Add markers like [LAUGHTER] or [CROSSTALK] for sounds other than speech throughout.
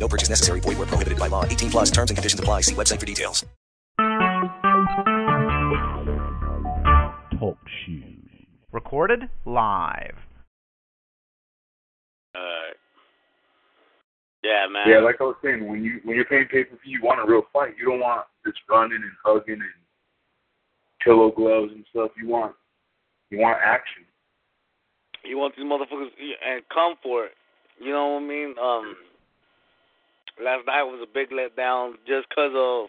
No purchase necessary. Void where prohibited by law. 18 plus terms and conditions apply. See website for details. Talk shoes. Recorded live. Alright. Yeah, man. Yeah, like I was saying, when you when you're paying pay per view, you want a real fight. You don't want this running and hugging and pillow gloves and stuff. You want you want action. You want these motherfuckers and come for it. You know what I mean? Um, last night was a big letdown just because of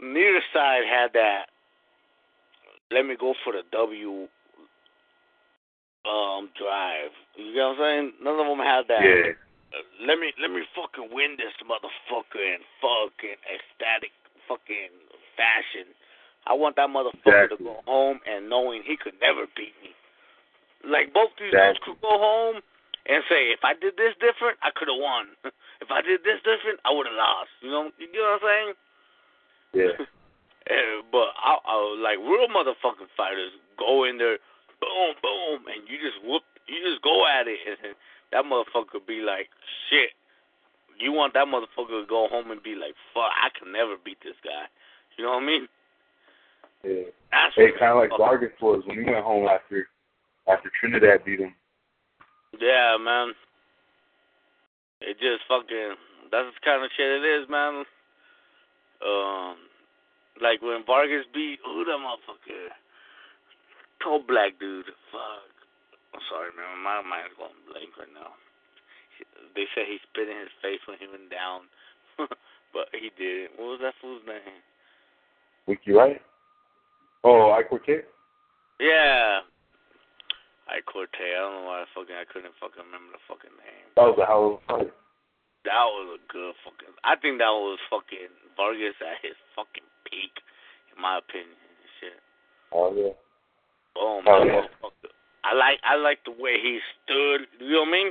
neither side had that. Let me go for the W um drive. You know what I'm saying? None of them had that. Yeah. Let me let me fucking win this motherfucker in fucking ecstatic fucking fashion. I want that motherfucker Exactly. to go home and knowing he could never beat me. Like both these dudes could go home and say, if I did this different, I could have won. [LAUGHS] if I did this different, I would have lost. You know, you know what I'm saying? Yeah. [LAUGHS] But I, I like real motherfucking fighters go in there, boom, boom, and you just whoop, you just go at it, and that motherfucker be like, shit. You want that motherfucker to go home and be like, fuck, I can never beat this guy. You know what I mean? Yeah. That's Hey, kind of like Vargas was when he went home after after Trinidad beat him. Yeah, man. It just fucking that's the kind of shit it is, man. Um, like when Vargas beat who that motherfucker? Tall black dude. Fuck. I'm sorry, man. My mind's going blank right now. They said he spit in his face when he went down, [LAUGHS] but he didn't. What was that fool's name? Wiki right? Oh, Ike Quartey? Yeah. Ike Quartey. I don't know why I fucking I couldn't fucking remember the fucking name. That was a hell of a fight. That was a good fucking. I think that was fucking Vargas at his fucking peak, in my opinion. Shit. Oh yeah. Boom. Oh, oh that yeah. I like I like the way he stood. You know what I mean?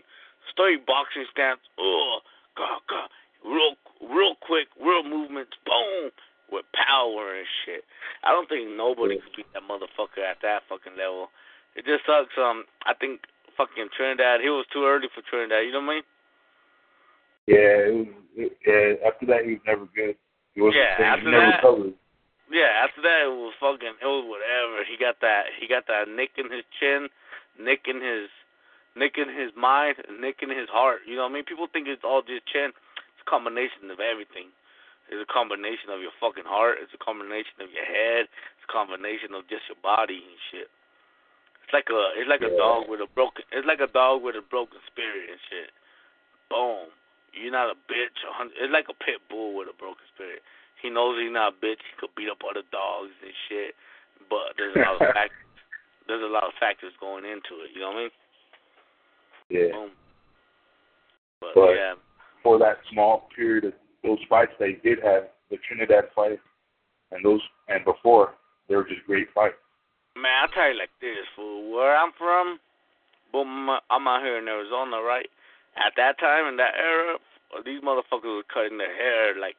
Straight boxing stance. Oh, God, God. Real, real quick, real movements. Boom. With power and shit. I don't think nobody could beat that motherfucker at that fucking level. It just sucks. Um, I think fucking Trinidad. He was too early for Trinidad. You know what I mean? Yeah, it was. It, yeah, after that, he was never good. He wasn't Yeah, after that- recovered. Yeah, after that it was fucking it was whatever. He got that he got that nick in his chin, nick in his nick in his mind, nick in his heart. You know what I mean? People think it's all just chin. It's a combination of everything. It's a combination of your fucking heart, it's a combination of your head, it's a combination of just your body and shit. It's like a it's like a dog with a broken it's like a dog with a broken spirit and shit. Boom. You're not a bitch. It's like a pit bull with a broken spirit. He knows he's not a bitch. He could beat up other dogs and shit. But there's a lot of [LAUGHS] fact, there's a lot of factors going into it. You know what I mean? Yeah. Boom. But, But- yeah, For that small period of those fights they did have, the Trinidad fight, and those and before, they were just great fights. Man, I tell you like this, fool. Where I'm from, boom, I'm out here in Arizona, right? At that time in that era, these motherfuckers were cutting their hair like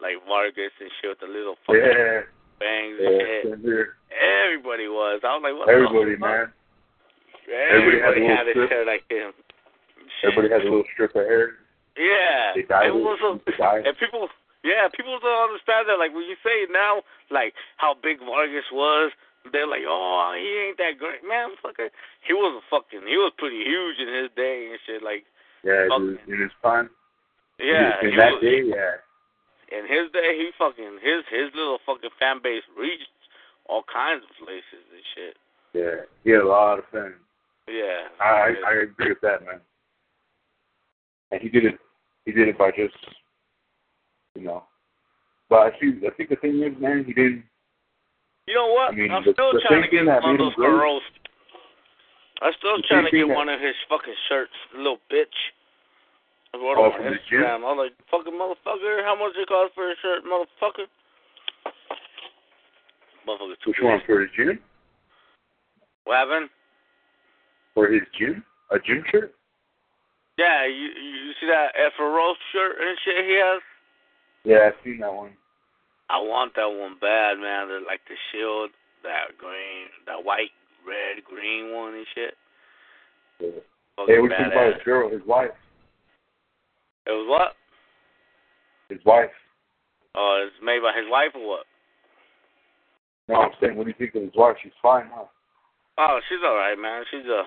like Vargas and shit with the little fucking Yeah. bangs and Yeah. shit. same. Everybody was. I was like, what Everybody, the fuck? man. Everybody, Everybody had a had his hair like him. Shit. Everybody has a little strip of hair. Yeah. They dyed it it. was a, They dyed. and people yeah, people don't understand that. Like when you say now, like how big Vargas was, they're like, Oh, he ain't that great. Man, fucker he was a fucking he was pretty huge in his day and shit, like Yeah, Fuck. dude, in his prime. yeah, In that was, day, yeah. in his day he fucking his his little fucking fan base reached all kinds of places and shit. Yeah. He had a lot of fans. Yeah. I I agree with that, man. And he did it. He did it by just, you know. But I see. I think the thing is, man, he didn't. You know what? I mean, I'm the- still the trying to get one of those girls. I'm still The trying to get that- one of his fucking shirts, little bitch. I wrote Oh, on from the gym? Instagram. I was like, fucking motherfucker, how much it cost for a shirt, motherfucker? Motherfucker, too Which one big. for his gym? What happened? For his gym? A gym shirt? Yeah, you you see that Efro shirt and shit he has? Yeah, I've seen that one. I want that one bad, man. The, like the shield, that green, that white, red, green one and shit. Yeah. Fucking Hey, we should buy his girl, his wife. It was what? His wife. Oh, it's made by his wife or what? No, I'm saying, what do you think of his wife? She's fine, huh? Oh, she's alright, man. She's a,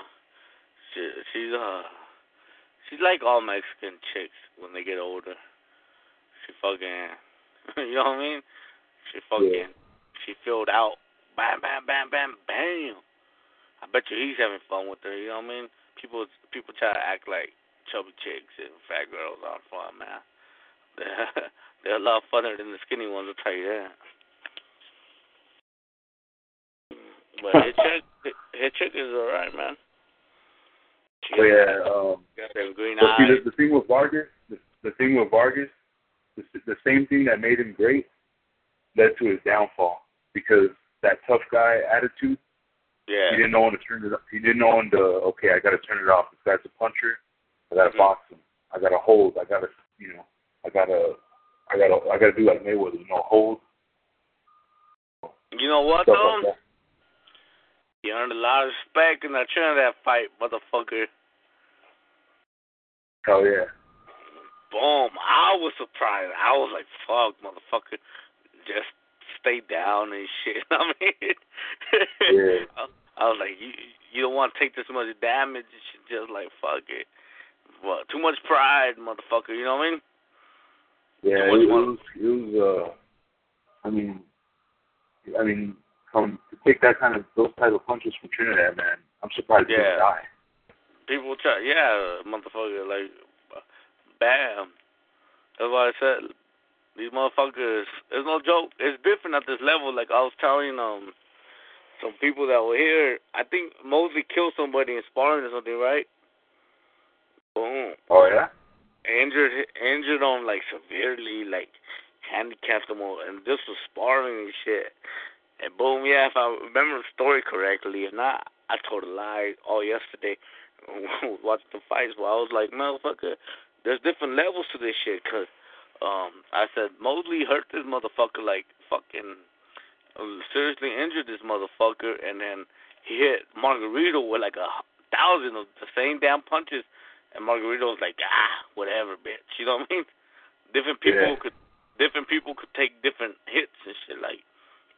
she, she's a, she's like all Mexican chicks when they get older. She fucking, [LAUGHS] you know what I mean? She fucking, she filled out. Bam, bam, bam, bam, bam. I bet you he's having fun with her. You know what I mean? People, people try to act like chubby chicks and fat girls aren't fun, man. [LAUGHS] They're, they're a lot funner than the skinny ones. I'll tell you that. But his [LAUGHS] chick, his chick is alright, man. She Oh, yeah, um, got them green see, eyes. the, the thing with Vargas, the, the thing with Vargas, the, the same thing that made him great led to his downfall because that tough guy attitude. Yeah. He didn't know when to turn it. up. He didn't know when to. Okay, I got to turn it off. This guy's a puncher. I got to Mhm. box him. I got to hold. I got to, you know, I got to, I got to, I got to do like Mayweather. You know, hold You know what stuff though? like. He earned a lot of respect in the turn of that Trinidad fight, motherfucker. Hell yeah. Boom. I was surprised. I was like, fuck, motherfucker. Just stay down and shit. [LAUGHS] I mean, Yeah. I, [LAUGHS] I was like, you you don't want to take this much damage. Just like fuck it. What? Too much pride, motherfucker. You know what I mean? Yeah, It it, was it was. Uh, I mean, I mean, from to take that kind of those type of punches from Trinidad, man, I'm surprised yeah. he didn't die. People try, yeah, motherfucker, like, bam. That's why I said these motherfuckers. It's no joke. It's different at this level. Like I was telling um some people that were here. I think Mosley killed somebody in sparring or something, right? Boom. Oh yeah. Injured, injured him like severely, like handicapped him, all- and this was sparring and shit. And boom, yeah, if I remember the story correctly, if not, I told a lie all yesterday [LAUGHS] watching the fights. But I was like, motherfucker, there's different levels to this shit. Cause um, I said Mosley hurt this motherfucker like fucking seriously injured this motherfucker, and then he hit Margarito with like a thousand of the same damn punches, and Margarito was like, ah, whatever, bitch. You know what I mean? Different people Yeah. could, different people could take different hits and shit. Like,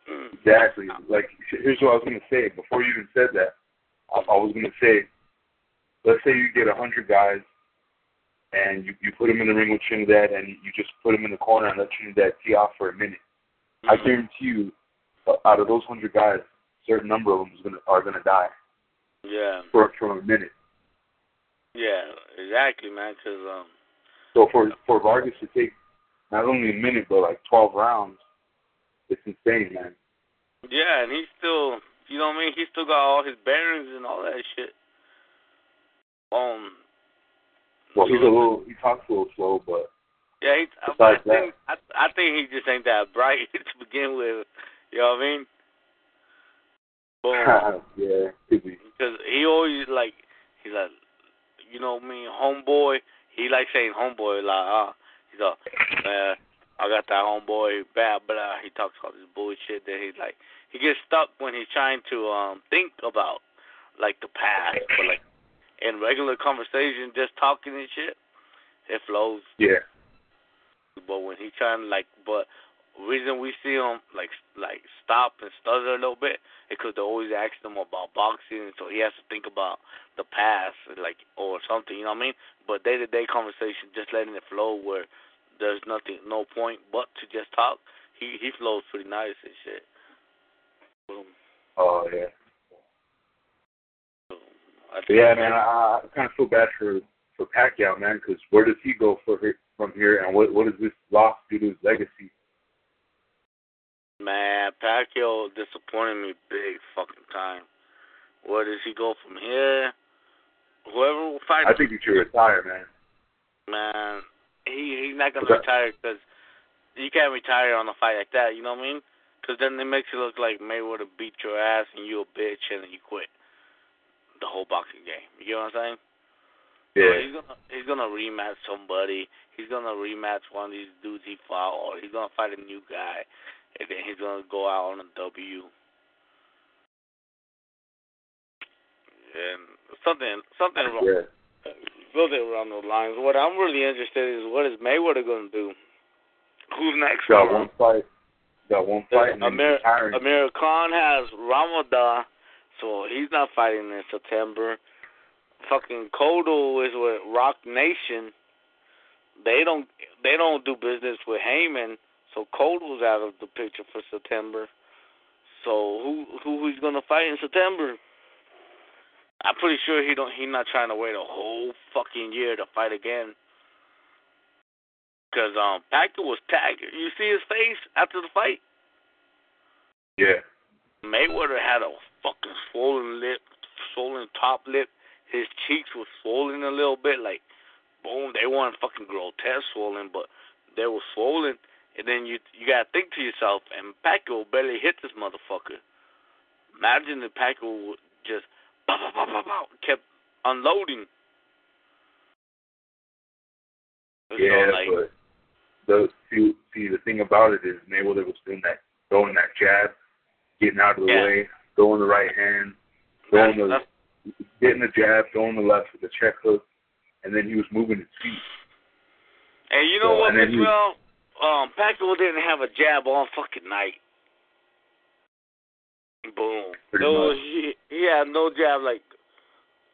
mm. Exactly. Like here's what I was gonna say before you even said that. I, I was gonna say, let's say you get a hundred guys, and you you put them in the ring with Trinidad, and you just put them in the corner and let Trinidad tee off for a minute. I guarantee you, uh, out of those hundred guys, a certain number of them is gonna are gonna die yeah, for from a minute. yeah, exactly, man. Cause um, So for for Vargas to take not only a minute but like twelve rounds, it's insane, man. yeah, and he's still, you know what I mean? He still got all his bearings and all that shit. Um, Well, he's a little he talks a little slow, but Yeah, he, I, I think I, I think he just ain't that bright [LAUGHS] to begin with. You know what I mean? Boom. [LAUGHS] yeah, could be. Because he always like he's like, you know me, homeboy. He like saying homeboy like ah. He's like, man, I got that homeboy, blah blah. He talks all this bullshit. That he's like, he gets stuck when he's trying to um think about like the past, but like in regular conversation, just talking and shit, it flows. Yeah. But when he trying to like, but reason we see him like like stop and stutter a little bit because they're always ask him about boxing, so he has to think about the past, like or something. You know what I mean? But day to day conversation, just letting it flow where there's nothing, no point but to just talk. He he flows pretty nice and shit. Boom. Oh yeah. I yeah, man. I, I kind of feel bad for for Pacquiao, man, because where does he go for from here, and what what does this loss do to his legacy? Man, Pacquiao disappointed me big fucking time. Where does he go from here? Whoever will fight I think he should retire, man. Man, he he's not gonna retire because you can't retire on a fight like that. You know what I mean? Because then it makes it look like Mayweather beat your ass and you a bitch and then you quit the whole boxing game. You know what I'm saying? So Yeah. he's gonna he's gonna rematch somebody. He's gonna rematch one of these dudes he fought, or he's gonna fight a new guy, and then he's gonna go out on a W. And something something wrong Yeah. something around those lines. What I'm really interested in is what is Mayweather gonna do? Who's next? Got one fight. Got one fight and then he's Amir. Amir Khan has Ramadan, so he's not fighting in September. Fucking Cotto is with Roc Nation. They don't they don't do business with Haymon, so Cotto's out of the picture for September. So who who he's gonna fight in September? I'm pretty sure he don't he's not trying to wait a whole fucking year to fight again. Cause um Pacquiao was tagged. You see his face after the fight? Yeah. Mayweather had a fucking swollen lip, swollen top lip. His cheeks were swollen a little bit, like boom. They weren't fucking grotesque swollen, but they were swollen. And then you you gotta think to yourself, and Pacquiao barely hit this motherfucker. Imagine if Pacquiao just pow, pow, pow, pow, pow, kept unloading. So, Yeah, like, but the see, see the thing about it is Mayweather was doing that, throwing that jab, getting out of the Yeah. way, throwing the right hand, throwing the, that's- getting the jab, throwing the left with the check hook, and then he was moving his feet. And you know So, what, and then Mr. he- Mel? Um, Pacquiao didn't have a jab all fucking night. Boom. Pretty no, much. he he had no jab like,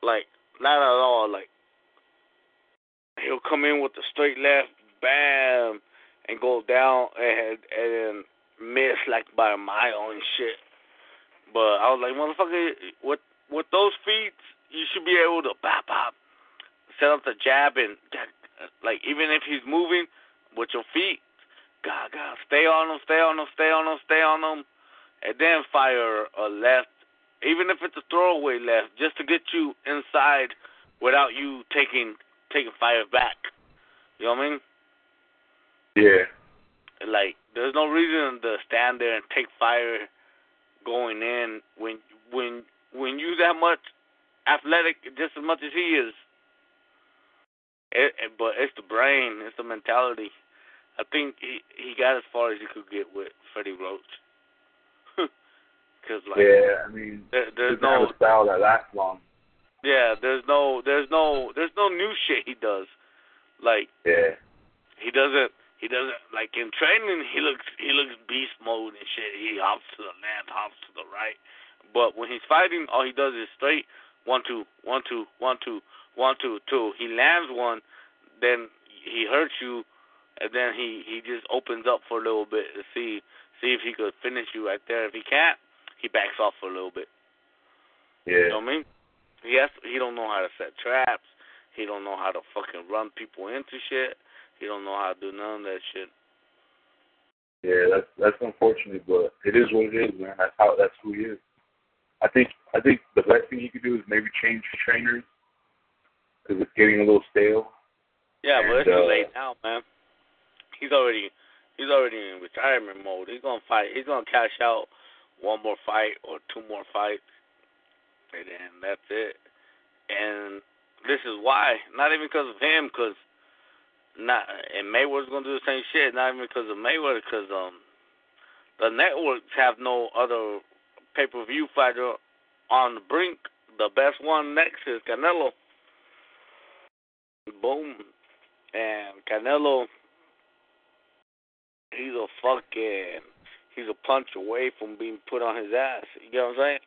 like not at all. Like he'll come in with the straight left, bam, and go down and and then miss like by a mile and shit. But I was like, motherfucker, with with those feet, you should be able to pop pop, set up the jab and like even if he's moving with your feet, God, God, stay on him, stay on him, stay on him, stay on him, and then fire a left, even if it's a throwaway left, just to get you inside without you taking taking fire back. You know what I mean? Yeah. Like, there's no reason to stand there and take fire going in when when when you that much athletic, just as much as he is. It, it, but it's the brain, it's the mentality. I think he he got as far as he could get with Freddie Roach. [LAUGHS] Cause like yeah, I mean, there, there's no a style that lasts long. yeah there's no there's no there's no new shit he does. Like Yeah. he doesn't he doesn't like in training he looks he looks beast mode and shit. He hops to the left, hops to the right. But when he's fighting all he does is straight one two, one two, one two, one two, two. He lands one, then he hurts you and then he, he just opens up for a little bit to see see if he could finish you right there. If he can't, he backs off for a little bit. Yeah. You know what I mean? He has he don't know how to set traps. He don't know how to fucking run people into shit. He don't know how to do none of that shit. Yeah, that's that's unfortunate, but it is what it is, man. That's how that's who he is. I think I think the best thing he could do is maybe change trainers because it's getting a little stale. Yeah, but And, it's too uh, late now, man. He's already he's already in retirement mode. He's gonna fight. He's gonna cash out one more fight or two more fights, and then that's it. And this is why, not even because of him, because not and Mayweather's gonna do the same shit. Not even because of Mayweather, because um the networks have no other pay per view fighter on the brink. The best one next is Canelo. Boom. And Canelo, he's a fucking, he's a punch away from being put on his ass. You know what I'm saying?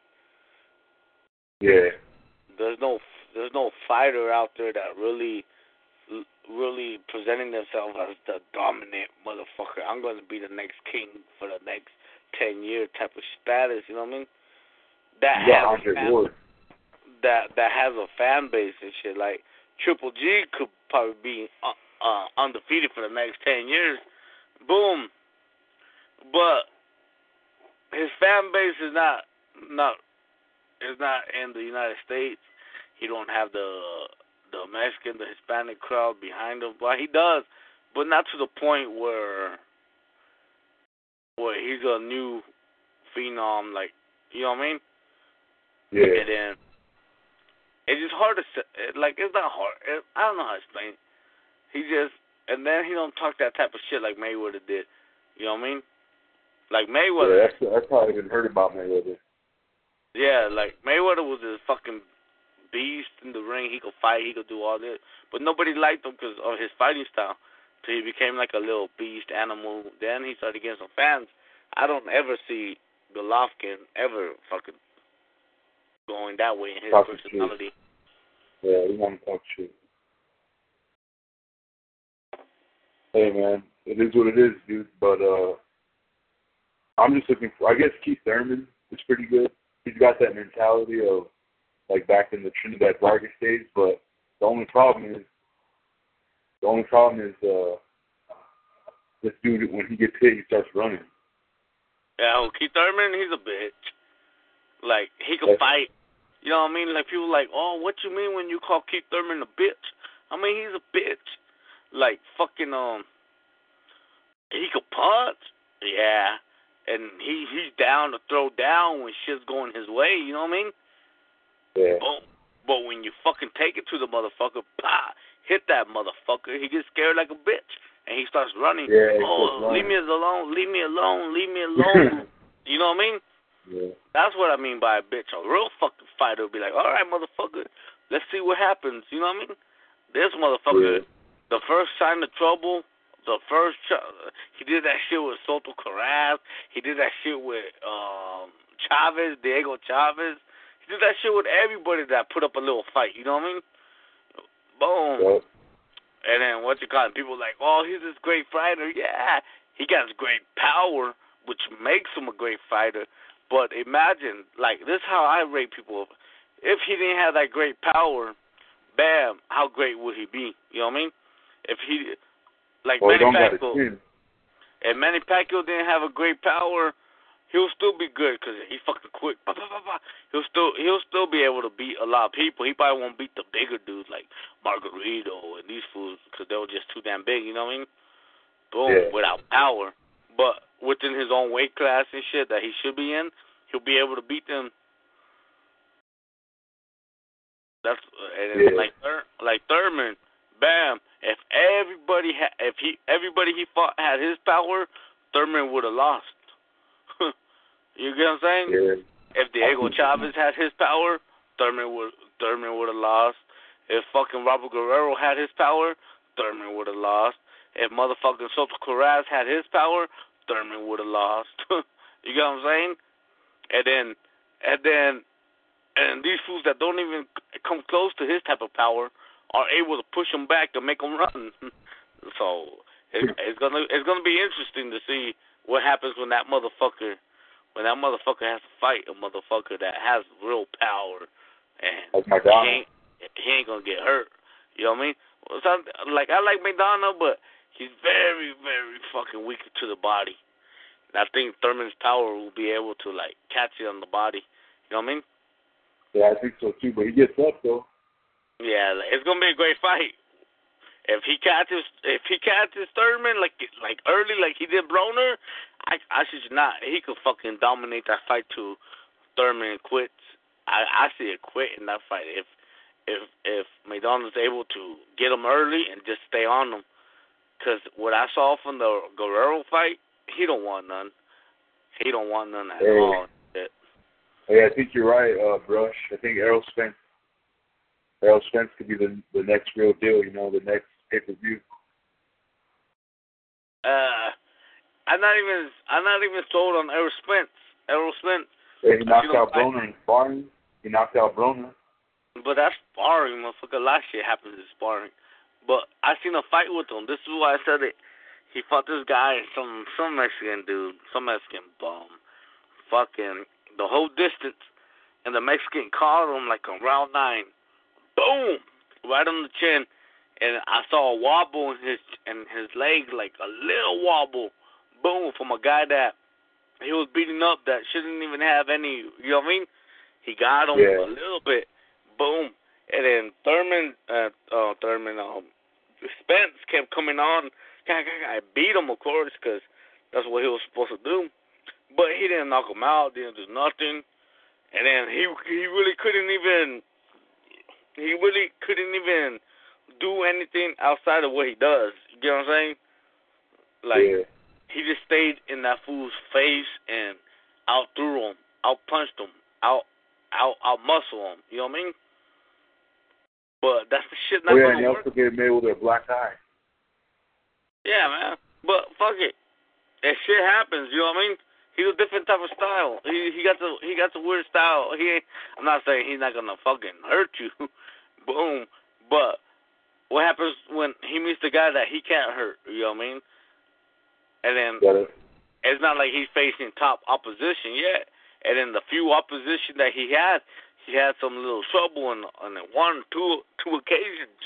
Yeah. There's no, there's no fighter out there that really, really presenting themselves as the dominant motherfucker. I'm going to be the next king for the next ten year type of status. You know what I mean? That got has a fan- that that has a fan base and shit. Like Triple G could probably be uh, uh, undefeated for the next ten years. Boom. But his fan base is not not is not in the United States. He don't have the the Mexican, the Hispanic crowd behind him. But he does, but not to the point where where he's a new phenom. Like you know what I mean? Yeah. And then it's just hard to say. Like it's not hard. It, I don't know how to explain. It. He just and then he don't talk that type of shit like Mayweather did. You know what I mean? Like Mayweather. Yeah, that's that's how I even heard about Mayweather. Yeah, like Mayweather was a fucking beast in the ring. He could fight. He could do all this, but nobody liked him because of his fighting style. So he became like a little beast animal. Then he started getting some fans. I don't ever see Golovkin ever fucking going that way in his Talking personality. Yeah, we want to talk shit. Hey man, it is what it is, dude. But uh I'm just looking for. I guess Keith Thurman is pretty good. He's got that mentality of like back in the Trinidad Vargas days. But the only problem is, the only problem is uh this dude when he gets hit, he starts running. Yeah, well, Keith Thurman, he's a bitch. Like he can That's- fight. You know what I mean? Like people like, oh, what you mean when you call Keith Thurman a bitch? I mean he's a bitch. Like fucking um, he can punch. Yeah, and he he's down to throw down when shit's going his way. You know what I mean? Yeah. Boom. But when you fucking take it to the motherfucker, bah, hit that motherfucker. He gets scared like a bitch, and he starts running. Yeah, oh, leave me alone, leave me alone, leave me alone. [LAUGHS] you know what I mean? Yeah. That's what I mean by a bitch. A real fucking fighter would be like, all right, motherfucker, let's see what happens. You know what I mean? This motherfucker, Yeah. the first sign of trouble, the first ch- he did that shit with Soto Karass. He did that shit with um Chavez, Diego Chavez. He did that shit with everybody that put up a little fight. You know what I mean? Boom. Yep. And then what you call it? People like, oh, he's this great fighter. Yeah, he got his great power, which makes him a great fighter. But imagine, like, this is how I rate people. If he didn't have that great power, bam, how great would he be? You know what I mean? If he, like Well, Manny don't got a Pacquiao, if Manny Pacquiao didn't have a great power, he'll still be good because he fucking quick. Bah, bah, bah, bah. He'll still he'll still be able to beat a lot of people. He probably won't beat the bigger dudes like Margarito and these fools because they were just too damn big. You know what I mean? Boom, Yeah. without power, but within his own weight class and shit that he should be in, he'll be able to beat them. That's and Yeah. like Thur- like Thurman, bam. If everybody ha- if he everybody he fought had his power, Thurman would have lost. You get what I'm saying? Yeah. If Diego Chavez had his power, Thurman would Thurman would have lost. If fucking Robert Guerrero had his power, Thurman would have lost. If motherfucking Soto Karass had his power, Thurman would have lost. [LAUGHS] you get what I'm saying? And then, and then, and these fools that don't even come close to his type of power are able to push him back to make him run. [LAUGHS] so it, it's gonna it's gonna be interesting to see what happens when that motherfucker when that motherfucker has to fight a motherfucker that has real power and Like he ain't he ain't gonna get hurt. You know what I mean? Some, like I like Maidana, but he's very very fucking weak to the body. And I think Thurman's power will be able to like catch it on the body. You know what I mean? Yeah, I think so too. But he gets up though. Yeah, like, it's gonna be a great fight. If he catches, if he catches Thurman like like early, like he did Broner, I I should not. He could fucking dominate that fight to Thurman quits. I I see it quit in that fight if if if Maidana's able to get him early and just stay on him. Cause what I saw from the Guerrero fight, he don't want none. He don't want none at Hey. all. Shit. Hey, I think you're right, uh, Brush. I think Errol Spence, Errol Spence could be the the next real deal. You know, the next pay per view. Uh, I'm not even I'm not even sold on Errol Spence. Errol Spence. Hey, he knocked You know, out Broner in sparring. He knocked out Broner. But that's sparring, motherfucker. A lot of shit happens in sparring. But I seen a fight with him. This is why I said it. He fought this guy, some some Mexican dude, some Mexican bum. Fucking the whole distance, and the Mexican caught him like on round nine. Boom, right on the chin, and I saw a wobble in his in his leg, like a little wobble. Boom, from a guy that he was beating up that shouldn't even have any. You know what I mean? He got him Yeah. a little bit boom, and then Thurman, uh, uh Thurman, um, Spence kept coming on. I beat him, of course, because that's what he was supposed to do. But he didn't knock him out. Didn't do nothing. And then he he really couldn't even he really couldn't even do anything outside of what he does. You get what I'm saying? Like yeah. he just stayed in that fool's face and out threw him, out punched him, out out out muscle him. You know what I mean? But that's the shit not oh, yeah, gonna and he also gave Mayweather a black eye. Yeah, man. But fuck it. That shit happens, you know what I mean? He's a different type of style. He he got the he got the weird style. He ain't, I'm not saying he's not gonna fucking hurt you. [LAUGHS] Boom. But what happens when he meets the guy that he can't hurt, you know what I mean? And then it. it's not like he's facing top opposition yet. And then the few opposition that he had, he had some little trouble on on one, two, two occasions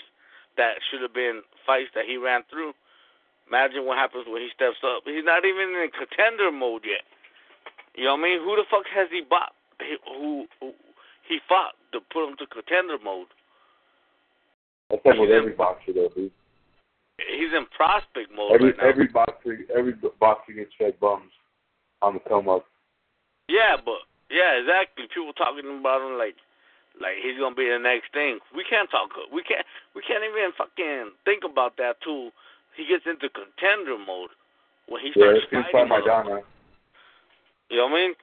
that should have been fights that he ran through. Imagine what happens when he steps up. He's not even in contender mode yet. You know what I mean? Who the fuck has he bought? Who, who he fought to put him to contender mode? That's like with every boxer, though, dude. He's in prospect mode Every right now. every boxer, every boxer gets fed bums on the come up. Yeah, but yeah, exactly. People talking about him like like he's gonna be the next thing. We can't talk. We can't. We can't even fucking think about that too. He gets into contender mode when he starts fight fighting. Motherfuckers. You know what I mean?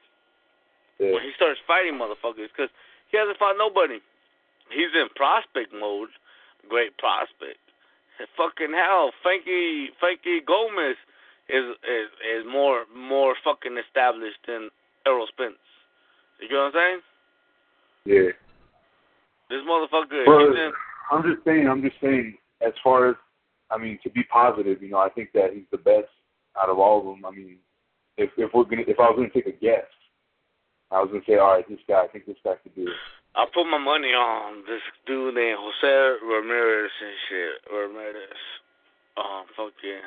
Yeah. When he starts fighting motherfuckers, because he hasn't fought nobody. He's in prospect mode. Great prospect. And fucking hell, Frankie Frankie Gomez is is is more more fucking established than Errol Spence. You know what I'm saying? Yeah. This motherfucker, Well, in, I'm just saying. I'm just saying. As far as I mean, to be positive, you know, I think that he's the best out of all of them. I mean, if if we're gonna, if I was gonna take a guess, I was gonna say, all right, this guy, I think this guy could do it. I put my money on this dude named Jose Ramirez and shit. Ramirez. Um, fucking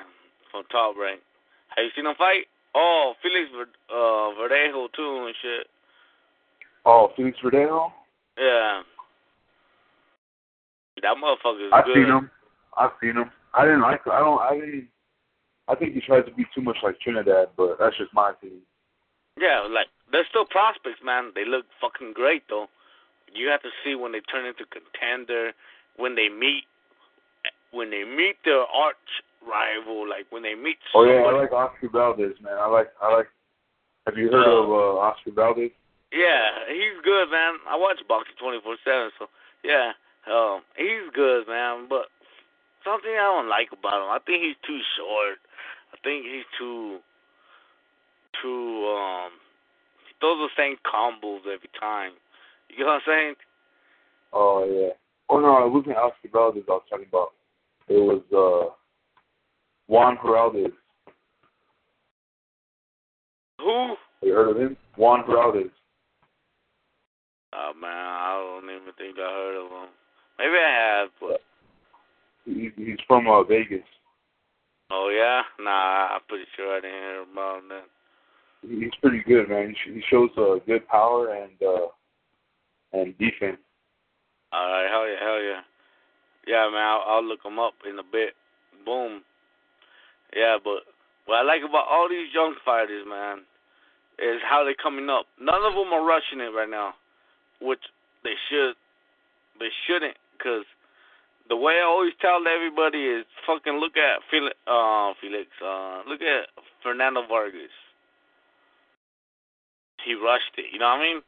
from Top Rank. Have you seen him fight? Oh, Felix uh, Verdejo too and shit. Oh, Felix Verdejo. Yeah. That motherfucker is I've good. seen him. I've seen him. I didn't like. I don't. I didn't. I think he tries to be too much like Trinidad, but that's just my opinion. Yeah, like they're still prospects, man. They look fucking great though. You have to see when they turn into contender, when they meet, when they meet their arch rival, like when they meet. Oh yeah, I like Oscar Valdez, man. I like. I like. Have you heard of uh, Oscar Valdez? Yeah, he's good, man. I watch boxing twenty four seven, so yeah, um, he's good, man. But something I don't like about him, I think he's too short. I think he's too, too um, he throws the same combos every time. You know what I'm saying? Oh yeah. Oh no, it wasn't Oscar Valdez. I was talking about. It was uh, Juan Heraldez. Who? You heard of him? Juan Heraldez. Oh man, I don't even think I heard of him. Maybe I have, but He, he's from uh, Vegas. oh yeah, nah, I'm pretty sure I didn't hear about him. Then. He's pretty good, man. He, sh- he shows uh, good power and uh, and defense. All right, hell yeah, hell yeah. Yeah, man, I'll, I'll look them up in a bit. Boom. Yeah, but what I like about all these young fighters, man, is how they're coming up. None of them are rushing it right now, which they should. They shouldn't, cause the way I always tell everybody is fucking look at Felix. Uh, Felix. Uh, look at Fernando Vargas. He rushed it. You know what I mean?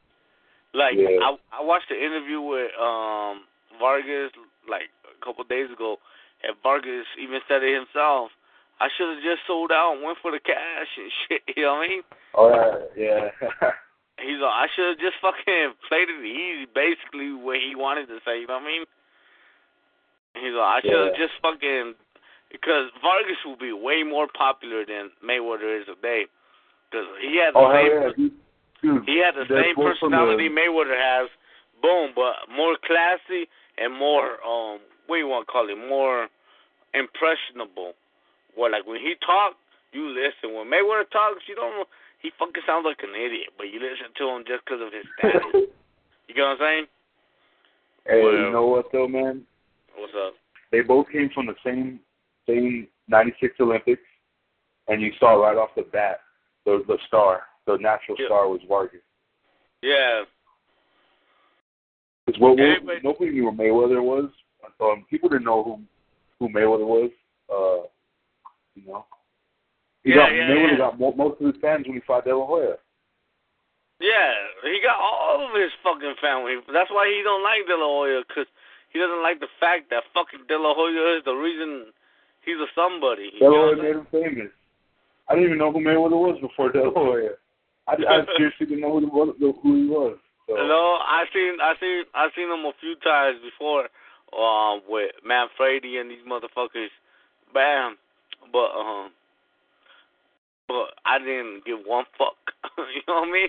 Like Yeah. I I watched the interview with um Vargas like a couple days ago, and Vargas even said it himself. I should have just sold out and went for the cash and [LAUGHS] shit. You know what I mean? Oh yeah, yeah. [LAUGHS] He's like, I should have just fucking [LAUGHS] played it easy, basically what he wanted to say. You know what I mean? He's like, I should have Yeah. just fucking because Vargas will be way more popular than Mayweather is today. Because he had the oh same yeah, dude. Dude, he had the same personality the- Mayweather has, boom, but more classy and more um what do you want to call it, more impressionable. Where like when he talk, you listen. When Mayweather talks, you don't. He fucking sounds like an idiot, but you listen to him just because of his status. [LAUGHS] you get what I'm saying? Hey, Well- you know what though, man? What's up? They both came from the same same '96 Olympics, and you saw right off the bat the the star, the natural Yeah. star was Vargas. Yeah. Because what, what Everybody- nobody knew who Mayweather was. Um, people didn't know who who Mayweather was. Uh, you know, he Yeah, got yeah, Mayweather yeah. got mo- most of his fans when he fought De La Hoya. Yeah, he got all of his fucking family. That's why he don't like De La Hoya, because he doesn't like the fact that fucking De La Hoya is the reason he's a somebody. De La Hoya made him famous. I didn't even know who Mayweather was before De La Hoya. I, I seriously didn't know who, he was- who he was. So. No, I seen I seen I seen him a few times before, um, with Manfredy and these motherfuckers, bam, but um, but I didn't give one fuck. [LAUGHS] you know what I mean?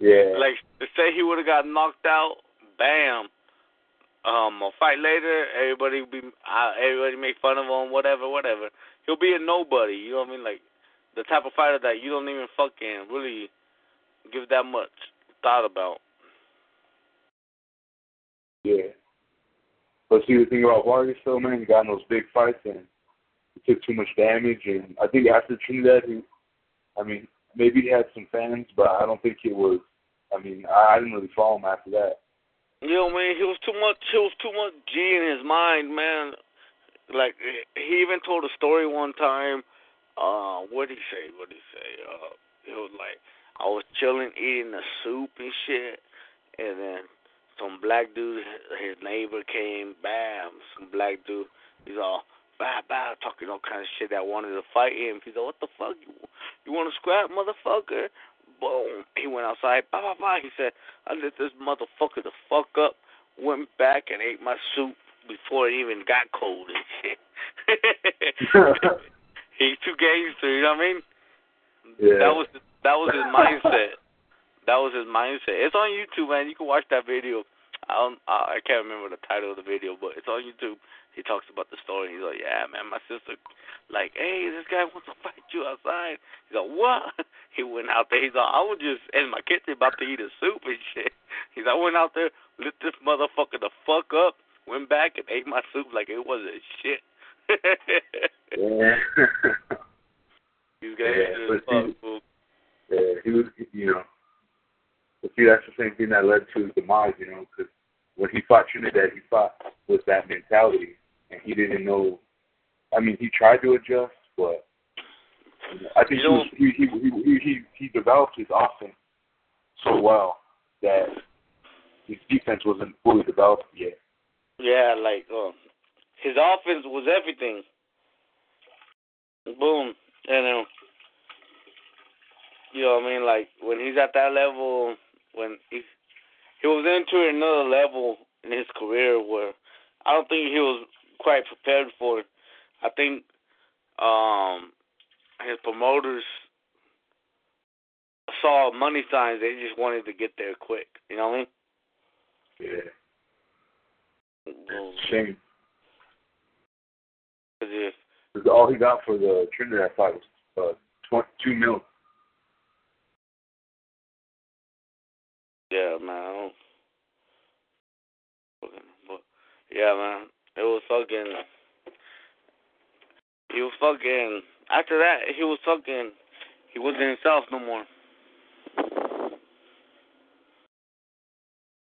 Yeah. Like say he would have got knocked out, bam. Um, a fight later, everybody be uh, everybody make fun of him, whatever, whatever. He'll be a nobody. You know what I mean? Like the type of fighter that you don't even fucking really give that much thought about. Yeah. But see, the thing about Vargas, though, man, he got in those big fights and he took too much damage. And I think after Trinidad, he, I mean, maybe he had some fans, but I don't think it was. I mean, I, I didn't really follow him after that. You know, man, he was too much. He was too much G in his mind, man. Like he even told a story one time. Uh, what did he say? What did he say? Uh, it was like I was chilling, eating the soup and shit, and then some black dude, his neighbor came. Bam! Some black dude. He's all bam, bam, talking all kind of shit that wanted to fight him. He's like, what the fuck? You, you want to scrap, motherfucker? Boom. He went outside. Blah, blah, blah. He said, I lit this motherfucker the fuck up. Went back and ate my soup before it even got cold and shit. [LAUGHS] [LAUGHS] He's too gangster, you know what I mean? Yeah. That was that was his mindset. [LAUGHS] That was his mindset. It's on YouTube, man. You can watch that video. I don't, I I can't remember the title of the video, but it's on YouTube. He talks about the story. He's like, "Yeah, man, my sister, like, hey, this guy wants to [LAUGHS] fight you outside." He's like, "What?" [LAUGHS] He went out there. He's like, "I was just in my kitchen about to eat a soup and shit." He's like, "I went out there, lit this motherfucker the fuck up, went back and ate my soup like it wasn't shit." [LAUGHS] yeah. These guys Yeah, are but just see- fool. yeah, he was, you know. But see, that's the same thing that led to his demise, you know, because when he fought Trinidad, he fought with that mentality, and he didn't know. I mean, he tried to adjust, but you know, I think You know- he, was, he, he he he he developed his offense so well that his defense wasn't fully developed yet. Yeah, like um, his offense was everything. Boom, and um, you know what I mean. Like when he's at that level, when he he was into another level in his career where I don't think he was quite prepared for. it. I think um his promoters saw money signs. They just wanted to get there quick. You know what I mean? Yeah, Well, shame. 'Cause if 'Cause all he got for the Trinidad fight was uh, tw- two mil. Yeah, man. I don't but yeah, man. It was fucking. He was fucking. After that, he was fucking. He wasn't himself no more.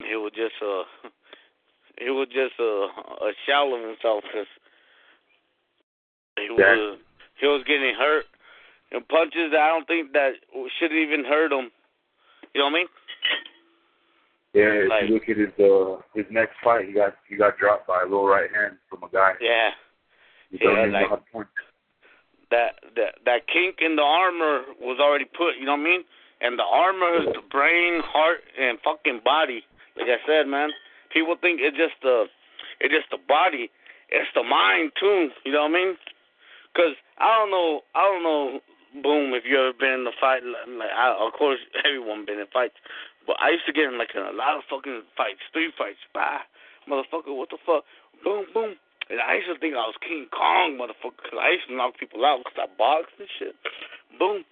He was just a. [LAUGHS] He was just a a shell of himself because he was he was getting hurt and punches that I don't think that should even hurt him. You know what I mean? Yeah, if Like- you look at his uh his next fight, he got he got dropped by a low right hand from a guy. Yeah. He yeah, know like- how to point. that that that kink in the armor was already put, you know what I mean? And the armor is the brain, heart, and fucking body. Like I said, man, people think it's just the it's just the body. It's the mind too. You know what I mean? Cause I don't know, I don't know, boom. If you ever been in a fight, like, I, of course [LAUGHS] everyone been in fights, but I used to get in like a lot of fucking fights, street fights. Bah, motherfucker, what the fuck? Boom, boom. And I used to think I was King Kong, motherfucker, 'cause I used to knock people out 'cause I boxed and shit. Boom.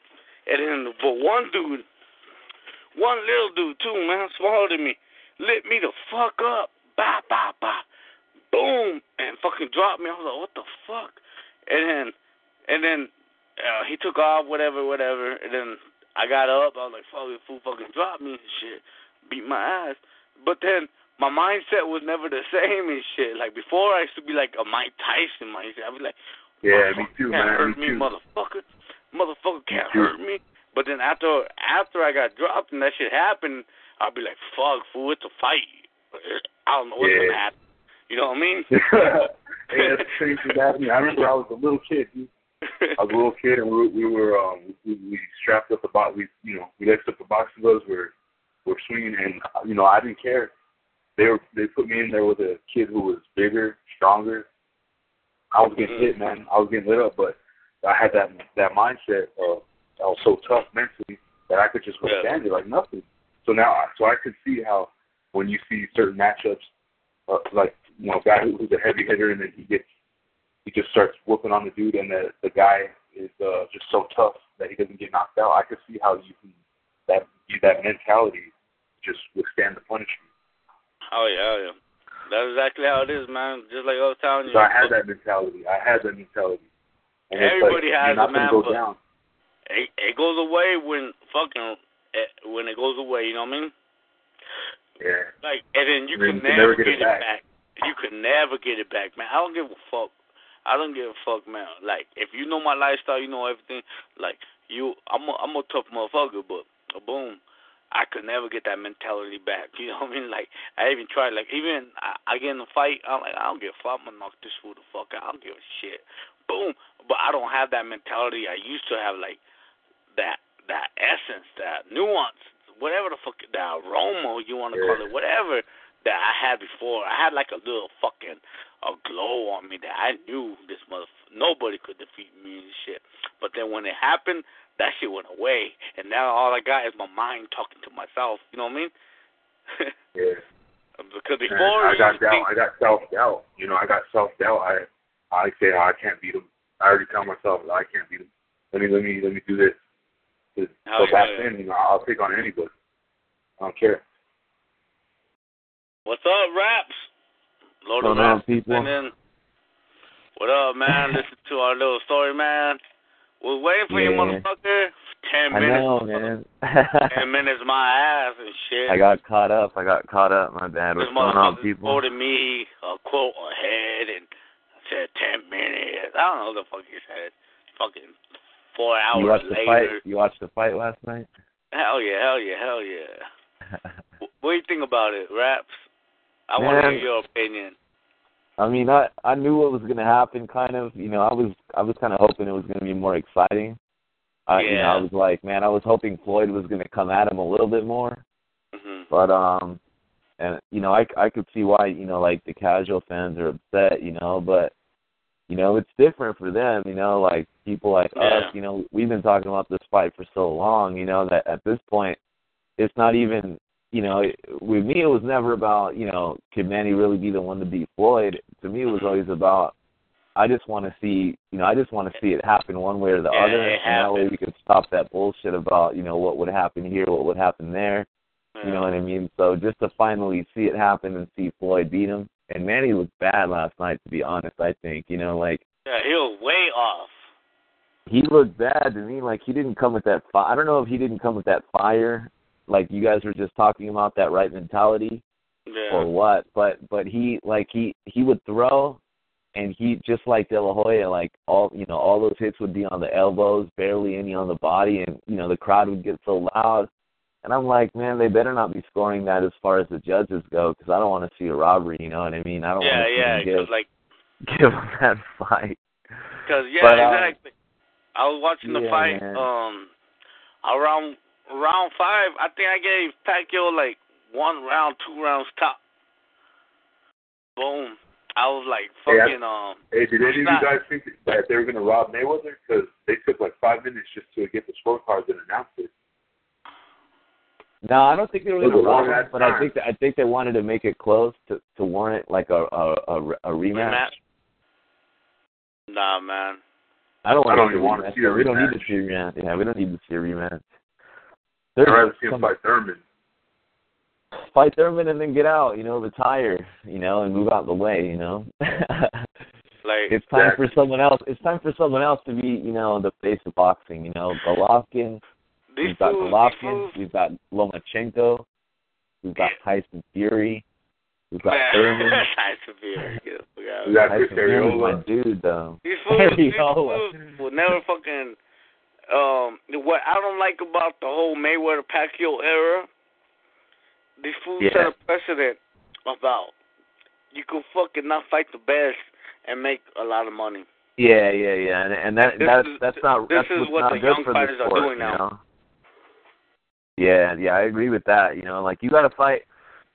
And then, but one dude, one little dude too, man, smaller than me, lit me the fuck up. bah, bah, bah, boom, and fucking dropped me. I was like, what the fuck? And then, and then uh, he took off, whatever, whatever. And then I got up. I was like, fuck, this fool fucking dropped me and shit, beat my ass. But then my mindset was never the [LAUGHS] same and shit. Like before, I used to be like a Mike Tyson mindset. I'd be like, Yeah, me too, can't man. hurt me me, too. motherfucker. Motherfucker can't too. hurt me. But then after after I got dropped and that shit happened, I'd be like, fuck, fool, it's a fight. [LAUGHS] I don't know what's Yeah. gonna happen. You know what I mean? [LAUGHS] hey, that's the same thing that happened. I remember I was a little kid. Dude. I was a little kid, and we were, we were um we, we strapped up the box. We you know we laced up the boxing gloves. We're we're swinging, and you know I didn't care. They were they put me in there with a kid who was bigger, stronger. I was getting hit, man. I was getting lit up, but I had that that mindset of I was so tough mentally that I could just Yeah. withstand it like nothing. So now, so I could see how when you see certain matchups, uh, like you know, a guy who's a heavy hitter and then he gets he just starts whooping on the dude, and the the guy is uh, just so tough that he doesn't get knocked out. I could see how you can that you that mentality just withstand the punishment. Oh yeah, oh, yeah. That's exactly how it is, man. Just like I was telling you. So I had that mentality. I had that mentality. And Everybody like, has it, man, go but- down. It, it goes away when fucking it, when it goes away. You know what I mean? Yeah. Like, and then you And then can you can never, never get it back. You can never get it back, man. I don't give a fuck. I don't give a fuck, man. Like, if you know my lifestyle, you know everything. Like, you, I'm a, I'm a tough motherfucker, but boom, I could never get that mentality back. [LAUGHS] You know what I mean? Like, I even tried. Like, even I, I get in a fight, I'm like, I don't give a fuck. I'm gonna knock this fool the fuck out. I don't give a shit. Boom. But I don't have that mentality I used to have. Like that that essence, that nuance, whatever the fuck, that aroma you want to call it, whatever that I had before. I had like a little fucking a glow on me that I knew this mother nobody could defeat me and shit. But then when it happened, that shit went away, and now all I got is my mind talking to myself. You know what I mean? [LAUGHS] Yeah. because And before I got doubt. think- I got self doubt. You know, I got self doubt. I I say oh, I can't beat him. I already tell myself I can't beat him. Let me let me let me do this. 'Cause- Oh, so back yeah. then, you know, I'll take on anybody. I don't care. What's up, Raps? Lord What's of going on, people? Then, what up, man? [LAUGHS] Listen to our little story, man. We're waiting for you, motherfucker. Ten I minutes. know, man. Ten [LAUGHS] minutes, my ass and shit. I got caught up. I got caught up. My bad. this What's going on, people? quoted me a quote ahead and said ten minutes. I don't know what the fuck he said. Fucking four hours You watched the fight? You watched the fight last night? Hell yeah, hell yeah, hell yeah. [LAUGHS] What do you think about it, Raps? I want to hear your opinion. I mean, I I knew what was going to happen. Kind of, you know, I was I was kind of hoping it was going to be more exciting. I, You know, Yeah. I was like, man, I was hoping Floyd was going to come at him a little bit more. Mm-hmm. But um, and you know, I I could see why you know like the casual fans are upset. You know, but you know it's different for them. You know, like people like Yeah. us. You know, we've been talking about this fight for so long. You know that at this point, it's not even. You know, it, with me, it was never about you know could Manny really be the one to beat Floyd. To me, it was always about I just want to see, you know, I just want to see it happen one way or the Yeah, other, and that way we could stop that bullshit about, you know, what would happen here, what would happen there. You know what I mean? So just to finally see it happen and see Floyd beat him, and Manny looked bad last night. To be honest, I think you know, like Yeah, he was way off. he looked bad to me. Like he didn't come with that. Fi- I don't know if he didn't come with that fire, like you guys were just talking about that right mentality Yeah. or what. But but he like he he would throw, and he just like De La Hoya, like all you know, all those hits would be on the elbows, barely any on the body, and you know the crowd would get so loud. And I'm like, man, they better not be scoring that as far as the judges go, because I don't want to see a robbery. You know what I mean? I don't yeah, want to yeah, see them like, [LAUGHS] give give them that fight. cause yeah, But, um, exactly. I was watching the yeah, fight. man. Um, around round five, I think I gave Pacquiao like one round, two rounds top. Boom. I was like Hey, I- fucking um. Hey, did any of you guys think that they were going to rob Mayweather? Because they took like five minutes just to get the scorecards and announce it. No, I don't think they were It going to rob long him, but I think that, I think they wanted to make it close to to warrant like a a, a, a rematch. Rematch? Nah, man. I don't I want don't to even wanna rematch. see a We don't need rematch. to see a rematch. Yeah, we don't need to see a rematch. I'd There's rather see him fight Thurman. fight Thurman and then get out. You know, retire. You know, and move out of the way. You know. [LAUGHS] Like it's time for someone else. It's time for someone else to be, you know, the face of boxing. You know, Golovkin. these We've got fools, Golovkin. fools, We've got Lomachenko. We've got Tyson Fury. We've got man, Thurman. [LAUGHS] Tyson Fury. Get the fuck out of Is that Tyson Chris Fury's my dude, though. These [LAUGHS] fools, these fools will never fucking. Um, what I don't like about the whole Mayweather Pacquiao era, these fools Yeah. set a precedent about you can fucking not fight the best and make a lot of money. Yeah, yeah, yeah, and and that This that's is- that's not this that's is what not the young fighters the are sport, doing you now. know? Yeah, yeah, I agree with that. You know, like you got to fight.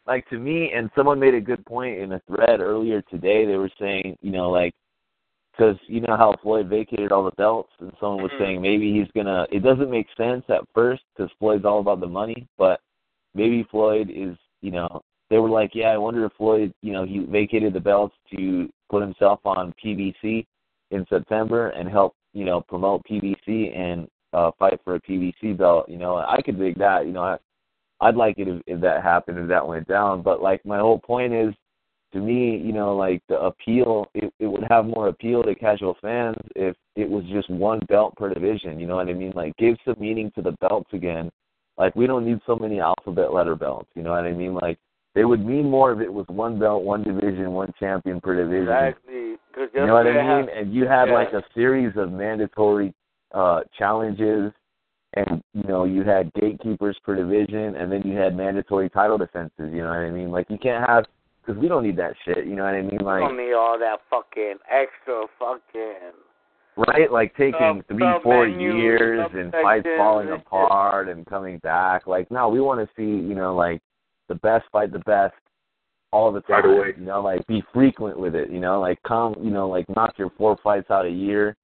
Like to me, and someone made a good point in a thread earlier today. They were saying, you know, like because you know how Floyd vacated all the belts, and someone was Mhm. saying maybe he's gonna. It doesn't make sense at first because Floyd's all about the money, but maybe Floyd is, you know, they were like, yeah, I wonder if Floyd, you know, he vacated the belts to put himself on PBC in September and help, you know, promote PBC and uh fight for a PBC belt. You know, I could dig that. You know, I, I'd like it if, if that happened, if that went down. But like my whole point is, to me, you know, like the appeal, it, it would have more appeal to casual fans if it was just one belt per division. You know what I mean? Like give some meaning to the belts again. Like we don't need so many alphabet letter belts. You know what I mean? Like they would mean more if it was one belt, one division, one champion per division. Exactly. You know what I mean? And you had yeah. like a series of mandatory uh challenges and you know, you had gatekeepers per division and then you had mandatory title defenses, you know what I mean? Like you can't have cuz we don't need that shit, you know what I mean? You Like don't need all that fucking extra fucking. right? Like taking Sub- three, four sub-menus, years and fights falling and apart and coming back. Like no, we want to see, you know, like the best fight the best all the Right time. away. You know, like be frequent with it. You know, like come, you know, like knock your four fights out a year.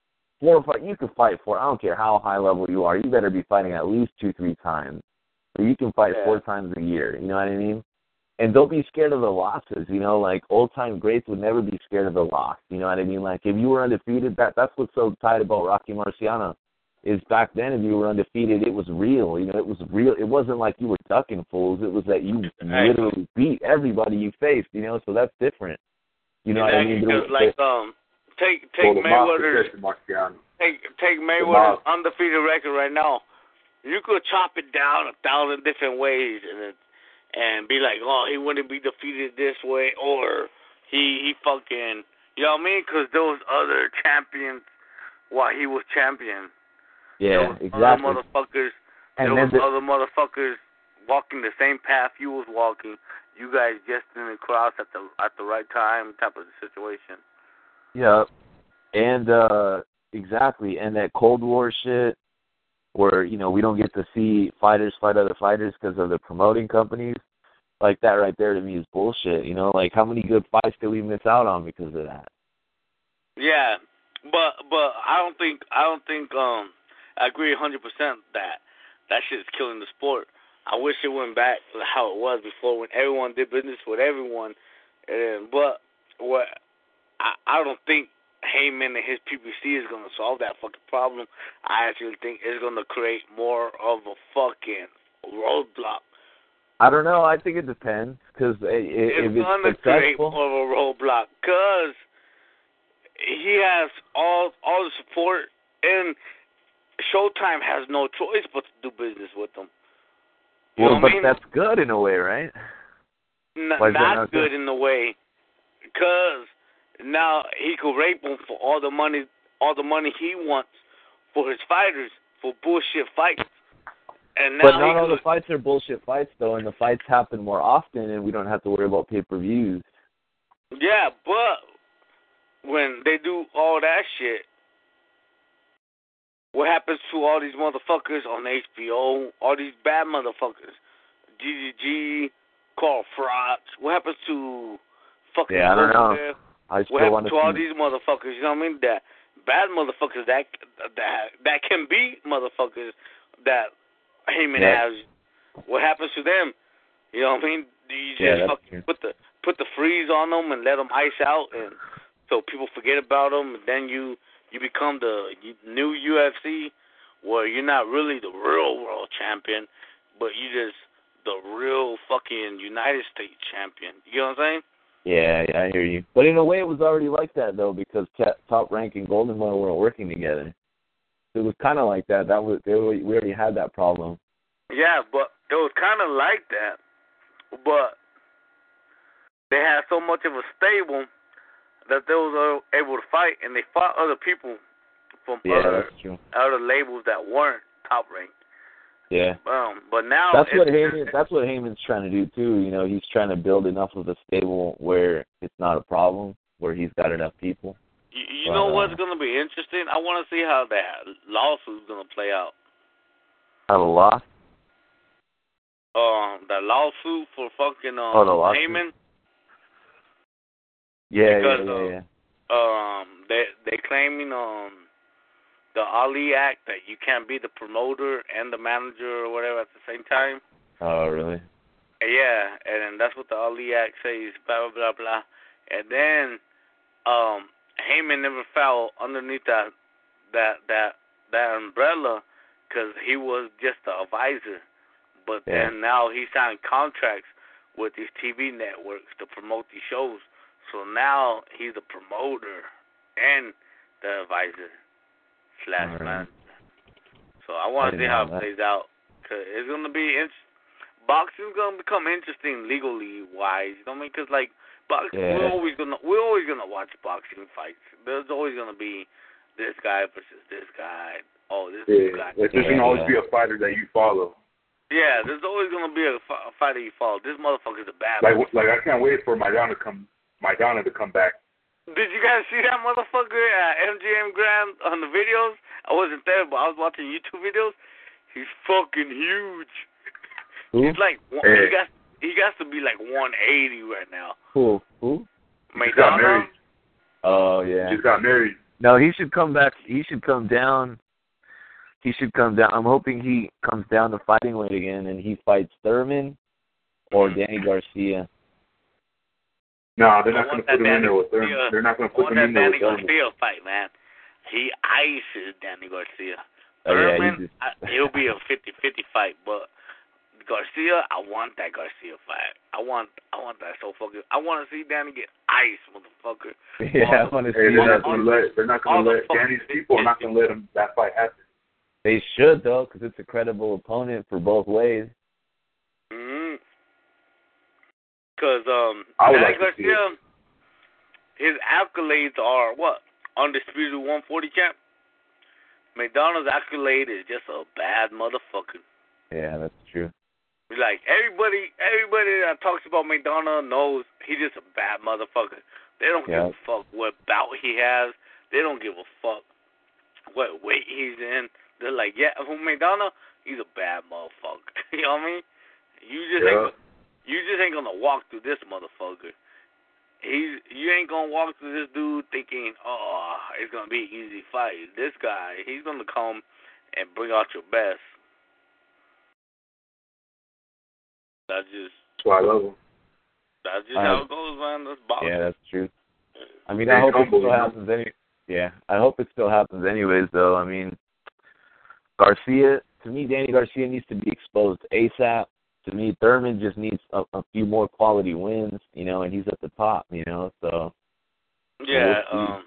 Four fight, you can fight four. I don't care how high level you are. You better be fighting at least two, three times. So you can fight Yeah. four times a year. You know what I mean? And don't be scared of the losses. You know, like old time greats would never be scared of the loss. You know what I mean? Like if you were undefeated, that that's what's so tight about Rocky Marciano. Is back then if you were undefeated, it was real. You know, it was real. It wasn't like you were ducking fools. It was that you Right. literally beat everybody you faced. You know, so that's different. You know what I mean? Exactly, There 'cause, was- like um, take take Well, the Mayweather's take take Mayweather's mob. undefeated record right now. You could chop it down a thousand different ways and it, and be like, oh, he wouldn't be defeated this way, or he he fucking, you know what I mean? Because was other champions while he was champion. yeah, exactly. Other motherfuckers. And there was the, other motherfuckers walking the same path you was walking. You guys just didn't cross at the at the right time, type of situation. Yeah, and uh exactly, and that Cold War shit, where you know we don't get to see fighters fight other fighters because of the promoting companies. Like that right there to me is bullshit. You know, like how many good fights did we miss out on because of that? Yeah, but but I don't think I don't think um I agree a hundred percent that that shit is killing the sport. I wish it went back to how it was before when everyone did business with everyone. And but what I I don't think Haymon and his PBC is gonna solve that fucking problem. I actually think it's gonna create more of a fucking roadblock. I don't know. I think it depends because if It's it's gonna create more of a roadblock because he has all all the support and Showtime has no choice but to do business with them. You well, but I mean? that's good in a way, right? N- not not good in the way because now he could rape them for all the money all the money he wants for his fighters for bullshit fights. And now But not all could, the fights are bullshit fights though, and the fights happen more often, and we don't have to worry about pay per views. Yeah, but when they do all that shit, what happens to all these motherfuckers on HBO? All these bad motherfuckers, GGG, Carl Froch. What happens to fucking? Yeah, I don't know. Rusev? I What happened to all these motherfuckers? You know what I mean? That bad motherfuckers that that that can be motherfuckers that Haymon Yeah. has. What happens to them? You know what I mean? Do you just Yeah, fucking true. put the put the freeze on them and let them ice out, and so people forget about them, and then you you become the new UFC where you're not really the real world champion, but you just the real fucking United States champion. You know what I'm saying? Yeah, yeah, I hear you. But in a way, it was already like that though, because Top Rank and Golden Boy weren't working together. It was kind of like that. That was they were, we already had that problem. Yeah, but it was kind of like that, but they had so much of a stable that they was uh, able to fight, and they fought other people from yeah, other other labels that weren't top ranked. Yeah. Um, but now that's what Haymon. That's what Haymon's trying to do too. You know, he's trying to build enough of a stable where it's not a problem, where he's got enough people. You, you know what's uh, going to be interesting? I want to see how that lawsuit's going to play out. Have a loss. Um, the lawsuit for fucking um, Oh, the lawsuit? Haymon. Yeah, Because, yeah, yeah, uh, yeah. Um, they they claiming um the Ali Act that you can't be the promoter and the manager or whatever at the same time. Oh, really? Yeah, and that's what the Ali Act says, blah blah blah blah. And then um Haymon never fell underneath that that that that umbrella because he was just the advisor. But Yeah. then now he signed contracts with these TV networks to promote these shows. So now he's a promoter and the advisor slash Alright. man. So I want to see how know it plays out. Cause it's gonna be int- boxing's gonna become interesting legally wise. You know what I mean? Cause like boxing, Yeah. we're always gonna we're always gonna watch boxing fights. There's always gonna be this guy versus this guy. Oh, this Yeah, guy. like, there's Yeah, gonna always be a fighter that you follow. Yeah, there's always gonna be a, fighter you follow. This motherfucker's a bad. Like, like I can't wait for Maidana to come, Maidana to come back. Did you guys see that motherfucker at MGM Grand on the videos? I wasn't there, but I was watching YouTube videos. He's fucking huge. Who? He's like one, Hey. he got he got to be like 180 right now. Who? Who? He just got married. Oh, He yeah. just got married. No, he should come back. He should come down. He should come down. I'm hoping he comes down to fighting weight again, and he fights Thurman or mm-hmm. Danny Garcia. No, they're not gonna put that him in there with them. They're not gonna put him in there Danny with them. Garcia fight, man. He ices Danny Garcia. Oh, yeah, he just, I, it'll be a 50-50 fight, but Garcia, I want that Garcia fight. I want, I want that so fucking. I want to see Danny get ice, motherfucker. [LAUGHS] yeah, I want to Hey, see they're that. not gonna let. They're not gonna let fucking Danny's people are not gonna let him that fight happen. They should though, because it's a credible opponent for both ways. Mm-hmm. Cause um, Danny like Garcia, his accolades are what undisputed 140 champ. Maidana's accolade is just a bad motherfucker. Yeah, that's true. Like everybody, everybody that talks about Maidana knows he's just a bad motherfucker. They don't Yeah. give a fuck what bout he has. They don't give a fuck what weight he's in. They're like, yeah, who Maidana? He's a bad motherfucker. [LAUGHS] you know what I mean? You just Yeah. ain't, you just ain't gonna walk through this motherfucker. He's you ain't gonna walk through this dude thinking, oh, it's gonna be an easy fight. This guy, he's gonna come and bring out your best. That's just That's why I love him. that's just I- how it goes, man. That's boxing. Yeah, that's true. I mean, I hope it still happens any. Yeah, I hope it still happens anyways. Though, I mean, Garcia. To me, Danny Garcia needs to be exposed ASAP. To me, Thurman just needs a, a few more quality wins, you know, and he's at the top, you know. So Yeah, We'll um,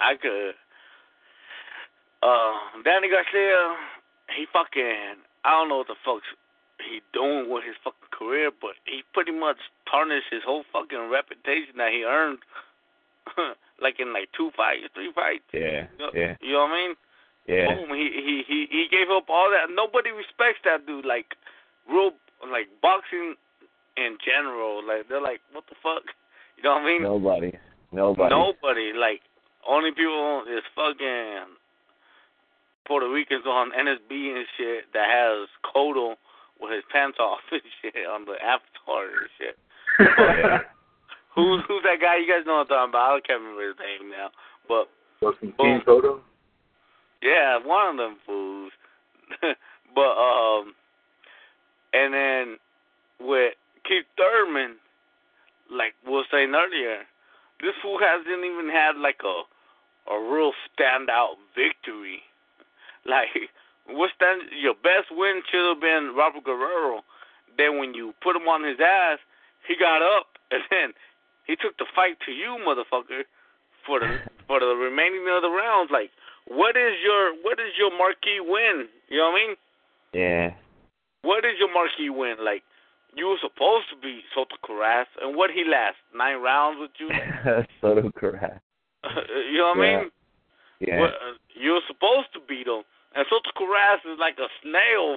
I could. Uh, Danny Garcia, he fucking, I don't know what the fuck's he doing with his fucking career, but he pretty much tarnished his whole fucking reputation that he earned, [LAUGHS] like in like two fights, three fights. yeah, You know, yeah, you know what I mean? yeah, Boom, he he he he gave up all that. Nobody respects that dude. Like real, like boxing in general. Like they're like, what the fuck? [LAUGHS] You know what I mean? nobody, nobody. Nobody. Like only people is fucking Puerto Ricans on NSB and shit that has Cotto with his pants off [LAUGHS] and shit on the avatar and shit. [LAUGHS] Who's who's that guy? You guys know what I'm talking about. I can't remember his name now. But Fucking King Soto. yeah, one of them fools. but um and then with Keith Thurman, like we were saying earlier, this fool hasn't even had like a a real standout victory. [LAUGHS] Like what stand your best win should have been Robert Guerrero. then when you put him on his ass, he got up [LAUGHS] and then he took the fight to you, motherfucker, for the for the remaining of the rounds. Like, what is your what is your marquee win? You know what I mean? Yeah. What is your marquee win? Like, you were supposed to be Soto Karass, and what he last nine rounds with you? [LAUGHS] Soto Karass. [LAUGHS] you know what Yeah. I mean? Yeah. Well, uh, you were supposed to beat him, and Soto Karass is like a snail.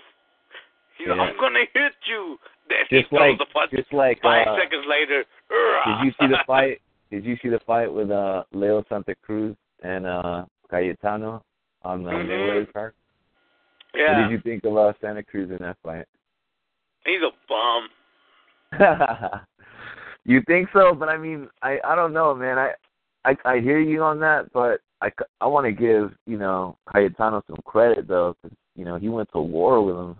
He's like, Yeah. I'm gonna hit you. Then just he like the punch. just like Five uh, seconds later, did you see the [LAUGHS] fight did you see the fight with uh Leo Santa Cruz and uh Cayetano on the Mhm. Mayweather card? What did you think of uh, Santa Cruz in that fight? he's a bum. [LAUGHS] you think so? But I mean, I I don't know, man. I I I hear you on that, but I c- I want to give you know Cayetano some credit though, cause, you know he went to war with him.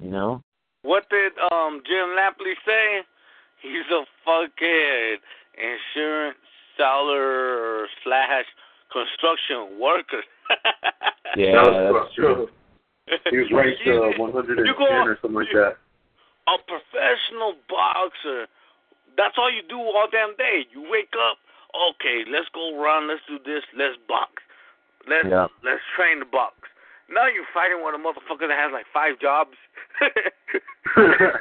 You know. What did um Jim Lampley say? He's a fucking insurance seller slash construction worker. [LAUGHS] Yeah, that's true. He was ranked uh, 110 or something like that. a professional boxer. That's all you do all damn day. You wake up, okay, let's go run, let's do this, let's box. Let's Yeah. let's train the box. Now you're fighting with a motherfucker that has like five jobs. [LAUGHS]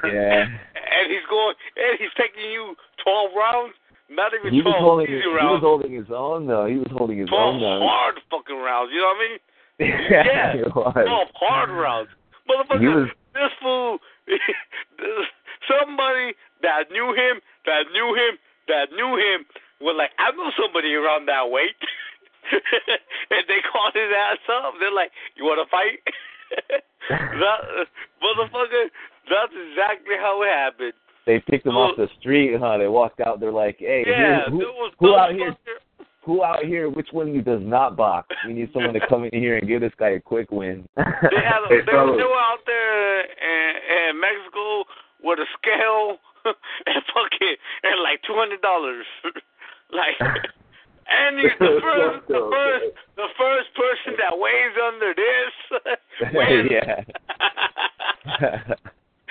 Yeah. And he's going and he's taking you twelve rounds, not even He was twelve holding easy he rounds. was holding his own though. He was holding his twelve own though. hard fucking rounds, you know what I mean? Yeah, [LAUGHS] Yeah. he was. Twelve hard rounds. Motherfucker, was- this fool, [LAUGHS] somebody that knew him, that knew him, that knew him, was like, I know somebody around that weight. [LAUGHS] and they called his ass up. They're like, you want to fight? that, motherfucker, that's exactly how it happened. They picked him off the street, huh? They walked out. They're like, "Hey, Yeah, who, was who out here? Fucker- Who out here? Which one of you does not box? We need someone to come in here and give this guy a quick win." They had a, [LAUGHS] Hey, they, were, fellas. they were out there in, in Mexico with a scale [LAUGHS] and fucking and like two hundred dollars. [LAUGHS] like and you, the first the first the first person that weighs under this wins. yeah.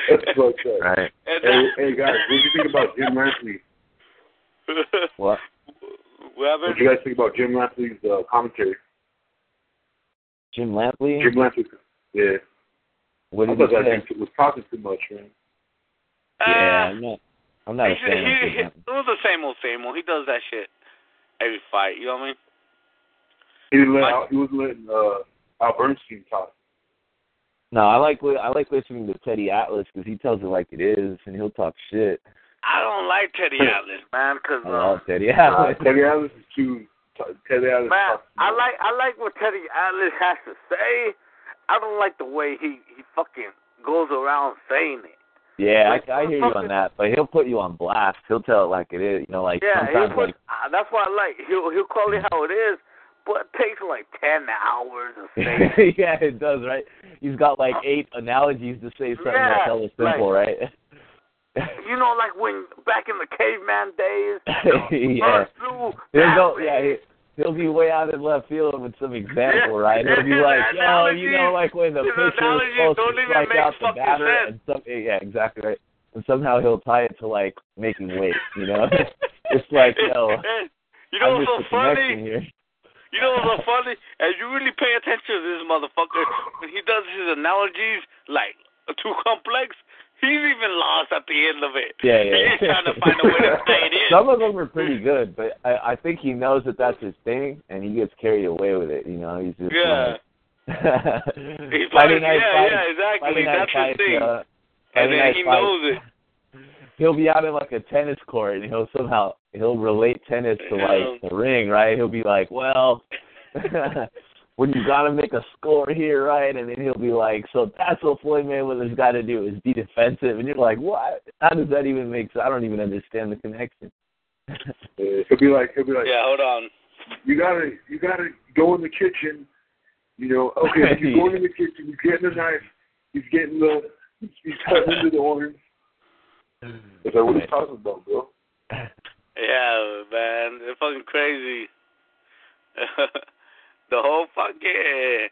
That's fucked up. right. And Hey, hey guys, what do you think about Jim Lampley? What? What What do you guys think about Jim Lampley's uh, commentary? Jim Lampley? Jim Lampley, yeah. What I did he thought say? that dude was talking too much, man. Yeah, Uh, I'm not. I'm not a he, fan of he, Jim he, it was the same old same old. He does that shit every fight. You know what I mean? He didn't let Mike- Al, he was letting uh, Al Bernstein talk. No, I like li- I like listening to Teddy Atlas because he tells it like it is, and he'll talk shit. I don't like Teddy [LAUGHS] Atlas, man, because I uh, love Teddy Uh, Atlas. [LAUGHS] Teddy Atlas is too. Teddy Atlas. Man, I like I like what Teddy Atlas [LAUGHS] has to say. I don't like the way he he fucking goes around saying it. Yeah, Like, I, I hear you on that, but he'll put you on blast. He'll tell it like it is. You know, like Yeah, he'll sometimes put. like Uh, that's what I like. He'll he'll call it how it is, but it takes like ten hours of saying. yeah, it does, right? He's got like eight analogies to say something Yeah, that's hella simple, right? You know, like when back in the caveman days. [LAUGHS] yeah. Through He'll go, yeah, he, he'll be way out in left field with some example, Yeah, right? He'll be like, yo, you know, like when the pitcher is supposed to strike out the batter, sense. and some, yeah, exactly right. And somehow he'll tie it to like making weight, you know? [LAUGHS] it's like, yo, [LAUGHS] you know what's so funny? here. You know what's so funny? As you really pay attention to this motherfucker, when he does his analogies like too complex, he's even lost at the end of it. Yeah, yeah. He's trying to find a way to it in. [LAUGHS] Some of them are pretty good, but I, I think he knows that that's his thing, and he gets carried away with it. You know, he's just Yeah. like, [LAUGHS] He's like, yeah, fights, yeah, exactly. That's his fights, thing. uh, and then he fights. knows it. He'll be out in like a tennis court, and he'll somehow he'll relate tennis to like the ring, right? He'll be like, well. [LAUGHS] when you gotta make a score here, right? And then he'll be like, "So that's what Floyd Mayweather's got to do is be defensive." And you're like, "What? How does that even make sense? I don't even understand the connection." [LAUGHS] Yeah, he'll be like, he'll be like, Yeah, hold on. you gotta, you gotta go in the kitchen. You know, okay, he's going [LAUGHS] in the kitchen. He's getting the knife. He's getting the, he's cutting into the orange. It's like, what are you talking about, bro? Yeah, man, it's fucking crazy. [LAUGHS] the whole fucking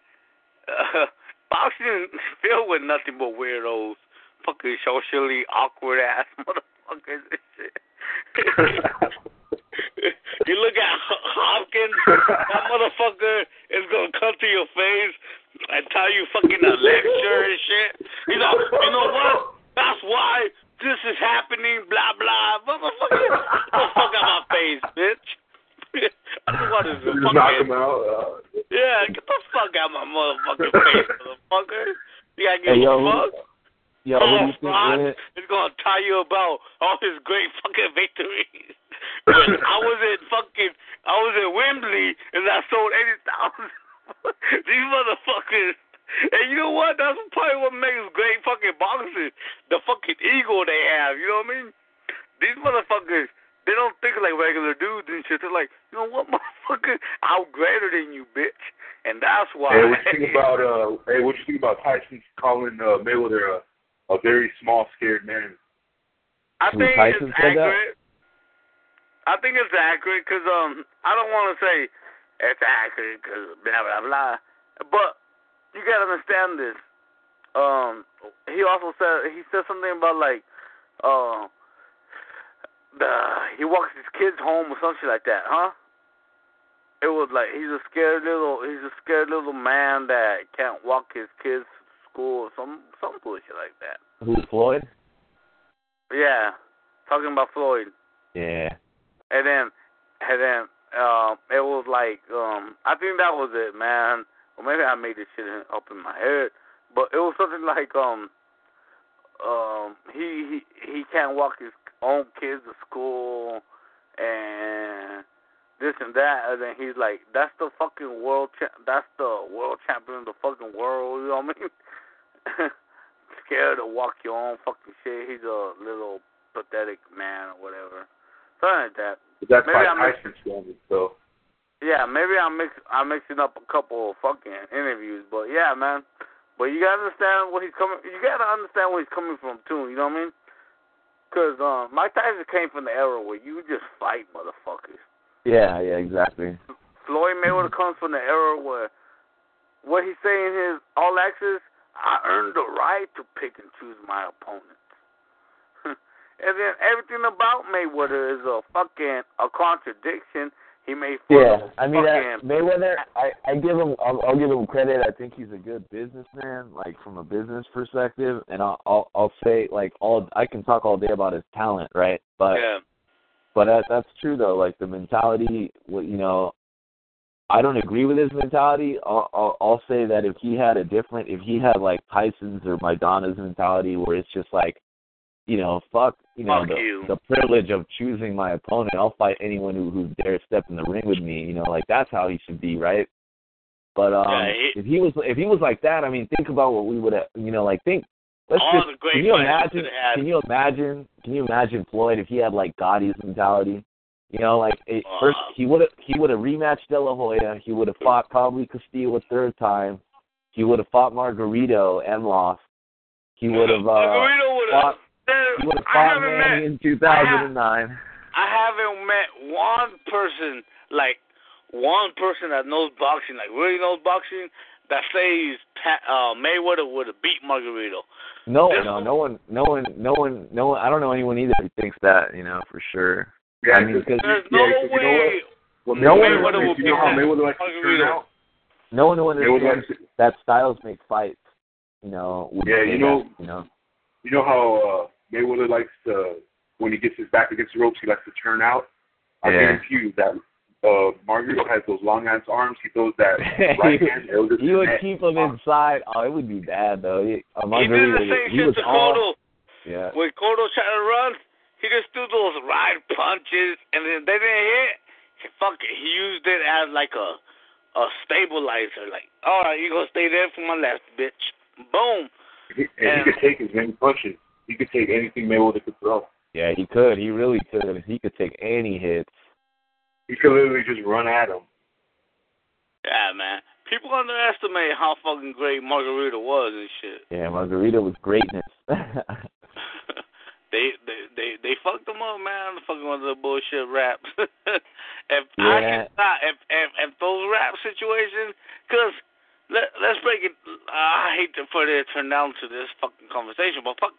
uh, [LAUGHS] boxing is filled with nothing but weirdos. fucking socially awkward ass [LAUGHS] motherfuckers and shit. [LAUGHS] you look at Hopkins, that motherfucker is gonna come to your face and tell you fucking a lecture and shit. You know, you know what? That's why this is happening. Blah blah. Motherfucker, fuck out my face, bitch. [LAUGHS] I just want to knock him out. Uh, Yeah, get the fuck out my motherfucking face, [LAUGHS] motherfucker. You gotta give Hey, a fuck. who- yo, what do you think? Ron is gonna tell you about all his great fucking victories. [LAUGHS] when I was in fucking, I was in Wembley and I sold eighty thousand. These motherfuckers. And you know what? That's probably what makes great fucking boxers. The fucking ego they have. You know what I mean? These motherfuckers. They don't think like regular dudes and shit. They're like, you know what, [LAUGHS] motherfucker? I'm greater than you, bitch. And that's why. hey, what you think about uh? Hey, what you think about Tyson calling uh, Mayweather a, a very small, scared man? I Who, think Tyson it's said that? accurate. I think it's accurate because um I don't want to say it's accurate because blah blah blah, but you gotta understand this. Um, he also said he said something about like uh the he walks his kids home or something like that, huh? It was like he's a scared little he's a scared little man that can't walk his kids to school or some some bullshit like that. Who, Floyd? Yeah, talking about Floyd. Yeah. And then, and then, um, it was like, um, I think that was it, man. Or maybe I made this shit up in my head, but it was something like, um, um, he he he can't walk his own kids to school, and this and that, and then he's like, that's the fucking world, cha- that's the world champion of the fucking world. [LAUGHS] You know what I mean? [LAUGHS] Scared to walk your own fucking shit. He's a little pathetic man or whatever. Something like that. But that's Maybe I'm mix- standards, so. Yeah, maybe I'm mix I'm mixing up a couple of fucking interviews, but yeah, man. But you gotta understand where he's coming. You gotta understand where he's coming from too. You know what I mean? Because um, Mike Tyson came from the era where you just fight motherfuckers. Yeah, yeah, exactly. Floyd Mayweather comes from the era where what he's saying is all access. I earned the right to pick and choose my opponents. [LAUGHS] and then everything about Mayweather is a fucking a contradiction. He made fun Yeah, of I mean uh, Mayweather. I I give him. I'll, I'll give him credit. I think he's a good businessman, like from a business perspective. And I'll I'll, I'll say like all I can talk all day about his talent, right? But yeah. but that, that's true though. Like the mentality, you know, I don't agree with his mentality. I'll, I'll I'll say that if he had a different, if he had like Tyson's or Maidana's mentality, where it's just like, you know, fuck, you know, Fuck the you. the privilege of choosing my opponent. I'll fight anyone who who dares step in the ring with me. You know, like that's how he should be, right? But um, Yeah, if he was if he was like that, I mean, think about what we would have, you know, like think. Let's just, can you imagine? Can you imagine? Can you imagine Floyd if he had like Gatti's mentality? You know, like it, Wow. first he would have he would have rematched De La Hoya. He would have fought probably Castillo a third time. He would have fought Margarito and lost. He [LAUGHS] would have uh, Margarito would have. fought. He would have I fought haven't met. in 2009. I haven't met one person like one person that knows boxing, like really knows boxing, that says Pa- uh, Mayweather would have beat Margarito. No, There's no, no- no one, no one, no one, no one. I don't know anyone either who thinks that. You know, for sure. Yeah, I mean, because There's yeah, no 'cause you know way. Well, No one- Mayweather, Mayweather will you know how beat Mayweather likes to turn Margarito. out? no one who Mayweather understands that styles make fights. You know. would Yeah, you know- you know. you know how uh, Mayweather likes to, when he gets his back against the ropes, he likes to turn out? I Yeah. guarantee you that uh, Margarito has those long ass arms. He throws that [LAUGHS] right hand. It'll just You would connect. keep him inside. Oh, it would be bad though. He, uh, He did the same he shit was to Cotto. Yeah. When Cotto tried to run, he just threw those right punches, and then they didn't hit. He fuck it. He used it as like a a stabilizer. Like, all right, you gonna stay there for my left, bitch. Boom. He, and Yeah. he could take as many punches. He could take anything Mayweather could throw. Yeah, he could. He really could. He could take any hits. He could literally just run at him. Yeah, man. People underestimate how fucking great Margarito was and shit. Yeah, Margarito was greatness. [LAUGHS] they they they they fucked them up, man. Fucking with the bullshit wraps. [LAUGHS] if I can stop, if if if those wrap situations, cause let let's break it. I hate to put it turn down to this fucking conversation. But fuck,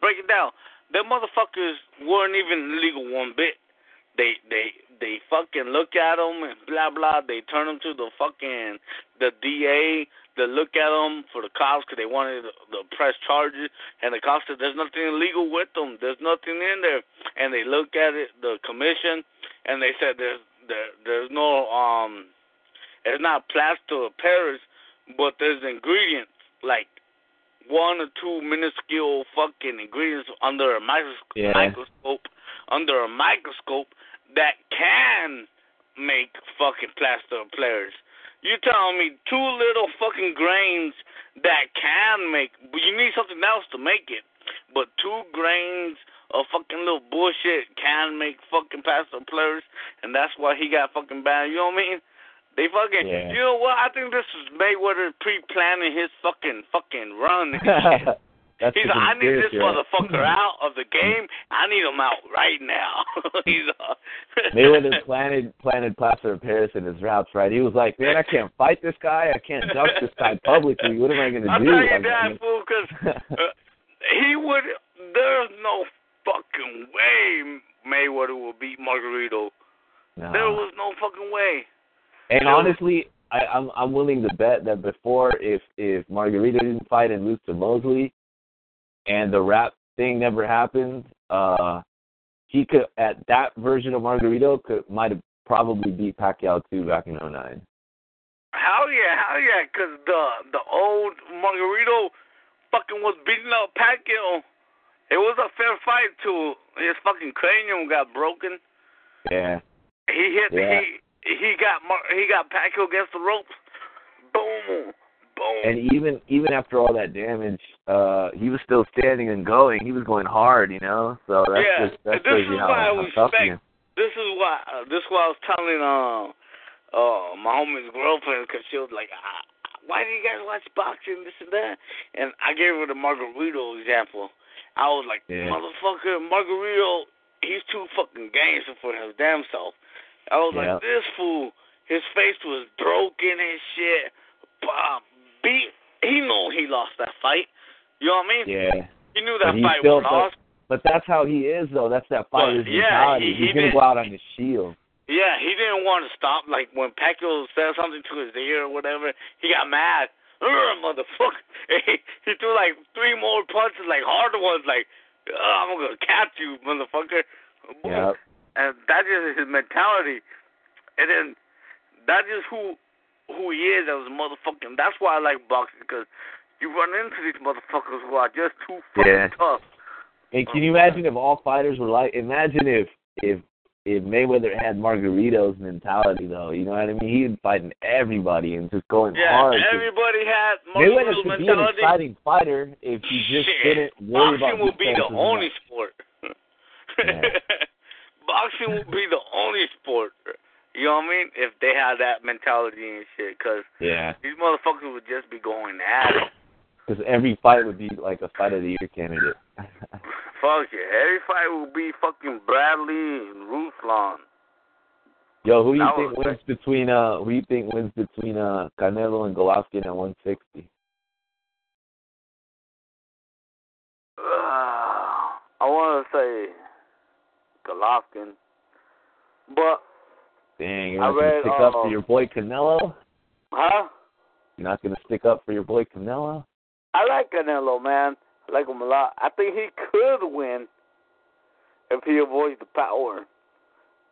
break it down. Them motherfuckers weren't even legal one bit. They they they fucking look at them and blah blah. They turn them to the fucking the DA. They look at them for the cops because they wanted to, to press charges, and the cops said there's nothing illegal with them. There's nothing in there, and they look at it, the commission, and they said there's there there's no um, it's not plaster of Paris, but there's ingredients like one or two minuscule fucking ingredients under a microscope, Yeah. microscope under a microscope that can make fucking plaster players. You telling me two little fucking grains that can make, but you need something else to make it. But two grains of fucking little bullshit can make fucking plaster players, and that's why he got fucking banned. You know what I mean? They fucking, Yeah. you know what? I think this is Mayweather pre-planning his fucking fucking run. [LAUGHS] [LAUGHS] He's like, I need this motherfucker [LAUGHS] out of the game. I need him out right now. He's uh, Mayweather planted planted plaster of Paris in his routes, right? He was like, "Man, I can't fight this guy. I can't dunk this guy publicly. What am I gonna I'll do?" tell you that, fool, because uh, he would. There's no fucking way Mayweather will beat Margarito. no. There was no fucking way. And honestly, I, I'm I'm willing to bet that before, if if Margarito didn't fight and lose to Mosley, and the wrap thing never happened, uh, he could at that version of Margarito could might have probably beat Pacquiao too back in '09. Hell yeah, hell yeah, because the the old Margarito fucking was beating up Pacquiao. It was a fair fight too. His fucking cranium got broken. Yeah, He hit. Yeah. He he got Mar- he got Pacquiao against the ropes. Boom, boom. and even even after all that damage, uh, he was still standing and going. He was going hard, you know. So that's Yeah, just that and this is how, how tough he is. this is why uh, this is why I was telling uh uh my homie's girlfriend because she was like, ah, "Why do you guys watch boxing? This and that." And I gave her the Margarito example. I was like, Yeah. "Motherfucker, Margarito, he's too fucking gangster for his damn self." I was Yeah. like, "This fool, his face was broken and shit. Bah, beat. He knew he lost that fight. You know what I mean? Yeah. He knew that he fight was lost." But that's how he is, though. That's that fighter's yeah, mentality. he- he He's gonna go out on his shield. Yeah, he didn't want to stop. Like when Pacquiao said something to his ear or whatever, he got mad. Ugh, motherfucker! [LAUGHS] He, he threw like three more punches, like harder ones, like I'm gonna catch you, motherfucker. Yeah. And that is his mentality. And then that is who who he is as a motherfucker. And that's why I like boxing because you run into these motherfuckers who are just too fucking Yeah. tough. And can you imagine if all fighters were like? Imagine if if if Mayweather had Margarito's mentality, though. You know what I mean? He'd fighting everybody and just going hard. Yeah, hard. 'cause everybody had Margarito's Mayweather could be an mentality. exciting fighter if he just Shit. didn't worry Boxing about will be the only sport. Yeah. [LAUGHS] Boxing would be the only sport. You know what I mean? If they had that mentality and shit, because Yeah, these motherfuckers would just be going at it. because every fight would be like a fight of the year candidate. [LAUGHS] Fuck yeah. Every fight would be fucking Bradley and Ruslan. Yo, who do you That think wins between uh who you think wins between uh Canelo and Golovkin at 160? Uh, [SIGHS] I want to say Golovkin. But, Dang, you're I not gonna read, stick up for um, your boy Canelo? huh? You're not gonna stick up for your boy Canelo? I like Canelo, man. I like him a lot. I think he could win if he avoids the power.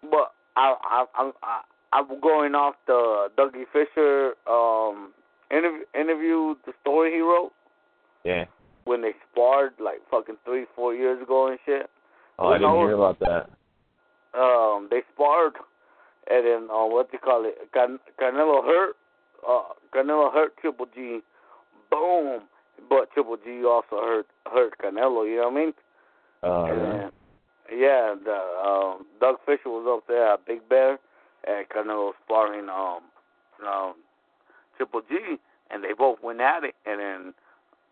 But I, I, I'm, I, I'm going off the Dougie Fischer um interview, interview, the story he wrote Yeah. when they sparred like fucking three, four years ago and shit. Oh, I didn't hear about that. Um, they sparred, and then uh, what they call it, Can- Canelo hurt, uh, Canelo hurt Triple G, boom. But Triple G also hurt hurt Canelo. You know what I mean? Oh, yeah. And, yeah, the um, Doug Fischer was up there at Big Bear, and Canelo was sparring um, um, Triple G, and they both went at it, and then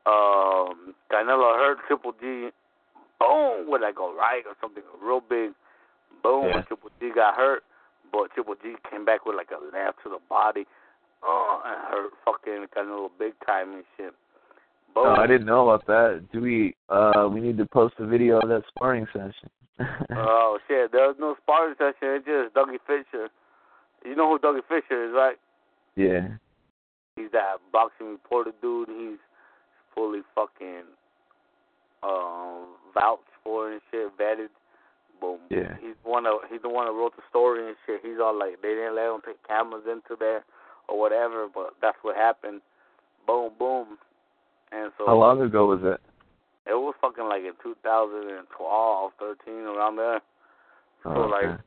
um, Canelo hurt Triple G, boom, with like a right or something real big, boom, Yeah. Triple G got hurt, but Triple G came back with like a left to the body, oh, and hurt fucking Canelo big time and shit. Boom. I didn't know about that. Do we? Uh, we need to post a video of that sparring session. [LAUGHS] Oh shit! There was no sparring session. It's just Dougie Fischer. You know who Dougie Fischer is, right? yeah. He's that boxing reporter dude. He's fully fucking um vouched for and shit, vetted. Boom. Yeah. He's one of he's the one that wrote the story and shit. He's all like they didn't let him take cameras into there or whatever, but that's what happened. Boom, boom. And so How long ago was it? it was fucking like in 2012, 13, around there. So Oh, like,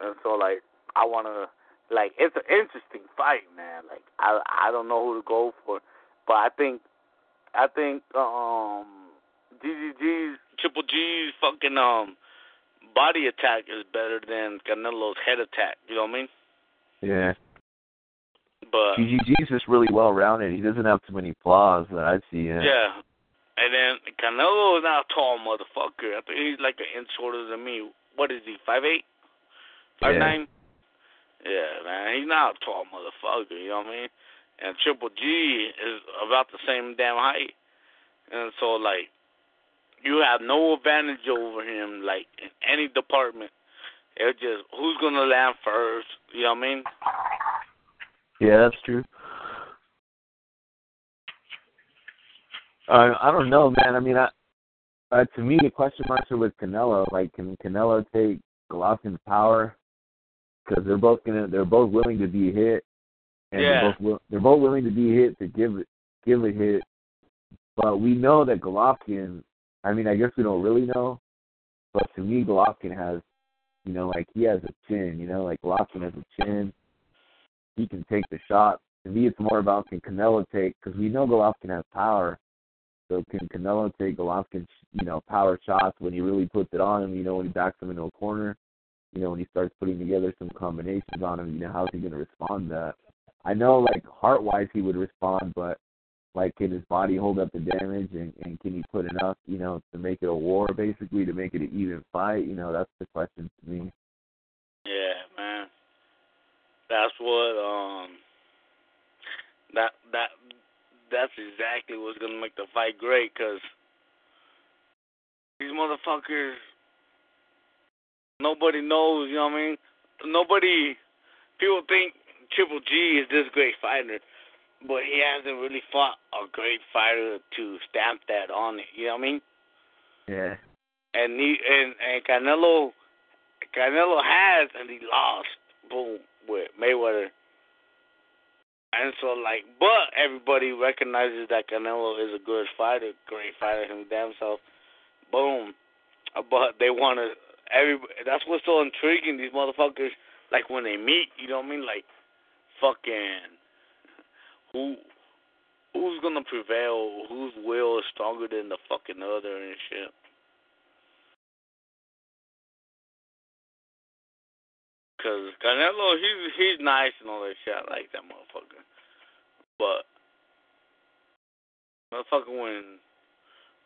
and so like, I wanna like it's an interesting fight, man. Like I I don't know who to go for, but I think I think um GGG's Triple G's fucking um body attack is better than Canelo's head attack. You know what I mean? yeah. But GGG's just really well rounded. He doesn't have too many flaws that I see. Yeah. yeah. And then Canelo is not a tall motherfucker. I think he's like an inch shorter than me. What is he? Five eight? Five Yeah. nine? Yeah, man. He's not a tall motherfucker, you know what I mean? And Triple G is about the same damn height. And so like you have no advantage over him, like in any department. It's just who's gonna land first, you know what I mean? Yeah, that's true. Uh, I don't know, man. I mean, I, uh, to me, the question marks are with Canelo. Like, can Canelo take Golovkin's power? Because they're both gonna, they're both willing to be hit, and Yeah. they're both wi- they're both willing to be hit to give it, give a hit. But we know that Golovkin. I mean, I guess we don't really know, but to me, Golovkin has, you know, like he has a chin. You know, like Golovkin has a chin he can take the shot. To me, it's more about can Canelo take because we know Golovkin has power. So can Canelo take Golovkin's you know power shots when he really puts it on him? You know when he backs him into a corner. You know when he starts putting together some combinations on him. You know how's he going to respond to that? I know like heart wise he would respond, but like can his body hold up the damage and, and can he put enough you know to make it a war basically to make it an even fight? You know that's the question to me. Yeah, man. That's what um that that that's exactly what's gonna make the fight great, cause these motherfuckers, nobody knows. You know what I mean? Nobody. People think Triple G is this great fighter, but he hasn't really fought a great fighter to stamp that on it. You know what I mean? Yeah. and he and and Canelo Canelo has and he lost boom with Mayweather. And so like but everybody recognizes that Canelo is a good fighter, great fighter himself. Boom. But they wanna every that's what's so intriguing, these motherfuckers like when they meet, you know what I mean? Like fucking who who's gonna prevail, whose will is stronger than the fucking other and shit. Cause Canelo, he's he's nice and all that shit. I like that motherfucker. But motherfucker, when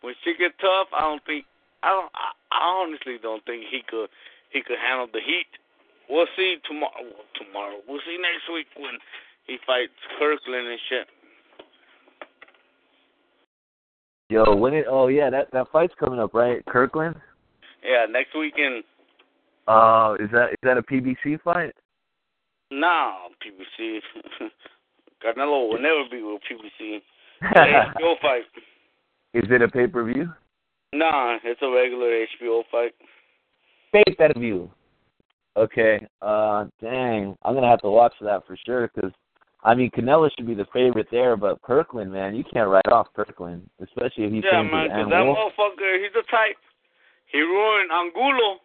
when shit get tough, I don't think I don't I, I honestly don't think he could he could handle the heat. We'll see tomorrow. Tomorrow, we'll see next week when he fights Kirkland and shit. Yo, when it? Oh yeah, that that fight's coming up, right? Kirkland. Yeah, next weekend. Uh, is that is that a PBC fight? Nah, PBC. [LAUGHS] Canelo will never be with PBC. HBO [LAUGHS] fight. is it a pay per view? Nah, it's a regular HBO fight. Pay per view. Okay. Uh, dang, I'm gonna have to watch that for sure because. I mean, Canelo should be the favorite there, but Kirkland, man, you can't write off Kirkland, especially if he's yeah, man, 'cause that motherfucker, he's the type. He ruined Angulo.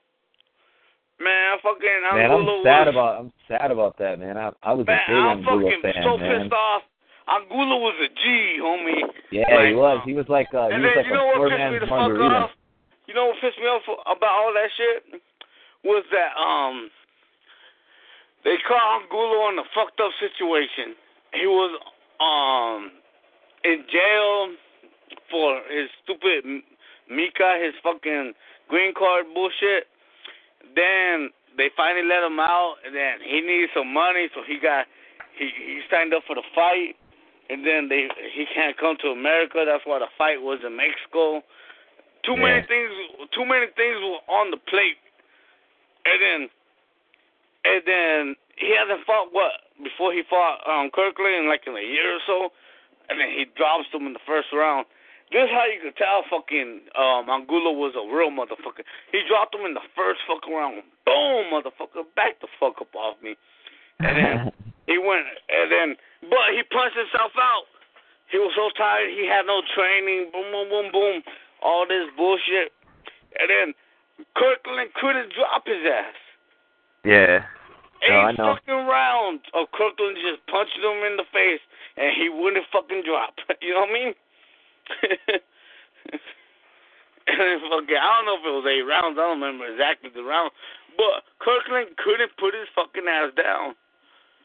Man, fucking Man, Angulo I'm sad was, about I'm sad about that, man. I I was man, a big I'm Angulo fucking fan, so man. pissed off. Angulo was a G, homie. Yeah, Like, he was. He was like uh, he was then like you a know poor what pissed me man's the fuck margarita. off? You know what pissed me off about all that shit was that um they caught Angulo in a fucked up situation. He was um in jail for his stupid Mika, his fucking green card bullshit. Then they finally let him out, and then he needed some money, so he got he he signed up for the fight, and then they he can't come to America. That's why the fight was in Mexico. Too many things. Too many things were on the plate, and then and then he hasn't fought what before he fought um Kirkland in like in a year or so, and then he drops him in the first round. This is how you could tell fucking um Angulo was a real motherfucker. He dropped him in the first fucking round. Boom, motherfucker, back the fuck up off me. And then [LAUGHS] he went, and then, but he punched himself out. He was so tired, he had no training. Boom, boom, boom, boom. All this bullshit. And then Kirkland couldn't drop his ass. Yeah. No, I Eight know. fucking rounds of Kirkland just punching him in the face, and he wouldn't fucking drop. [LAUGHS] You know what I mean? [LAUGHS] and then fucking, I don't know if it was eight rounds. I don't remember exactly the round, but Kirkland couldn't put his fucking ass down.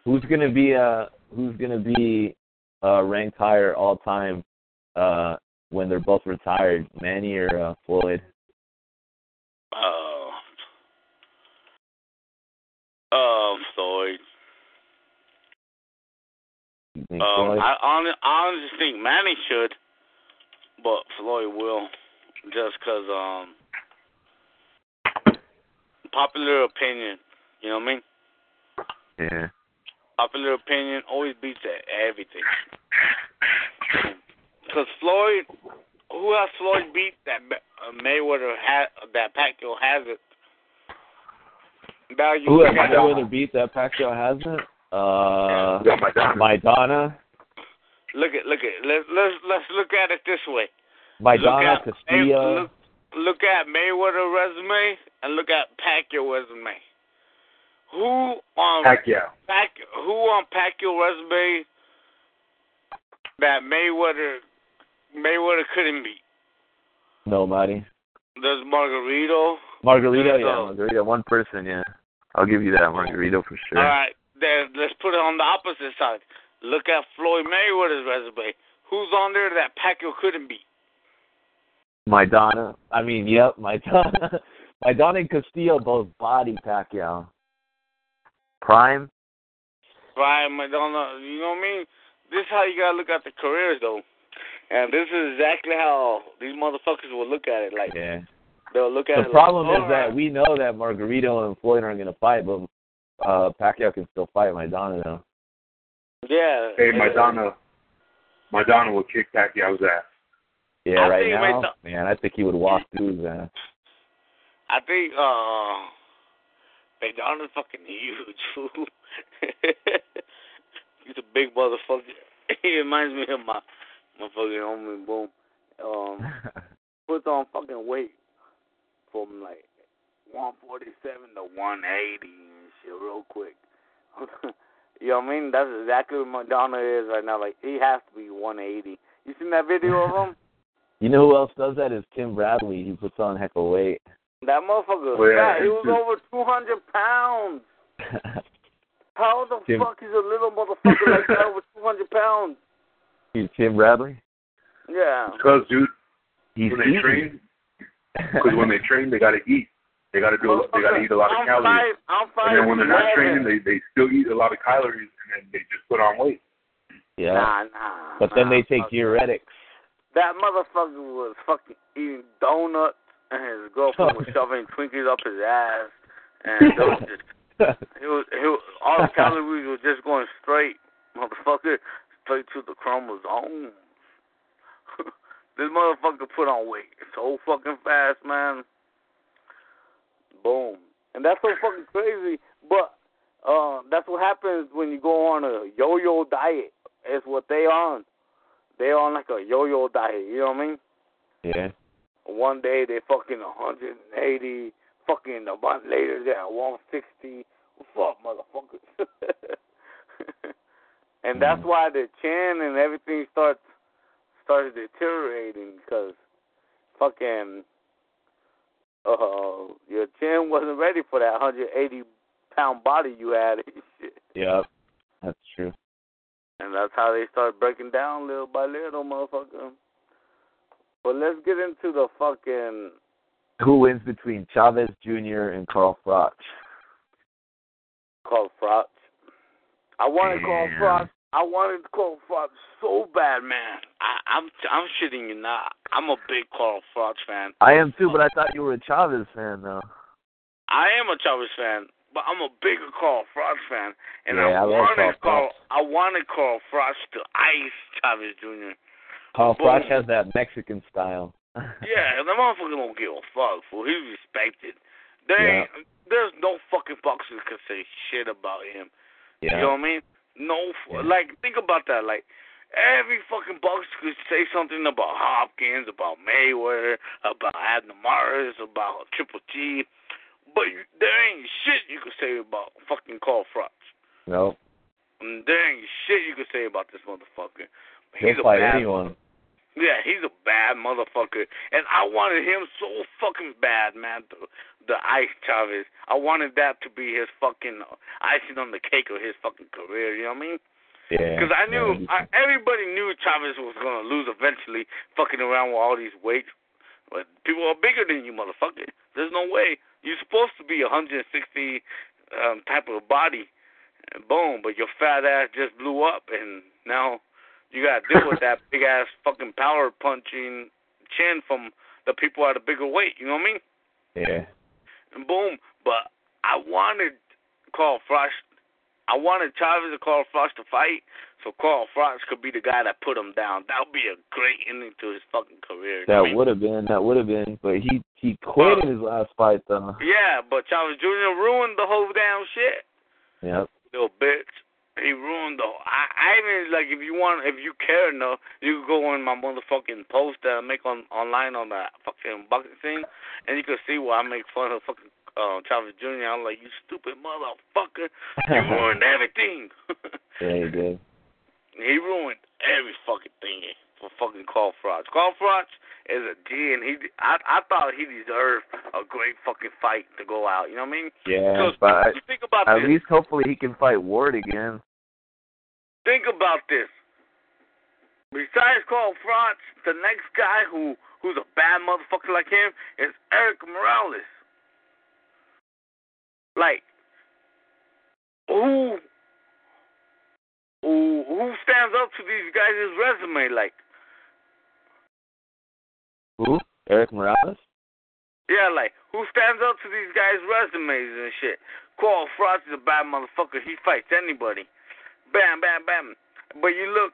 Who's gonna be uh who's gonna be uh ranked higher all time uh when they're both retired, Manny or uh, Floyd? Uh, uh, Floyd. Um, Floyd? I, hon- I honestly think Manny should, but Floyd will, just 'cause um, popular opinion. You know what I mean? yeah. Popular opinion always beats everything. Because Floyd, who has Floyd beat that uh, Mayweather has that Pacquiao has it? Now you Who has look at- Mayweather beat that Pacquiao hasn't? Uh, Yeah, Maidana. Maidana, Look at look at let's let's let's look at it this way. Maidana, look at, Castillo. Look, look at Mayweather resume and look at Pacquiao resume. Who on Pacquiao. Pac who on Pacquiao resume that Mayweather Mayweather couldn't beat? Nobody. There's Margarito. Margarito, yeah, Margarito, one person, yeah. I'll give you that, Margarito for sure. All right, then let's put it on the opposite side. Look at Floyd Mayweather's resume. Who's on there that Pacquiao couldn't beat? Maidana. I mean, yep, Maidana. [LAUGHS] Maidana and Castillo both body Pacquiao. Prime. Brian Maidana, you know what I mean? This is how you gotta look at the careers though. And this is exactly how these motherfuckers will look at it. Like Yeah. They'll look at The it problem like, is that we know that Margarito and Floyd aren't going to fight, but uh Pacquiao can still fight Maidana though. Yeah. Hey, and- Maidana. Maidana will kick Pacquiao's ass. Yeah, I right now, Maida- man, I think he would walk through his ass. I think uh Maidana's fucking huge, fool. [LAUGHS] He's a big motherfucker. [LAUGHS] he reminds me of my my fucking homie boom. Um [LAUGHS] puts on fucking weight from like 147 to 180 and shit real quick. [LAUGHS] you know what I mean? That's exactly what Maidana is right now. Like he has to be 180. You seen that video of him? [LAUGHS] You know who else does that is Tim Bradley. He puts on heck of weight. That motherfucker was Oh, yeah, fat. He was over 200 pounds. [LAUGHS] How the Tim- fuck is a little motherfucker like that over 200 pounds? He's Tim Bradley. Yeah. Because, dude, He's when they eating. train, because when they train, they gotta eat. They gotta do. They gotta eat a lot of I'm calories. Five, I'm five And then when they're not training, they they still eat a lot of calories, and then they just put on weight. yeah. Nah, nah. but then they take fuck. diuretics. That motherfucker was fucking eating donuts, and his girlfriend was [LAUGHS] shoving Twinkies up his ass, and they was [LAUGHS] just He was, he was, all the calories were just going straight, motherfucker, straight to the chromosomes. This motherfucker put on weight so fucking fast, man. Boom. And that's so fucking crazy. But uh that's what happens when you go on a yo yo diet. It's what they on. They on like a yo yo diet, you know what I mean? yeah. One day they fucking 180, fucking a month later they're at 160. Fuck, motherfuckers. [LAUGHS] and that's Mhm. why the chin and everything starts started deteriorating because fucking uh your chin wasn't ready for that 180 pound body you had. Yep. That's true. And that's how they start breaking down little by little, motherfucker. But let's get into the fucking Who wins between Chavez Jr. and Carl Froch? Carl Froch. I wanted Carl Damn. Froch I wanted Carl Froch so bad, man. I, I'm I'm shitting you not. I'm a big Carl Froch fan. I am too, but I thought you were a Chavez fan though. I am a Chavez fan, but I'm a bigger Carl Froch fan, and Yeah, I I, wanted Carl Carl. I wanted Carl Froch to ice Chavez Jr. Carl. Froch has that Mexican style. [LAUGHS] Yeah, the motherfucker don't give a fuck, fool. He's respected. There ain't, there's no fucking boxer can say shit about him. yeah. You know what I mean? No, Yeah. like think about that. Like every fucking boxer could say something about Hopkins, about Mayweather, about Abner Mares, about Triple G, but you, there ain't shit you could say about fucking Carl Froch. Nope. Mm, there ain't shit you could say about this motherfucker. He'll He's a fight bad anyone. Yeah, he's a bad motherfucker, and I wanted him so fucking bad, man. The, the Ice Chavez, I wanted that to be his fucking icing on the cake of his fucking career. You know what I mean? Yeah. Because I knew, I, everybody knew Chavez was gonna lose eventually, fucking around with all these weights. But people are bigger than you, motherfucker. There's no way. You're supposed to be 160 um, type of body, and boom. But your fat ass just blew up, and now you gotta deal with that [LAUGHS] big ass fucking power punching chin from the people at a bigger weight. You know what I mean? yeah. and boom. But I wanted Carl Froch. I wanted Chavez and Carl Froch to fight, so Carl Froch could be the guy that put him down. That would be a great ending to his fucking career. what I That mean? would have been. That would have been. But he he quit uh, in his last fight though. Yeah, but Chavez Jr. ruined the whole damn shit. Yep. Little bitch. He ruined the. I, I even like if you want, if you care enough, you could go on my motherfucking post that I make on online on that fucking bucket thing, and you can see where I make fun of fucking uh, Chavez Jr. I'm like, you stupid motherfucker, you [LAUGHS] ruined everything. [LAUGHS] Yeah, he did. he ruined every fucking thing for fucking Carl Froch. Carl Froch is a G, and he, I, I thought he deserved a great fucking fight to go out. You know what I mean? Yeah, but think about at this. least hopefully he can fight Ward again. Think about this. Besides Carl Froch, the next guy who who's a bad motherfucker like him is Erik Morales. Like, who who who stands up to these guys' resume? Like, Who? Erik Morales? yeah, like who stands up to these guys' resumes and shit? Carl Froch is a bad motherfucker. He fights anybody. Bam, bam, bam. But you look,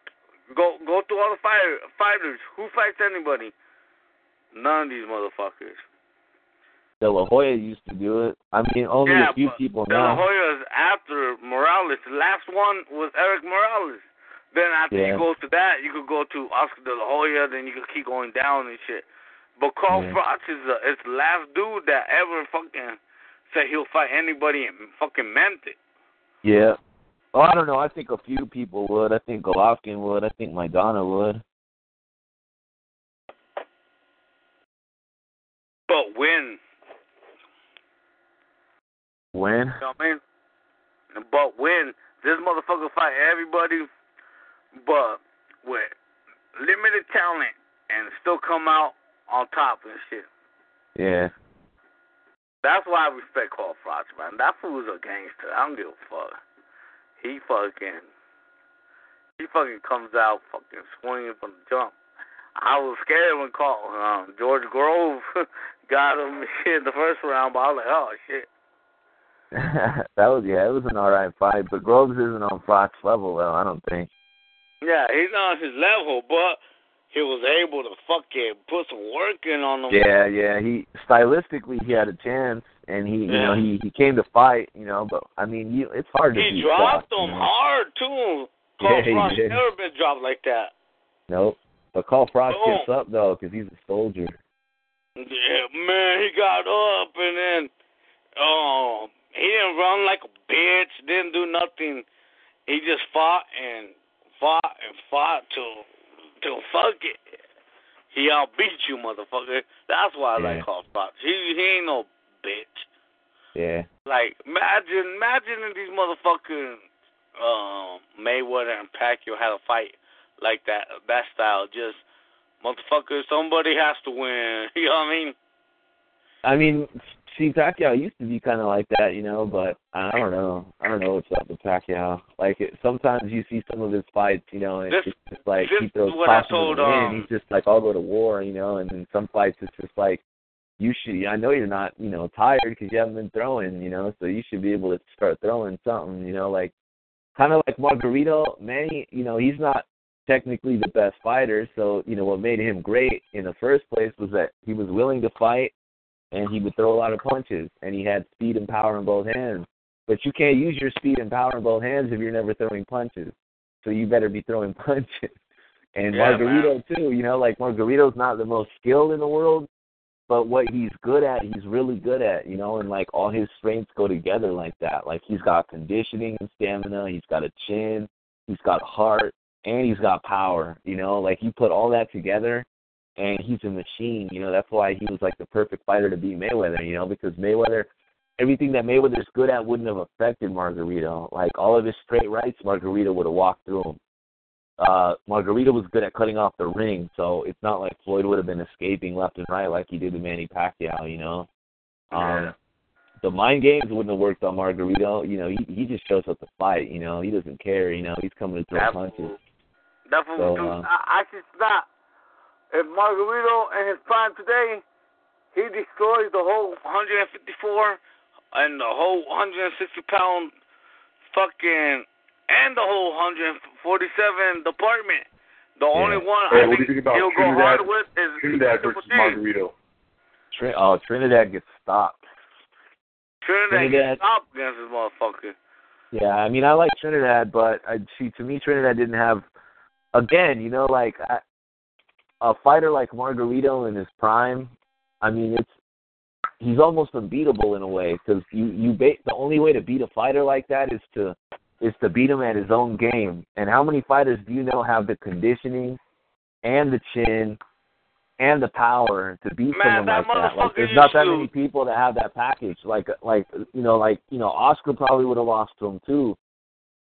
go go through all the fighter, fighters. Who fights anybody? None of these motherfuckers. De La Hoya used to do it. I mean, only yeah, a few people De La now. Hoya is after Morales. The last one was Erik Morales. Then after Yeah. you go to that, you could go to Oscar De La Hoya. Then you could keep going down and shit. But Carl Yeah. Froch is the is the last dude that ever fucking said he'll fight anybody and fucking meant it. Yeah. Oh, I don't know. I think a few people would. I think Golovkin would. I think Maidana would. But when, When? you know what I mean? But when this motherfucker fight everybody, but with limited talent and still come out on top and shit. Yeah. That's why I respect Carl Froch, man. That fool's a gangster. I don't give a fuck. He fucking, he fucking comes out fucking swinging from the jump. I was scared when Carl, um, George Grove [LAUGHS] got him [LAUGHS] in the first round, but I was like, oh shit. [LAUGHS] that was yeah, it was an alright fight, but Groves isn't on Froch level though, I don't think. Yeah, he's not on his level, but he was able to fucking put some work in on him. Yeah, yeah. He stylistically he had a chance and he you know, he he came to fight, you know, but I mean you it's hard to He beat dropped him you know. hard too. Carl Yeah, he did. never been dropped like that. Nope. But Carl Froch Boom. gets up though, because he's a soldier. Yeah, man, he got up and then um he didn't run like a bitch, didn't do nothing. He just fought and fought and fought till till fuck it. He outbeat you, motherfucker. That's why I Yeah. like Carl Froch. He he ain't no bitch. Yeah. Like imagine imagine if these motherfucking um Mayweather and Pacquiao had a fight like that that style. Just motherfucker, somebody has to win. [LAUGHS] You know what I mean? I mean, see, Pacquiao used to be kind of like that, you know, but I don't know. I don't know what's up with Pacquiao. Like it, sometimes you see some of his fights, you know, and This- it's just like he throws is what I caution to the told, wind. um, He's just like, I'll go to war, you know. And in some fights, it's just like you should. I know you're not, you know, tired because you haven't been throwing, you know, so you should be able to start throwing something, you know, like kind of like Margarito. Manny, you know, he's not technically the best fighter. So, you know, what made him great in the first place was that he was willing to fight and he would throw a lot of punches and he had speed and power in both hands. But you can't use your speed and power in both hands if you're never throwing punches. So you better be throwing [LAUGHS] punches. And Yeah, Margarito too, you know, like Margarito's not the most skilled in the world, but what he's good at, he's really good at, you know, and like all his strengths go together like that. Like he's got conditioning and stamina, he's got a chin, he's got heart, and he's got power, you know, like you put all that together and he's a machine, you know, that's why he was like the perfect fighter to beat Mayweather, you know, because Mayweather everything that Mayweather's good at wouldn't have affected Margarito. Like all of his straight rights, Margarito would have walked through them. Uh, Margarito was good at cutting off the ring, so it's not like Floyd would have been escaping left and right like he did to Manny Pacquiao, you know. Um, Yeah. the mind games wouldn't have worked on Margarito. You know, he he just shows up to fight. You know, he doesn't care. You know, he's coming to throw That punches. That So, uh, I, I just not. If Margarito and his prime today, he destroys the whole 154 and the whole 160 pound fucking and the whole 147 department. The only one Hey, I think think about he'll go Trinidad- hard with is Trinidad Triple versus G. Margarito. Trin- oh, Trinidad gets stopped. Trinidad, Trinidad. gets stopped against this motherfucker. Yeah, I mean, I like Trinidad, but I see to me Trinidad didn't have. Again, you know, like I, a fighter like Margarito in his prime. I mean, it's he's almost unbeatable in a way because you you ba- the only way to beat a fighter like that is to is to beat him at his own game. And how many fighters do you know have the conditioning and the chin and the power to beat Man, someone that like that? Like, there's not that many people that have that package. Like, like you know, like you know, Oscar probably would have lost to him too.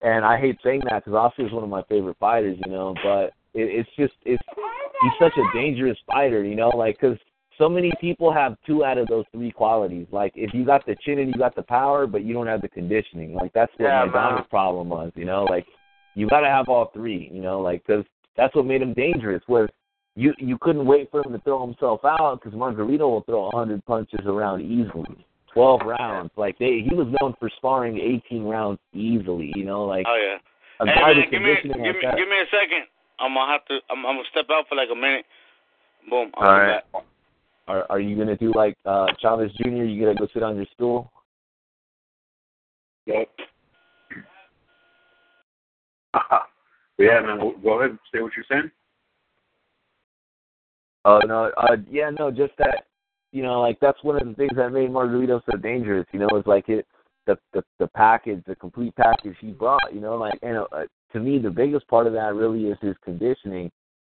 And I hate saying that because Oscar is one of my favorite fighters, you know. But it, it's just it's he's such a dangerous fighter, you know, like because so many people have two out of those three qualities. Like if you got the chin and you got the power, but you don't have the conditioning, like that's what Yeah, Maidana's problem was, you know. Like you got to have all three, you know, like because that's what made him dangerous. Was you you couldn't wait for him to throw himself out because Margarito will throw a hundred punches around easily. Twelve rounds, like they, he was known for sparring eighteen rounds easily. You know, like Oh yeah. a Hey man, give me give like me that. give me a second. I'm gonna have to. I'm, I'm gonna step out for like a minute. Boom. I'll All be right. back. Are are you gonna do like uh Chavez Jr.? You gonna go sit on your stool? Yep. yeah, man. Go- Go ahead. Say what you're saying. Oh no, uh yeah, no, just that you know, like that's one of the things that made Margarito so dangerous, you know, it's like it the the the package, the complete package he brought, you know, like and uh, to me the biggest part of that really is his conditioning.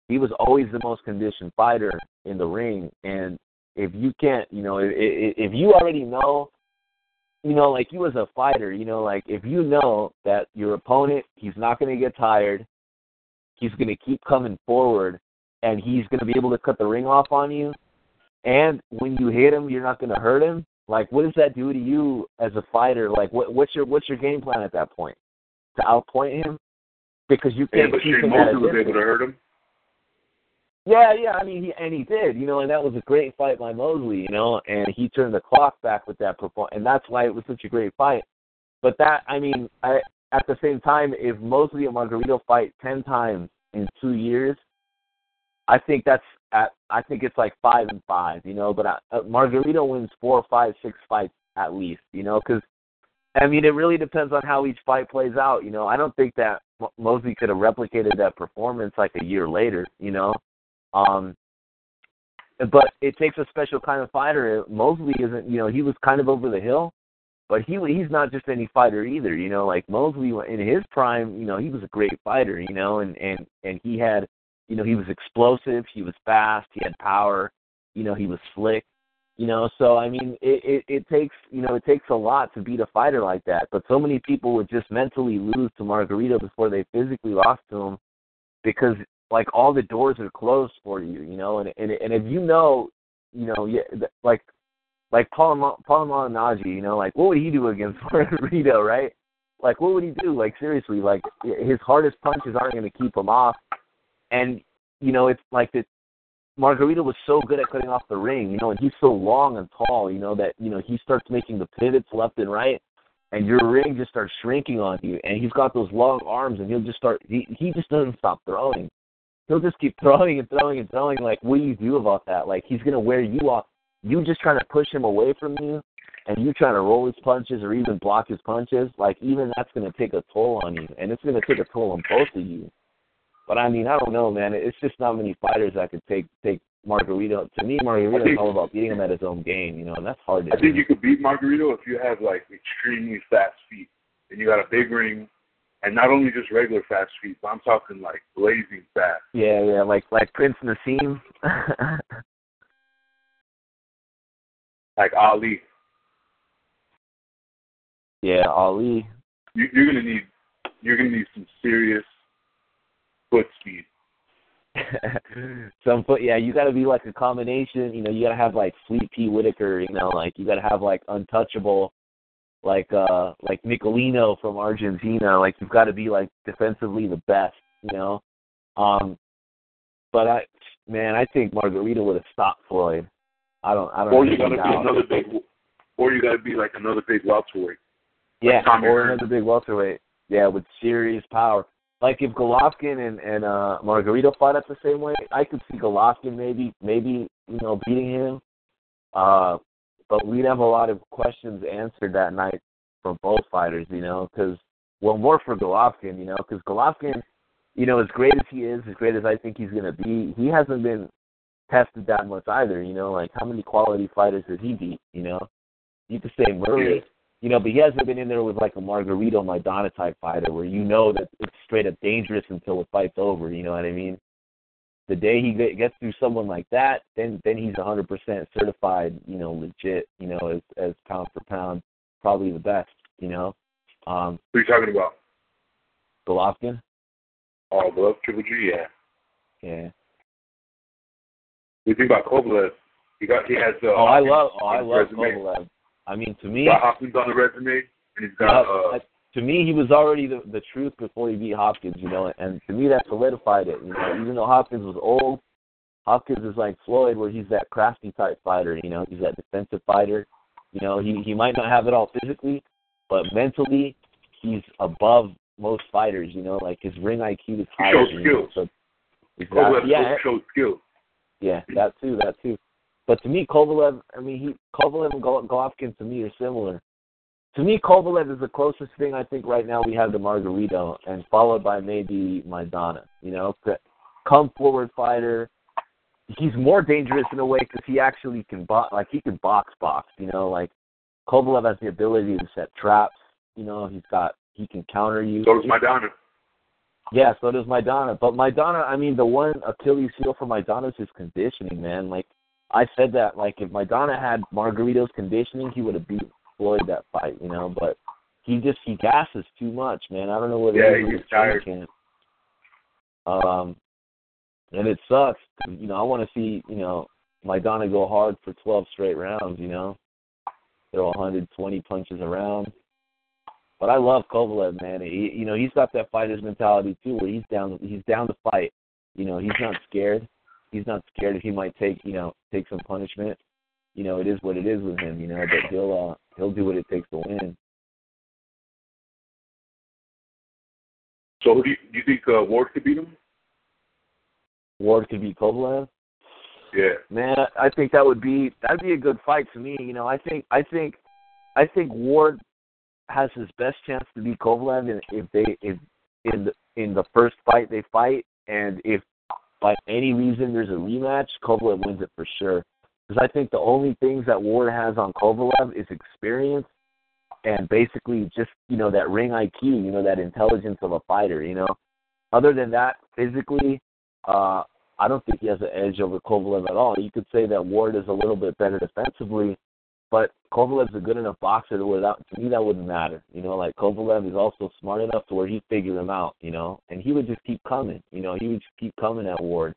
He was always the most conditioned fighter in the ring and if you can't, you know, if, if you already know you know, like you as a fighter, you know, like if you know that your opponent, he's not going to get tired, he's going to keep coming forward, and he's going to be able to cut the ring off on you, and when you hit him, you're not going to hurt him. Like, what does that do to you as a fighter? Like, what, what's your what's your game plan at that point? To outpoint him because you can't but keep Shane him at a Mosley was able to hurt him. Yeah, yeah. I mean, he and he did, you know, and that was a great fight by Mosley, you know, and he turned the clock back with that performance, and that's why it was such a great fight. But that, I mean, I at the same time, if Mosley and Margarito fight ten times in two years, I think that's at, I think it's like five and five, you know. But I, uh, Margarito wins four, five, six fights at least, you know, because I mean, it really depends on how each fight plays out. You know, I don't think that Mo- Mosley could have replicated that performance like a year later. You know, um, but it takes a special kind of fighter. Mosley isn't. You know, he was kind of over the hill, but he he's not just any fighter either. You know, like Mosley in his prime. You know, he was a great fighter. You know, and and and he had. You know, he was explosive. He was fast. He had power. You know, he was slick. You know, so I mean, it, it it takes you know it takes a lot to beat a fighter like that. But so many people would just mentally lose to Margarito before they physically lost to him, because like all the doors are closed for you. You know, and and and if you know, you know, yeah, like like Paul Paul Malignaggi, you know, like what would he do against [LAUGHS] Margarito, right? Like what would he do? Like seriously, like his hardest punches aren't going to keep him off, and you know it's like that. Margarito was so good at cutting off the ring, you know, and he's so long and tall, you know, that you know he starts making the pivots left and right, and your ring just starts shrinking on you. And he's got those long arms, and he'll just start. He he just doesn't stop throwing. He'll just keep throwing and throwing and throwing. Like, what do you do about that? Like, he's gonna wear you off. You just trying to push him away from you, and you trying to roll his punches or even block his punches. Like, even that's gonna take a toll on you, and it's gonna take a toll on both of you. But I mean, I don't know, man. It's just not many fighters that could take take Margarito. To me, Margarito is all about beating him at his own game, you know, and that's hard to I do. think you could beat Margarito if you have like extremely fast feet and you got a big ring, and not only just regular fast feet, but I'm talking like blazing fast. Yeah, yeah, like like Prince Naseem. [LAUGHS] like Ali. Yeah, Ali. You, you're gonna need you're gonna need some serious foot speed. [LAUGHS] Some foot, yeah. You got to be like a combination. You know, you got to have like Sweet Pea Whitaker. You know, like you got to have like untouchable, like uh like Nicolino from Argentina. Like you've got to be like defensively the best. You know, um, but I, man, I think Margarito would have stopped Floyd. I don't, I don't. Or you gotta be another big, or you gotta be like another big welterweight. Yeah, Tommy or another big welterweight. Yeah, with serious power. Like if Golovkin and and uh Margarito fought at the same way, I could see Golovkin maybe maybe you know beating him. Uh, but we'd have a lot of questions answered that night for both fighters, you know, because well more for Golovkin, you know, because Golovkin, you know, as great as he is, as great as I think he's gonna be, he hasn't been tested that much either, you know. Like how many quality fighters has he beat, you know? You could say Murray. You know, but he hasn't been in there with like a Margarito Maidana type fighter where you know that it's straight up dangerous until the fight's over. You know what I mean? The day he gets through someone like that, then then he's 100% certified. You know, legit. You know, as as pound for pound, probably the best. You know, um, Who are you talking about? Golovkin. Oh, Glove Triple G, yeah. Yeah. We think about Kovalev. He got he has. Uh, Oh, I love. Oh, I love resume. Kovalev. I mean, to me, got Hopkins on the resume, and he's got. Uh, to me, he was already the the truth before he beat Hopkins, you know, and to me that solidified it. You know, even though Hopkins was old, Hopkins is like Floyd, where he's that crafty type fighter. You know, he's that defensive fighter. You know, he he might not have it all physically, but mentally, he's above most fighters. You know, like his ring IQ is He higher. shows you know, skills. so exactly, yeah, shows yeah, that too, that too. But to me, Kovalev, I mean, he Kovalev and Gol- Golovkin to me are similar. To me, Kovalev is the closest thing I think right now we have to Margarito, and followed by maybe Maidana. You know, come forward fighter. He's more dangerous in a way because he actually can box, like he can box box. You know, like Kovalev has the ability to set traps. You know, he's got he can counter you. So does Maidana. Yeah, so does Maidana. But Maidana, I mean, the one Achilles heel for Maidana is his conditioning, man. Like I said that, like if Maidana had Margarito's conditioning, he would have beat Floyd that fight, you know. But he just he gasses too much, man. I don't know what it Yeah, is he with gets tired. Um, and it sucks. You know, I want to see you know Maidana go hard for 12 straight rounds. You know, throw 120 punches around. But I love Kovalev, man. He, you know, he's got that fighter's mentality too, where he's down, he's down to fight. You know, he's not scared. He's not scared if he might take, you know, take some punishment. You know, it is what it is with him. You know, but he'll, uh, he'll do what it takes to win. So who do you, do you think uh, Ward could beat him? Ward could beat Kovalev. Yeah. Man, I think that would be that'd be a good fight to me. You know, I think I think I think Ward has his best chance to beat Kovalev if they if in the, in the first fight they fight, and if by any reason there's a rematch, Kovalev wins it for sure. Because I think the only things that Ward has on Kovalev is experience and basically just you know that ring IQ, you know that intelligence of a fighter. You know, other than that, physically, uh, I don't think he has an edge over Kovalev at all. You could say that Ward is a little bit better defensively, but Kovalev's a good enough boxer to without to me that wouldn't matter. You know, like Kovalev is also smart enough to where he'd figure him out, you know, and he would just keep coming. You know, he would just keep coming at Ward.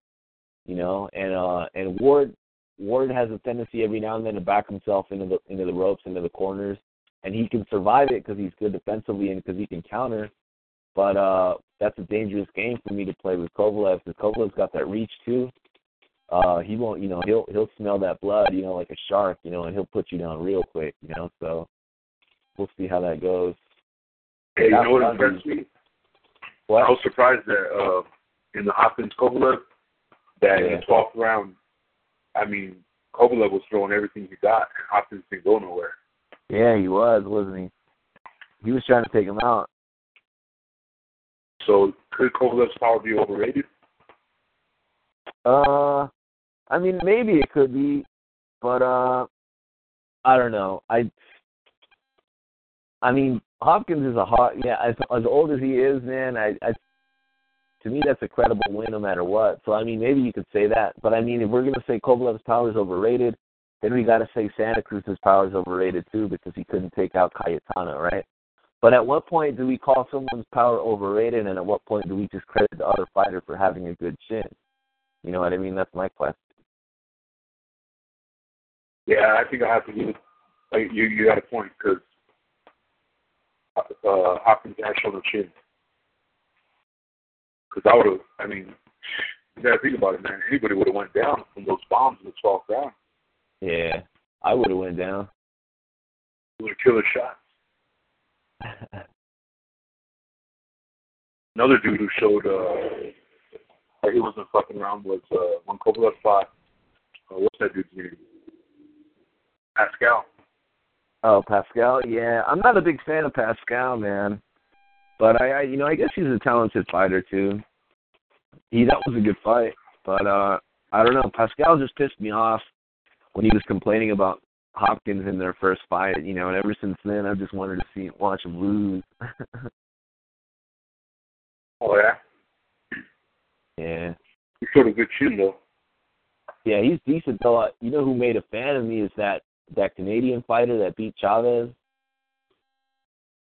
You know, and uh and Ward Ward has a tendency every now and then to back himself into the into the ropes, into the corners, and he can survive it because he's good defensively and because he can counter. But uh, that's a dangerous game for me to play with Kovalev because Kovalev's got that reach too. Uh, he won't, you know, he'll he'll smell that blood, you know, like a shark, you know, and he'll put you down real quick, you know. So we'll see how that goes. Hey, you know what impressed me? What? I was surprised that uh, in the Hopkins Kovalev that in Yeah. the twelfth round, I mean, Kovalev was throwing everything he got, and Hopkins didn't go nowhere. Yeah, he was, wasn't he? He was trying to take him out. So could Kovalev's power be overrated? Uh, I mean, maybe it could be, but uh, I don't know. I, I mean, Hopkins is a hot. Yeah, as as old as he is, man, I, I, to me, that's a credible win no matter what. So I mean, maybe you could say that, but I mean, if we're gonna say Kovalev's power is overrated, then we got to say Santa Cruz's power is overrated too because he couldn't take out Cayetano, right? But at what point do we call someone's power overrated, and at what point do we just credit the other fighter for having a good chin? You know what I mean? That's my question. Yeah, I think I have to give. Like, you you got a point because uh, Hopkins has shown a chin. Because I would have. I mean, you got to think about it, man. Anybody would have went down from those bombs in the twelfth round. Yeah, I would have went down. Would have killer shots. [LAUGHS] Another dude who showed uh, like he wasn't fucking around was uh, when Kovalev fought. Uh, what's that dude's name? Pascal. oh, Pascal. Yeah, I'm not a big fan of Pascal, man. But I, I, you know, I guess he's a talented fighter too. He that was a good fight, but uh I don't know. Pascal just pissed me off when he was complaining about Hopkins in their first fight. You know, and ever since then, I've just wanted to see watch him lose. [LAUGHS] Oh yeah, yeah. he showed a good chin though. Yeah, he's decent though. You know who made a fan of me is that that Canadian fighter that beat Chavez.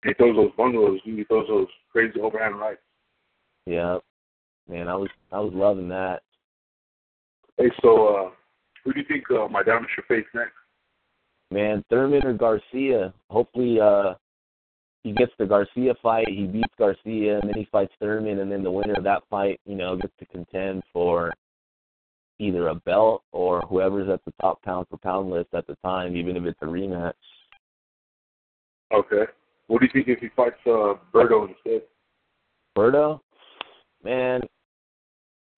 He throws those bungalows. He throws those crazy overhand rights. Yeah, man, I was I was loving that. Hey, so uh, who do you think uh, Maidana should face next? Man, Thurman or Garcia. Hopefully, uh, he gets the Garcia fight. He beats Garcia, and then he fights Thurman, and then the winner of that fight, you know, gets to contend for either a belt or whoever's at the top pound for pound list at the time, even if it's a rematch. Okay. What do you think if he fights uh, Berto instead? Berto, man,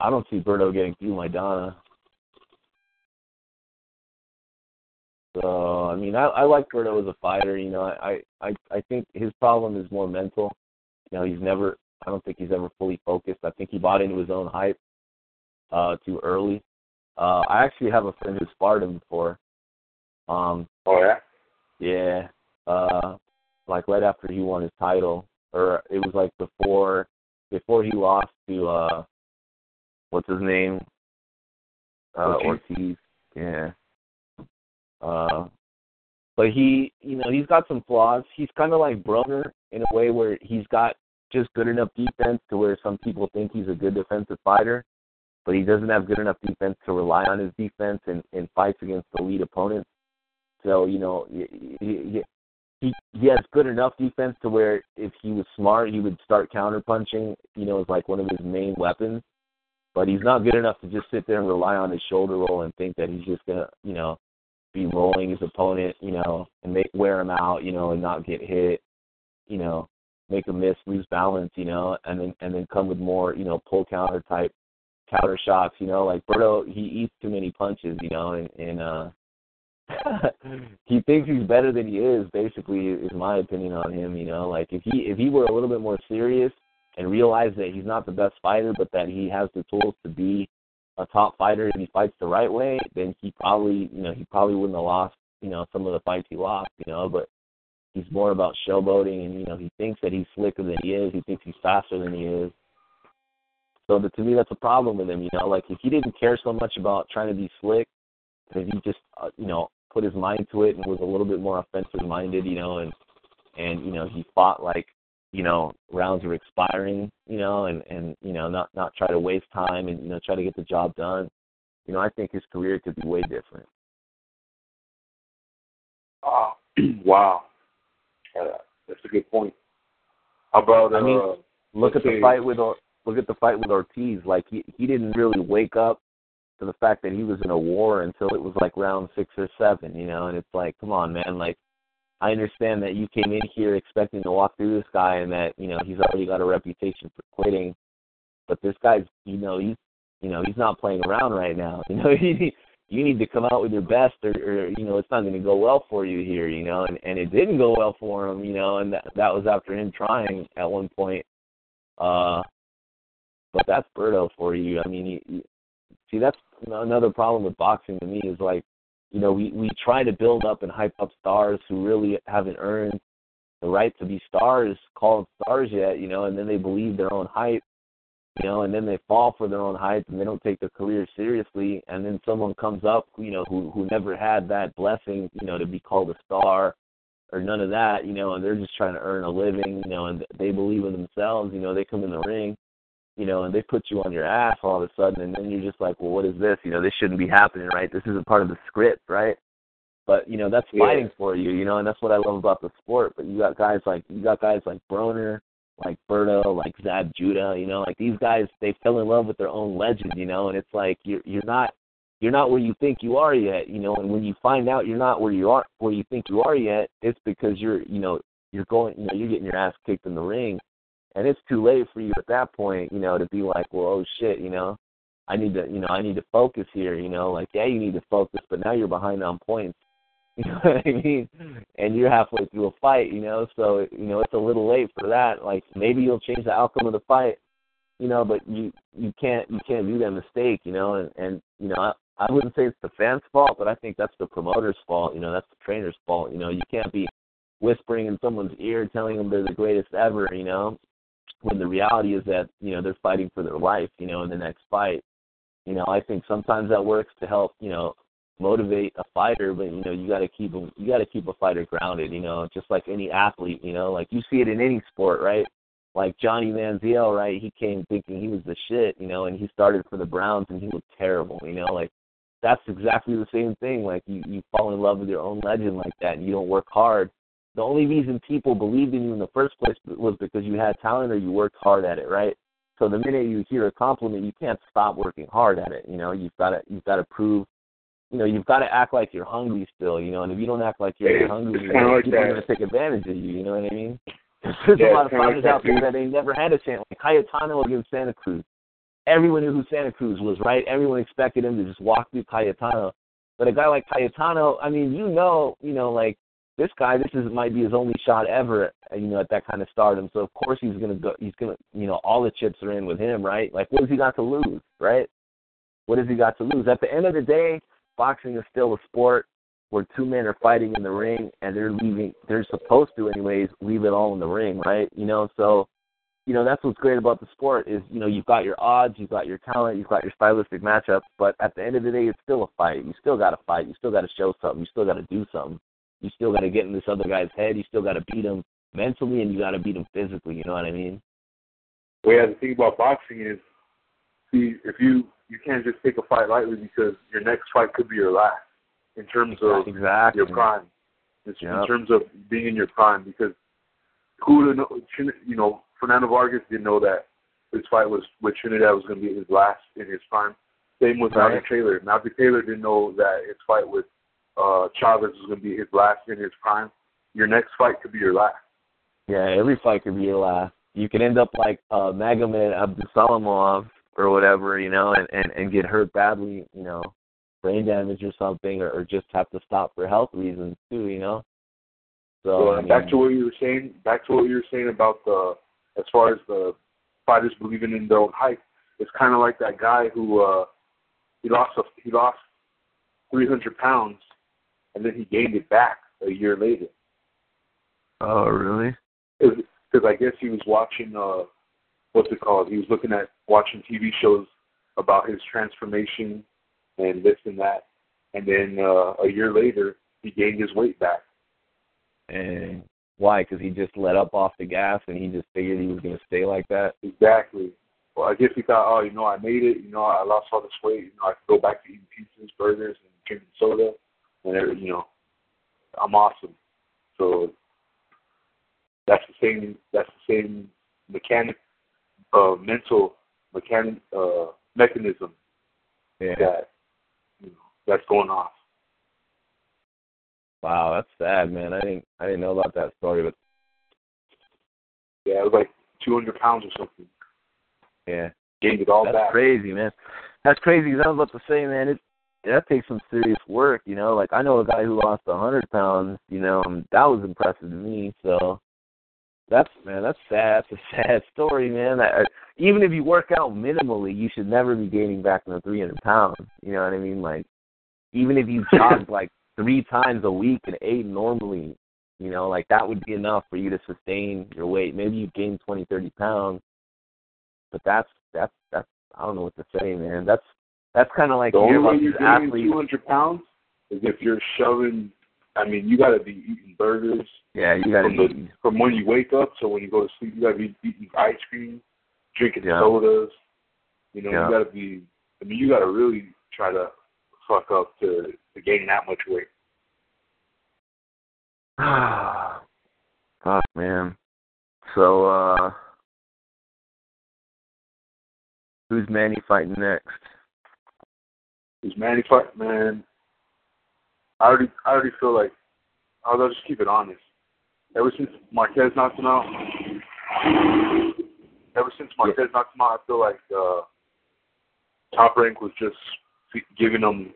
I don't see Berto getting through Maidana. So I mean, I, I like Berto as a fighter. You know, I, I I think his problem is more mental. You know, he's never. I don't think he's ever fully focused. I think he bought into his own hype uh too early. Uh I actually have a friend who sparred him before. Um Oh yeah. yeah. Uh like right after he won his title. Or it was like before before he lost to uh what's his name? Uh Ortiz. Ortiz. Yeah. Uh but he you know, he's got some flaws. He's kinda like Broner in a way where he's got just good enough defense to where some people think he's a good defensive fighter, but he doesn't have good enough defense to rely on his defense in, in fights against elite opponents. So you know, he, he he has good enough defense to where if he was smart, he would start counterpunching. You know, as like one of his main weapons. But he's not good enough to just sit there and rely on his shoulder roll and think that he's just gonna, you know, be rolling his opponent, you know, and make wear him out, you know, and not get hit, you know, make a miss, lose balance, you know, and then and then come with more, you know, pull counter type counter shots, you know, like Berto he eats too many punches, you know, and, and uh [LAUGHS] he thinks he's better than he is, basically is my opinion on him, you know. Like if he if he were a little bit more serious and realized that he's not the best fighter but that he has the tools to be a top fighter and he fights the right way, then he probably you know, he probably wouldn't have lost, you know, some of the fights he lost, you know, but he's more about showboating and, you know, he thinks that he's slicker than he is, he thinks he's faster than he is. So but to me that's a problem with him, you know, like if he didn't care so much about trying to be slick, if he just uh, you know, put his mind to it and was a little bit more offensive minded, you know, and and you know he fought like you know rounds were expiring, you know, and and you know not not try to waste time and you know try to get the job done. you know, I think his career could be way different. Uh, [CLEARS THROAT] wow, uh, that's a good point. How about uh, I mean, look at the fight with look at the fight with Ortiz. Like he he didn't really wake up to the fact that he was in a war until it was like round six or seven, you know. And it's like, come on, man. Like, I understand that you came in here expecting to walk through this guy, and that you know he's already got a reputation for quitting. But this guy's, you know, he's you know he's not playing around right now. [LAUGHS] You know, you need you need to come out with your best, or, or you know it's not going to go well for you here. You know, and and it didn't go well for him. You know, and that that was after him trying at one point. Uh, but that's Berto for you. I mean, he, he, see, that's another problem with boxing to me is like, you know, we we try to build up and hype up stars who really haven't earned the right to be stars, called stars yet, you know, and then they believe their own hype, you know, and then they fall for their own hype and they don't take their career seriously, and then someone comes up, you know, who who never had that blessing, you know, to be called a star or none of that, you know, and they're just trying to earn a living, you know, and they believe in themselves, you know, they come in the ring, you know, and they put you on your ass all of a sudden, and then you're just like, well, what is this? You know, this shouldn't be happening, right? This isn't part of the script, right? But you know, that's Yeah. fighting for you, you know, and that's what I love about the sport. But you got guys like you got guys like Broner, like Berto, like Zab Judah, you know, like these guys, they fell in love with their own legend, you know, and it's like you're you're not you're not where you think you are yet, you know, and when you find out you're not where you are where you think you are yet, it's because you're you know you're going you know you're getting your ass kicked in the ring, and it's too late for you at that point, you know, to be like, well, oh shit, you know, I need to you know I need to focus here, you know, like yeah you need to focus, but now you're behind on points. You know what I mean? And you're halfway through a fight, you know, so you know it's a little late for that. Like maybe you'll change the outcome of the fight, you know, but you you can't you can't do that mistake, you know, and and you know I, I wouldn't say it's the fans' fault, but I think that's the promoter's fault. You know, that's the trainer's fault. You know, you can't be whispering in someone's ear telling them they're the greatest ever. You know, when the reality is that you know they're fighting for their life. You know, in the next fight. You know, I think sometimes that works to help. You know, motivate a fighter, but you know you got to keep them. You got to keep a fighter grounded. You know, just like any athlete. You know, like you see it in any sport, right? Like Johnny Manziel, right? He came thinking he was the shit, you know, and he started for the Browns and he looked terrible, you know, like that's exactly the same thing. Like you, you fall in love with your own legend like that and you don't work hard. The only reason people believed in you in the first place was because you had talent or you worked hard at it, right? So the minute you hear a compliment, you can't stop working hard at it. You know, you've got to you've got to prove. You know, you've got to act like you're hungry still. You know, and if you don't act like you're It's- hungry, you know, like people are going to take advantage of you. You know what I mean? [LAUGHS] There's Yeah, a lot of kinda like fighters out there that they never had a chance. Like Cayetano against Santa Cruz. Everyone knew who Santa Cruz was, right? Everyone expected him to just walk through Cayetano. But a guy like Cayetano, I mean, you know, you know, like this guy, this is might be his only shot ever, you know, at that kind of stardom. So of course he's gonna go. He's gonna, you know, all the chips are in with him, right? Like, what has he got to lose, right? What has he got to lose? At the end of the day, boxing is still a sport where two men are fighting in the ring and they're leaving. They're supposed to, anyways, leave it all in the ring, right? You know, so you know that's what's great about the sport is you know you've got your odds, you've got your talent, you've got your stylistic matchups, but at the end of the day, it's still a fight. You still got to fight. You still got to show something. You still got to do something. You still got to get in this other guy's head. You still got to beat him mentally, and you got to beat him physically. You know what I mean? Well, yeah, the thing about boxing is, see, if you you can't just take a fight lightly because your next fight could be your last in terms of exactly. your prime. It's Yep. In terms of being in your prime, because who would know? You know, Fernando Vargas didn't know that his fight was with Trinidad was going to be his last in his prime. Same with Right. Meldrick Taylor. Meldrick Taylor didn't know that his fight with uh Chavez was going to be his last in his prime. Your next fight could be your last. Yeah, every fight could be your last. You could end up like uh Magomed Abdusalamov or whatever, you know, and, and, and get hurt badly, you know, brain damage or something, or, or just have to stop for health reasons too, you know. So So I and back to what you were saying, back to what you were saying about the as far as the fighters believing in their own hype. It's kind of like that guy who uh he lost a, he lost 300 pounds and then he gained it back a year later. oh really? Because I guess he was watching uh what's it called? He was looking at watching TV shows about his transformation and this and that, and then uh, a year later he gained his weight back. And why? Because he just let up off the gas and he just figured he was going to stay like that. Exactly. well, I guess he thought, oh, you know, I made it. You know, I lost all this weight. You know, I can go back to eating pizzas, burgers, and drinking soda. Whenever, you know, I'm awesome. So that's the same. That's the same mechanic, uh, mental mechanic uh, mechanism Yeah. that you know that's going off. Wow, that's sad, man. I didn't I didn't know about that story, but Yeah, it was like 200 pounds or something. yeah. Gained it all back. That's back. crazy, man. That's crazy. 'cause I was about to say, man, it that takes some serious work. You know, like I know a guy who lost a hundred pounds. You know, and that was impressive to me. So that's man, that's sad. That's a [LAUGHS] sad story, man. That, even if you work out minimally, you should never be gaining back the three hundred pounds. You know what I mean? Like even if you [LAUGHS] jog like three times a week and ate normally, you know, like that would be enough for you to sustain your weight. Maybe you gain twenty, thirty pounds, but that's that's that's I don't know what to say, man. That's that's kind of like The only way you're gaining athletes. 200 pounds is if you're shoving. I mean, you got to be eating burgers Yeah, you got to from, the, be. from when you wake up to when you go to sleep. You got to be eating ice cream, drinking Yeah. sodas. You know, Yeah. you got to be. I mean, you got to really try to fuck up to to gain that much weight. [SIGHS] Fuck, man. So, uh, who's Manny fighting next? Is Manny fight man? I already I already feel like I'll I'll just keep it honest. Ever since Marquez knocked him out, ever since Marquez knocked him out, I feel like uh, Top Rank was just giving him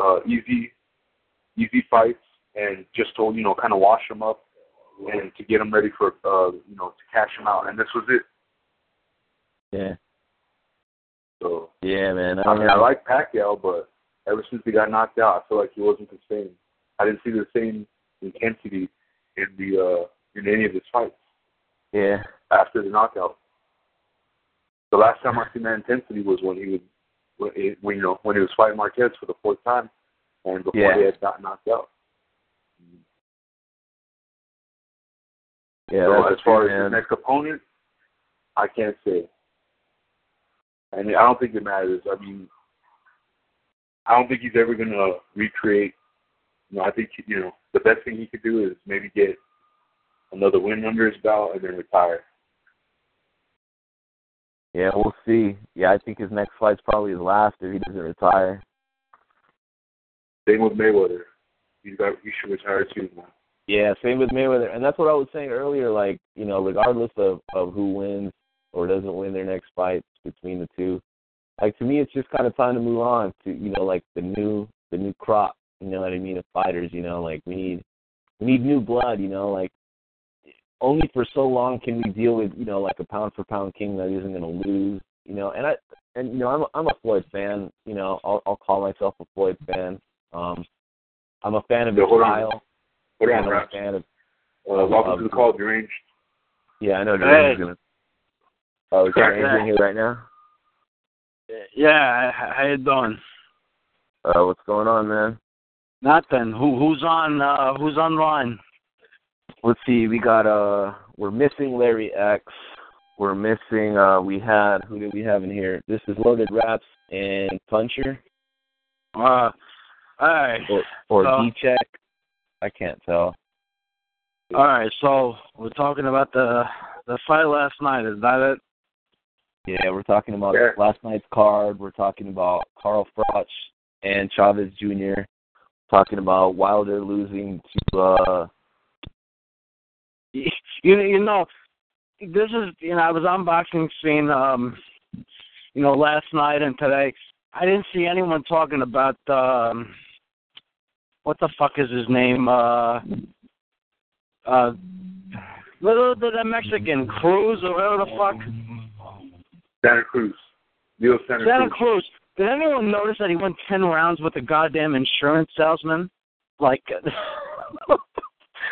uh, easy easy fights and just to you know kind of wash him up and to get him ready for uh, you know to cash him out. And this was it. Yeah, So yeah, man. I mean, I uh, like Pacquiao, but ever since he got knocked out, I feel like he wasn't the same. I didn't see the same intensity in the uh, in any of his fights Yeah, after the knockout. The last time I seen that intensity was when he was when, when you know when he was fighting Marquez for the fourth time, and before Yeah. he had got knocked out. yeah. so as far true, as the next opponent, I can't say. And I don't think it matters. I mean, I don't think he's ever gonna recreate. You know, I think you know the best thing he could do is maybe get another win under his belt and then retire. Yeah, we'll see. Yeah, I think his next fight's probably his last if he doesn't retire. Same with Mayweather. He's got he should retire too. Man. Yeah, same with Mayweather, and that's what I was saying earlier. Like, you know, regardless of of who wins or doesn't win their next fight between the two, like to me, it's just kind of time to move on to you know, like the new the new crop. You know what I mean? Of fighters. You know, like we need we need new blood. You know, like only for so long can we deal with you know like a pound for pound king that isn't going to lose. You know, and I and you know I'm a, I'm a Floyd fan. You know, I'll I'll call myself a Floyd fan. Um, I'm a fan of his Yeah, style. Hold on, I'm a fan of Uh, welcome um, to the call, deranged. Yeah, I know. Hey. Deranged's gonna. Oh, is Crack Deranged that. here right now? Yeah, how you doing? Uh, what's going on, man? Nothing. Who who's on uh who's online? Let's see. We got uh, we're missing Larry X. We're missing. uh We had who did we have in here? This is Loaded Raps and Puncher Uh all right. or or So- D-Check. I can't tell. All right, so we're talking about the the fight last night, is that it? Yeah, we're talking about Yeah. last night's card. We're talking about Carl Froch and Chavez Jr. Talking about Wilder losing to uh [LAUGHS] You you know, this is you know, I was on BoxingScene um you know, last night and today. I didn't see anyone talking about um what the fuck is his name? Uh uh the, the Mexican Cruz or whatever the fuck. Santa Cruz. Neil Santa, Santa Cruz. Cruz. Did anyone notice that he went ten rounds with a goddamn insurance salesman? Like, [LAUGHS]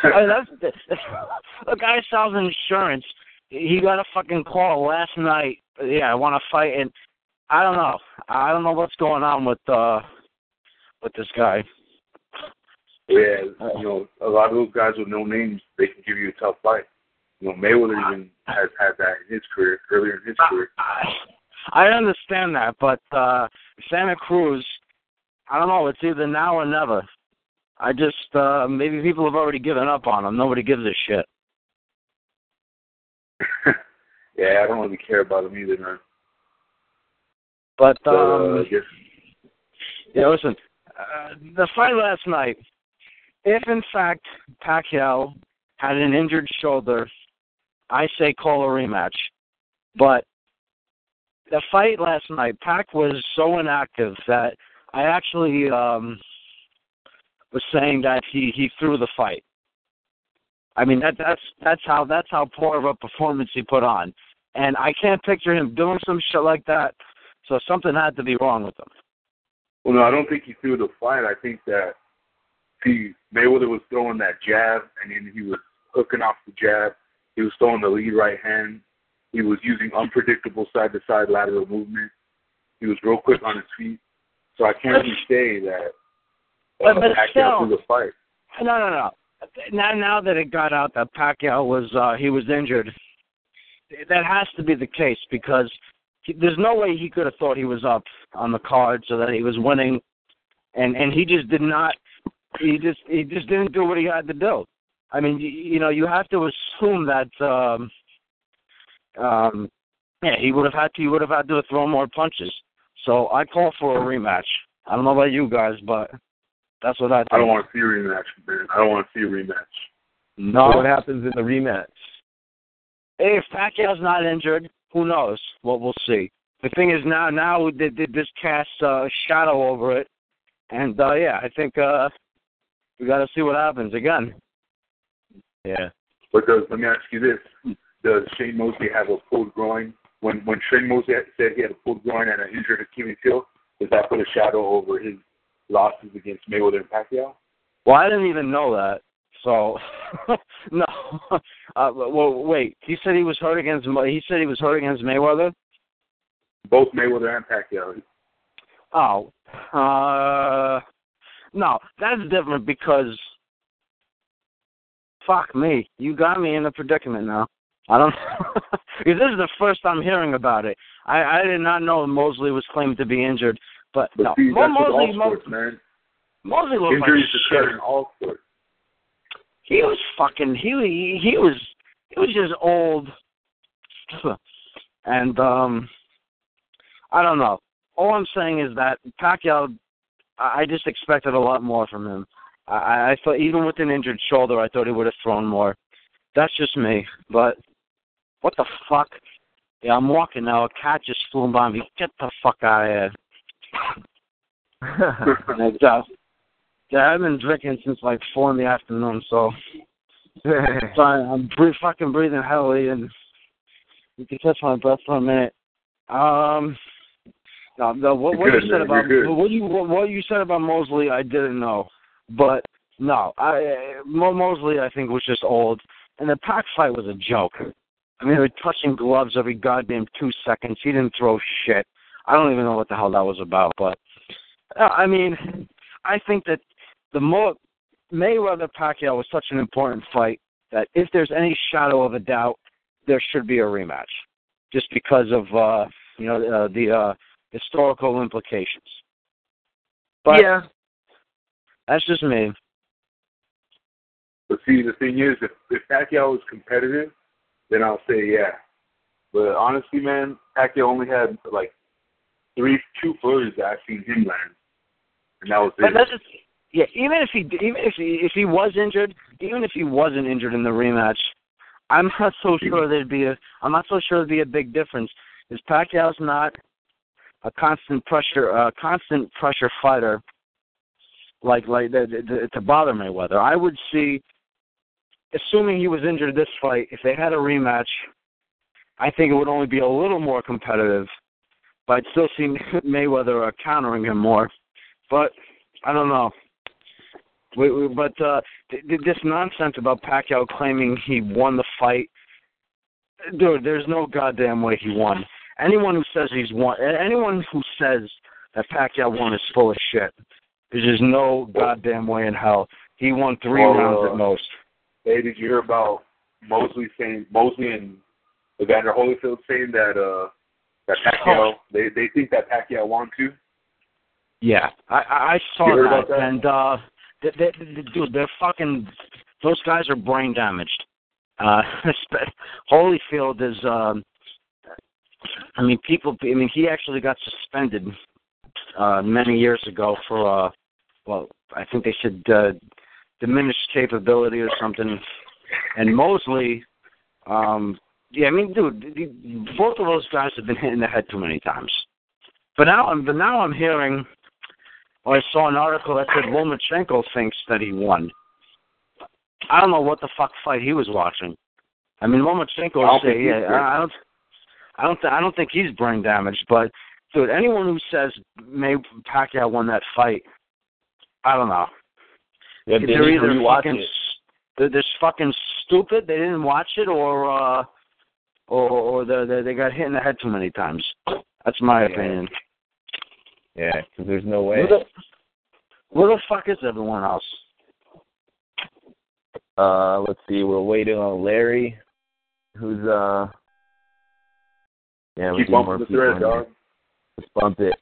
I mean, that's [LAUGHS] the guy sells insurance. He got a fucking call last night. Yeah, I want to fight, and I don't know. I don't know what's going on with uh with this guy. Yeah, you know, a lot of those guys with no names, they can give you a tough fight. You know, Mayweather even has had that in his career, earlier in his career. I, understand that, but uh Santa Cruz, I don't know. It's either now or never. I just uh maybe people have already given up on him. Nobody gives a shit. [LAUGHS] yeah, I don't really care about him either, man. But So, um, uh, yeah, listen, uh, the fight last night. If in fact Pacquiao had an injured shoulder, I say call a rematch. But the fight last night, Pac was so inactive that I actually um was saying that he he threw the fight. I mean that that's that's how that's how poor of a performance he put on, and I can't picture him doing some shit like that. So something had to be wrong with him. Well, no, I don't think he threw the fight. I think that he Mayweather was throwing that jab, and then he was hooking off the jab. He was throwing the lead right hand. He was using unpredictable side to side lateral movement. He was real quick on his feet. So I can't really say that uh, But- but Pacquiao still- threw the fight. No, no, no. Now, now that it got out that Pacquiao was uh, he was injured, that has to be the case because he, there's no way he could have thought he was up on the card so that he was winning, and and he just did not. He just he just didn't do what he had to do. I mean, you, you know, you have to assume that. um um yeah, he would have had to. He would have had to throw more punches. So I call for a rematch. I don't know about you guys, but that's what I think. I don't want to see a rematch, man. I don't want to see a rematch. No. What happens in the rematch? Hey, if Pacquiao's not injured, who knows? Well, we'll see. The thing is now, now they did this cast uh, shadow over it, and uh, yeah, I think uh, we got to see what happens again. Yeah. But does, let me ask you this: Does Shane Mosley have a pulled groin? When when Shane Mosley said he had a pulled groin and an injured Achilles heel, does that put a shadow over his losses against Mayweather and Pacquiao? Well, I didn't even know that. So, [LAUGHS] no. Uh, well, wait. He said he was hurt against. He said he was hurt against Mayweather. Both Mayweather and Pacquiao. Oh, uh, no, that's different because, fuck me, you got me in a predicament now. I don't. [LAUGHS] because this is the first I'm hearing about it. I I did not know Mosley was claimed to be injured, but, But no, see, Mo- Mosley, Mo- man. Mosley looked Injuries like shit. in all sports. He was fucking. He he, he was. He was just old, and um, I don't know. All I'm saying is that Pacquiao, I just expected a lot more from him. I, I thought even with an injured shoulder, I thought he would have thrown more. That's just me. But what the fuck? Yeah, I'm walking now. A cat just flew by me. Get the fuck out of here. [LAUGHS] And, uh, yeah, I've been drinking since like four in the afternoon, so [LAUGHS] so I, I'm bre- fucking breathing heavily, and you can catch my breath for a minute. Um, no, no what, what you said man. about what you what, what you said about Mosley, I didn't know, but no, I Mo Mosley, I think was just old, and the Pac fight was a joke. I mean, they were touching gloves every goddamn two seconds. He didn't throw shit. I don't even know what the hell that was about, but uh, I mean, I think that the more Mayweather Pacquiao was such an important fight that if there's any shadow of a doubt, there should be a rematch, just because of uh, you know uh, the uh, historical implications. But yeah. That's just me. But see, the thing is, if if Pacquiao was competitive, then I'll say yeah. But honestly, man, Pacquiao only had like three, two flurries that I've seen him land, and that was But it. that's just, yeah. Even if he even if he if he was injured, even if he wasn't injured in the rematch, I'm not so sure there'd be a I'm not so sure there'd be a big difference. Because Pacquiao's not a constant pressure uh, constant pressure fighter like like the, the, to bother Mayweather. I would see, assuming he was injured this fight, if they had a rematch, I think it would only be a little more competitive. But I'd still see [LAUGHS] Mayweather uh, countering him more. But I don't know. We, we, but uh, th- th- this nonsense about Pacquiao claiming he won the fight, dude, there's no goddamn way he won. Anyone who says he's won, anyone who says that Pacquiao won is full of shit. There's just no goddamn way in hell. He won three Well, rounds uh, at most. Hey, did you hear about Mosley saying Mosley and Evander Holyfield saying that uh That Pacquiao, they they think that Pacquiao won too. Yeah, I I I saw that, that? and uh, they, they, they, dude, they're fucking. Those guys are brain damaged. Uh, [LAUGHS] Holyfield is. Um, I mean, people. I mean, he actually got suspended uh, many years ago for. Uh, well, I think they should uh, diminish capability or something. And Mosley, um, yeah, I mean, dude, both of those guys have been hit in the head too many times. But now, I'm but now I'm hearing. Or I saw an article that said Lomachenko thinks that he won. I don't know what the fuck fight he was watching. I mean, Lomachenko I don't say, yeah, I don't, I don't, th- I don't think he's brain damaged. But dude, anyone who says May Pacquiao won that fight, I don't know. Yeah, they they're need to either fucking, it. they're, they're fucking stupid. They didn't watch it, or uh, or or they they they got hit in the head too many times. That's my Yeah. opinion. Yeah, because there's no way. Where the, where the fuck is everyone else? Uh, let's see. We're waiting on Larry, who's uh. Yeah, we Keep need more bumping the people thread, here. dog. Let's bump it.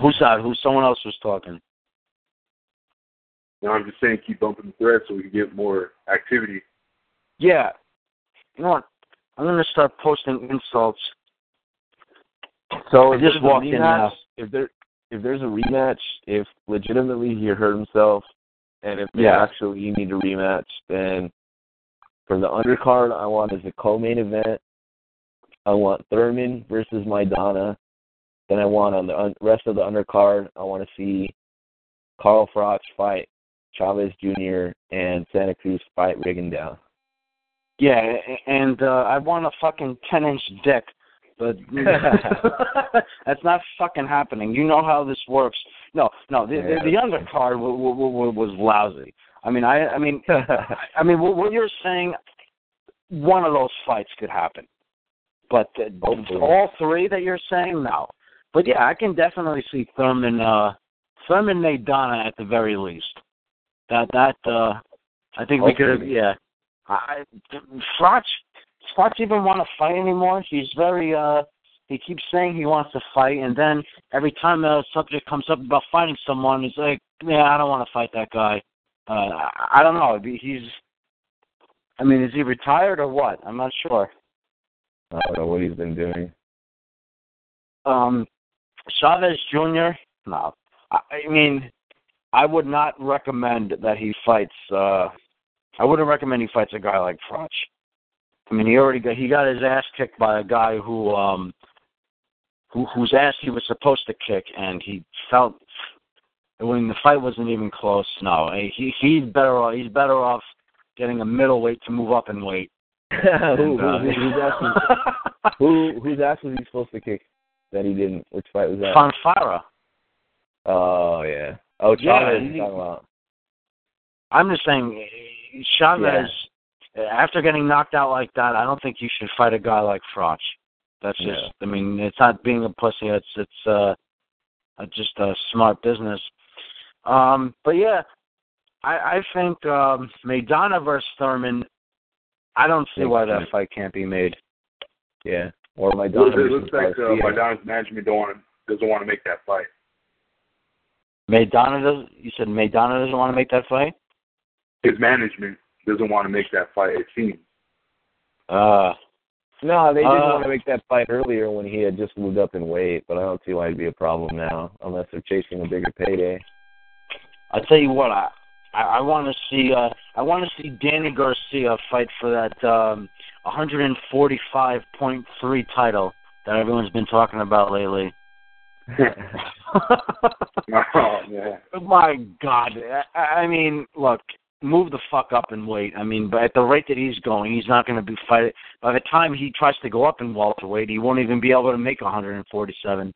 Who's that? Who? Someone else was talking. No, I'm just saying keep bumping the thread so we can get more activity. Yeah. You know what? I'm gonna start posting insults. So if just there's a in uh, rematch, now. If there if there's a rematch, if legitimately he hurt himself, and if they Yeah. actually you need a rematch, then for the undercard, I want as a co-main event. I want Thurman versus Maidana. Then I want on the un- rest of the undercard, I want to see Carl Froch fight Chavez Jr. and Santa Cruz fight Rigondeaux. Yeah, and uh, I want a fucking ten inch dick, but [LAUGHS] [LAUGHS] that's not fucking happening. You know how this works. No, no, the Yeah. the, the undercard w- w- w- was lousy. I mean, I I mean, [LAUGHS] I mean, what, what you're saying, one of those fights could happen, but the, all three that you're saying, no. But yeah, I can definitely see Thurman, uh, Thurman Maidana at the very least. That that uh, I think we could, Hopefully. yeah. I Froch, Froch even want to fight anymore? He's very uh. He keeps saying he wants to fight, and then every time a subject comes up about fighting someone, he's like, "Yeah, I don't want to fight that guy." Uh, I I don't know. He's. I mean, is he retired or what? I'm not sure. I don't know what he's been doing. Um, Chavez Jr. No, I, I mean, I would not recommend that he fights. uh I wouldn't recommend he fights a guy like Froch. I mean, he already got he got his ass kicked by a guy who um who whose ass he was supposed to kick, and he felt when the fight wasn't even close. No, he he's better off. He's better off getting a middleweight to move up in weight. [LAUGHS] who, And, who, uh, who, who's ass [LAUGHS] who whose ass was he supposed to kick that he didn't? Which fight was that? Fonfara. Oh yeah. Oh Yeah, Chavez he- talking about. I'm just saying, Chavez, after getting knocked out like that, I don't think you should fight a guy like Froch. That's just, Yeah. I mean, it's not being a pussy. It's it's uh, uh just a smart business. Um, but yeah, I I think um, Maidana versus Thurman. I don't see why that fight can't be made. Yeah. Or my It looks like uh, Maidana's management don't want to, doesn't want to make that fight. Maidana does. You said Maidana doesn't want to make that fight. His management doesn't want to make that fight. It seems. Uh, No, they didn't Uh, want to make that fight earlier when he had just moved up in weight, but I don't see why it'd be a problem now, unless they're chasing a bigger payday. I'll tell you what, I I, I want to see uh I want to see Danny Garcia fight for that um 145.3 title that everyone's been talking about lately. Oh, [LAUGHS] yeah. My God, I, I mean, look, move the fuck up and wait. I mean, but at the rate that he's going, he's not going to be fighting. By the time he tries to go up in welterweight, he won't even be able to make 147.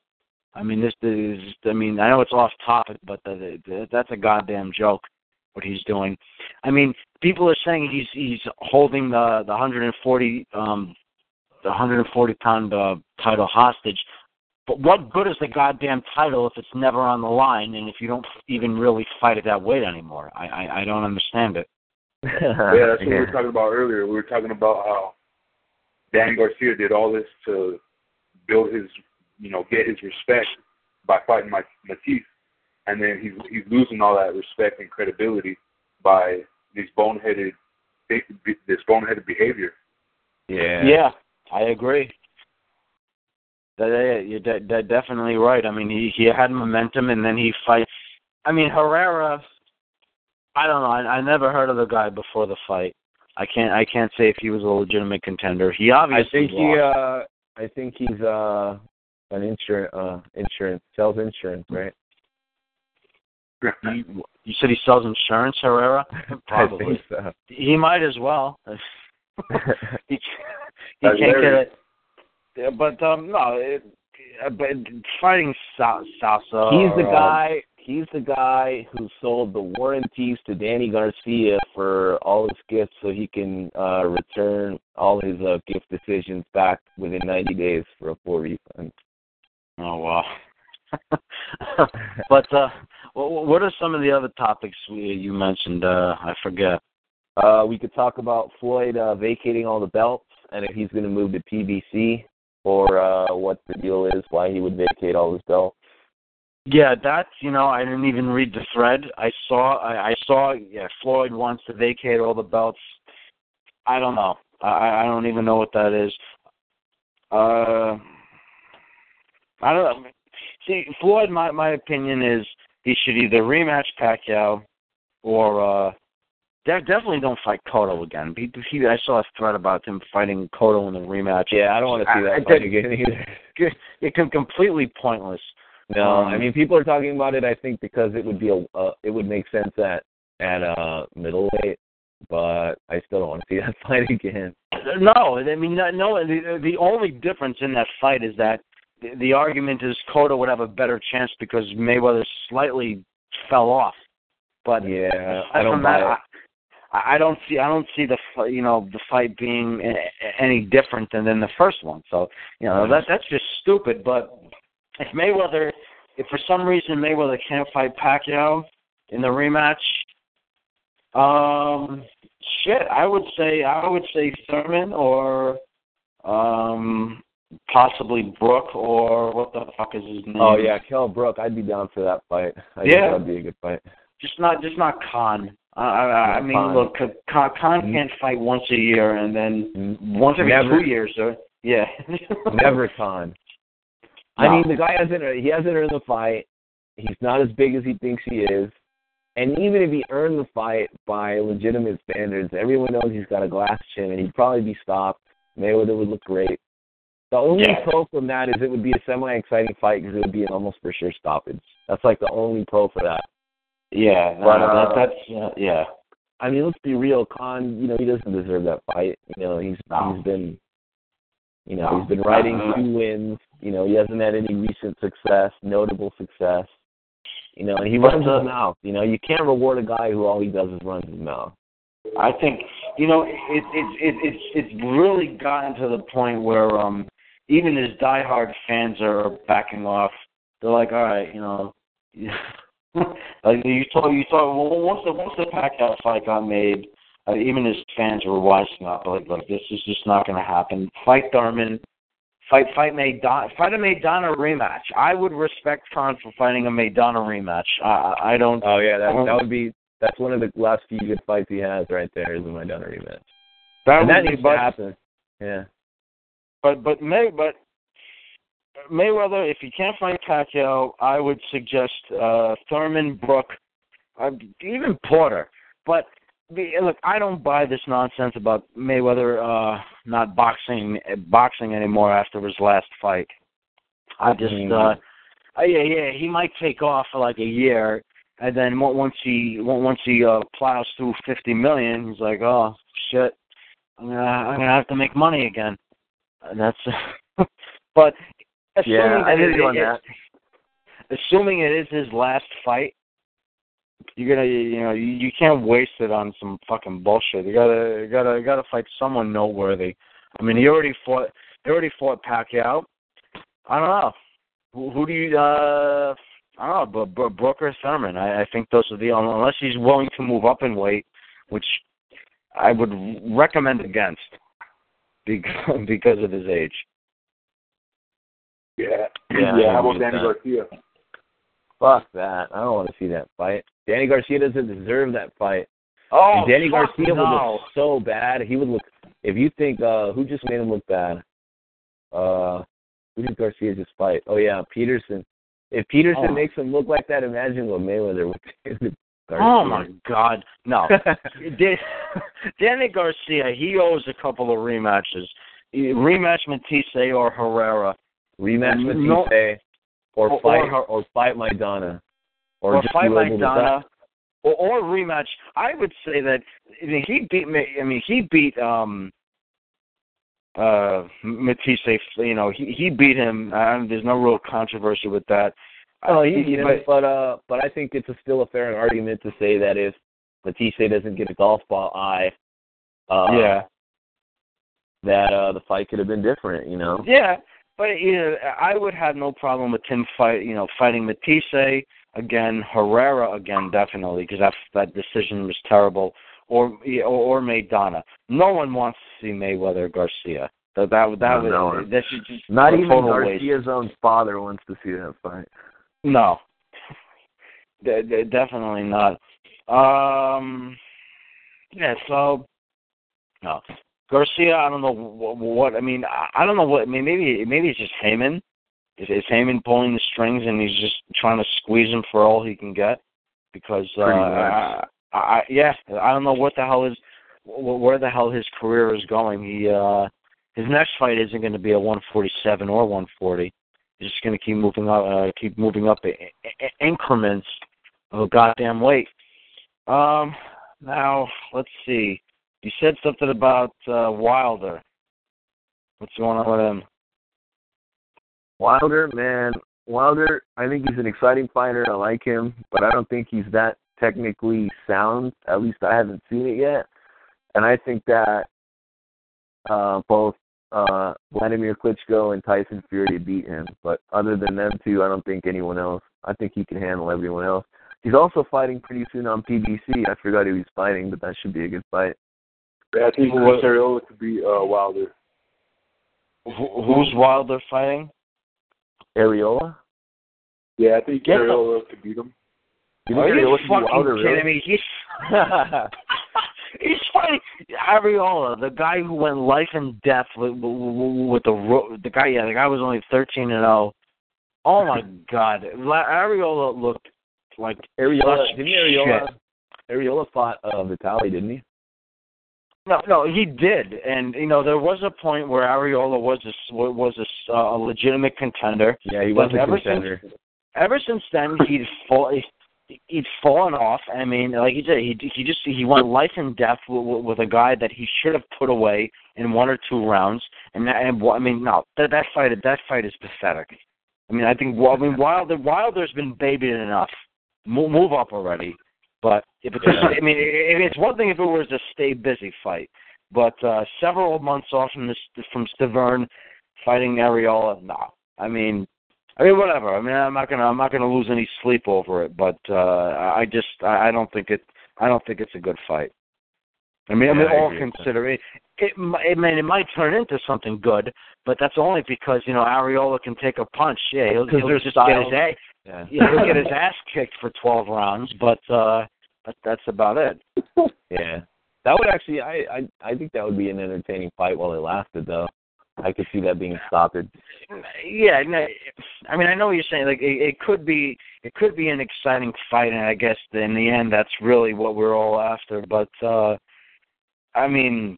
I mean, this is. I mean, I know it's off topic, but the, the, that's a goddamn joke. What he's doing. I mean, people are saying he's he's holding the the 140 um the 140 pound uh, title hostage. But what good is the goddamn title if it's never on the line and if you don't even really fight at that weight anymore? I I, I don't understand it. [LAUGHS] Yeah, that's what we were talking about earlier. We were talking about how Dan Garcia did all this to build his, you know, get his respect by fighting my Matthysse, and then he's he's losing all that respect and credibility by these boneheaded this boneheaded behavior. Yeah. Yeah, I agree. That, you're de- de- definitely right. I mean, he he had momentum, and then he fights. I mean, Herrera. I don't know. I, I never heard of the guy before the fight. I can't. I can't say if he was a legitimate contender. He obviously. I think he uh I think he's uh an insurance uh insurance sells insurance, right? You, you said he sells insurance, Herrera. Probably. [LAUGHS] I think so. He might as well. he [LAUGHS] he can't get it. Yeah, but um, no, it, uh, but fighting Sa- Salka. He's the um, guy. He's the guy who sold the warranties to Danny Garcia for all his gifts, so he can uh return all his uh, gift decisions back within 90 days for a full refund. Oh wow. [LAUGHS] but uh, wh- what are some of the other topics we, you mentioned? Uh, I forget. Uh, we could talk about Floyd uh, vacating all the belts and if he's going to move to PBC or uh, what the deal is, why he would vacate all his belts. Yeah, that's you know I didn't even read the thread. I saw I, I saw yeah Floyd wants to vacate all the belts. I don't know. I I don't even know what that is. Uh, I don't know. See, Floyd, my my opinion is he should either rematch Pacquiao or uh, de- definitely don't fight Cotto again. He, he, I saw a thread about him fighting Cotto in the rematch. Yeah, I don't want to see I- I that fight did- again either. It can completely pointless. No, Um, I mean people are talking about it. I think because it would be a, uh, it would make sense at at uh middleweight, but I still don't want to see [LAUGHS] that fight again. No, I mean no. the, the only difference in that fight is that the, the argument is Cotto would have a better chance because Mayweather slightly fell off. But Yeah, I don't buy that. I, don't see I don't see the you know the fight being any different than, than the first one. So you know that that's just stupid. But if Mayweather, if for some reason Mayweather can't fight Pacquiao in the rematch, um, shit, I would say I would say Thurman or um possibly Brook or what the fuck is his name? Oh yeah, Kell Brook. I'd be down for that fight. I think Yeah. that'd be a good fight. just not just not Khan. I I, I mean, Khan. look, Khan, Khan Mm. can't fight once a year and then N- once every Never. two years. Or, yeah, [LAUGHS] Never Khan. I mean, the guy hasn't he hasn't earned the fight. He's not as big as he thinks he is. And even if he earned the fight by legitimate standards, everyone knows he's got a glass chin, and he'd probably be stopped. Mayweather would look great. The only Yeah. pro from that is it would be a semi-exciting fight because it would be an almost for sure stoppage. That's like the only pro for that. Yeah, no, But, uh, that, that's uh, yeah. I mean, let's be real. Khan, you know, he doesn't deserve that fight. You know, he's No. he's been, you know, No. he's been riding two wins. You know, he hasn't had any recent success, notable success. You know, and he runs his mouth. You know, you can't reward a guy who all he does is run his mouth. I think you know it, it, it, it's it's really gotten to the point where um even his diehard fans are backing off. They're like, all right, you know, [LAUGHS] like you thought you thought well, once the once the Pacquiao fight got made, uh, even his fans were wising up. Like, look, this is just not going to happen. Fight Thurman. Fight fight Maidana fight a Maidana rematch. I would respect Khan for fighting a Maidana rematch. I I don't Oh yeah, that that would be that's one of the last few good fights he has right there is the Maidana rematch. that and would that needs but- to happen. Yeah. But but May but Mayweather, if you can't find Pacquiao, I would suggest uh Thurman, Brook, uh, even Porter. But the, look, I don't buy this nonsense about Mayweather uh not boxing boxing anymore after his last fight. I just Mhm. uh uh, yeah yeah he might take off for like a year and then once he once he uh plows through 50 million he's like oh shit I'm gonna I'm gonna have to make money again. And that's [LAUGHS] but Yeah, I hear you on that. assuming it is his last fight, you're gonna you know you, you can't waste it on some fucking bullshit. You gotta you gotta you gotta fight someone noteworthy. I mean, he already fought he already fought Pacquiao. I don't know who, who do you uh I don't know, but, but Brook or Thurman. I, I think those are the unless he's willing to move up in weight, which I would recommend against [LAUGHS] because because of his age. Yeah. Yeah, Yeah. How about Danny that. Garcia? Fuck that. I don't want to see that fight. Danny Garcia doesn't deserve that fight. Oh, And Danny Garcia would look so bad. He would look. If you think uh who just made him look bad, uh, who did Garcia just fight? Oh yeah, Peterson. If Peterson Oh. makes him look like that, imagine what Mayweather would [LAUGHS] do. Garcia. Oh my God, no. [LAUGHS] Danny Garcia, he owes a couple of rematches. Rematch Matthysse or Herrera, Rematch with No. Matthysse, or, Or- fight, or- or, fight Maidana, or, or, just fight be able to Maidana, or, or rematch. I would say that I mean, he beat me. I mean, he beat um uh Matthysse. You know, he he beat him. Um, there's no real controversy with that. Oh, he beat him, but- but uh, but I think it's a still a fair argument to say that if Matthysse doesn't get a golf ball eye, uh, yeah. that uh, the fight could have been different. You know. Yeah, but you know, I would have no problem with him fight. You know, fighting Matthysse again, Herrera again, definitely, because that that decision was terrible. Or or, or Maidana. No one wants to see Mayweather Garcia. That that that No, would no that should just Not even total waste. Garcia's own father wants to see that fight. No, [LAUGHS] De- de- definitely not. Um, yeah. So no, Garcia. I don't know what, what. I mean, I, I don't know what. I mean, maybe maybe it's just Haymon. Is, is Haymon pulling the strings and he's just trying to squeeze him for all he can get? Because uh, I, I, yeah, I don't know what the hell is wh- where the hell his career is going. He uh his next fight isn't going to be a 147 or 140. He's just going to keep moving up, uh, keep moving up i- i- increments of a goddamn weight. Um, now let's see. You said something about uh, Wilder. What's going on with him? Wilder, man, Wilder. I think he's an exciting fighter. I like him, but I don't think he's that technically sound. At least I haven't seen it yet. And I think that uh, both uh, Vladimir Klitschko and Tyson Fury beat him. But other than them two, I don't think anyone else. I think he can handle everyone else. He's also fighting pretty soon on PBC. I forgot who he's fighting, but that should be a good fight. Yeah, I think What- Chris could be uh, Wilder. Who, who's Wilder fighting? Arreola. Yeah, I think Get the- could beat him. You Are think you Arreola could be fucking Wilder, kidding really? me? He's [LAUGHS] he's fighting Arreola, the guy who went life and death with, with the ro- the guy. Yeah, the guy was only thirteen and zero. Oh my [LAUGHS] God, Arreola looked like Arreola. such didn't Arreola? shit. Arreola fought uh, Vitali, didn't he? No, no, he did, and you know there was a point where Arreola was a was a, uh, a legitimate contender. Yeah, he was a ever contender. ever since then he'd fall, he'd fallen off. I mean, like you said, he he just he went life and death with, with a guy that he should have put away in one or two rounds. And that, and I mean, no, that that fight that fight is pathetic. I mean, I think I mean Wilder Wilder's been babied enough. Move, move up already. But if it's Yeah. I mean, it, it's one thing if it was a stay busy fight, but uh several months off from this from Stiverne fighting Arreola, no. I mean, I mean, whatever. I mean, I'm not gonna I'm not gonna lose any sleep over it, but uh I just I I don't think it I don't think it's a good fight. I mean, I mean, all agree with that. consider it, it, mi- it, may, it might turn into something good, but that's only because you know Arreola can take a punch. Yeah, he'll, he'll just get his ass, Yeah. yeah, he'll get his ass kicked for 12 rounds, but uh that, that's about it. [LAUGHS] Yeah. That would actually I, I I think that would be an entertaining fight while it lasted though. I could see that being stopped. Yeah, no, I mean, I know what you're saying. Like, it, it could be, it could be an exciting fight, and I guess in the end, that's really what we're all after. But, uh I mean,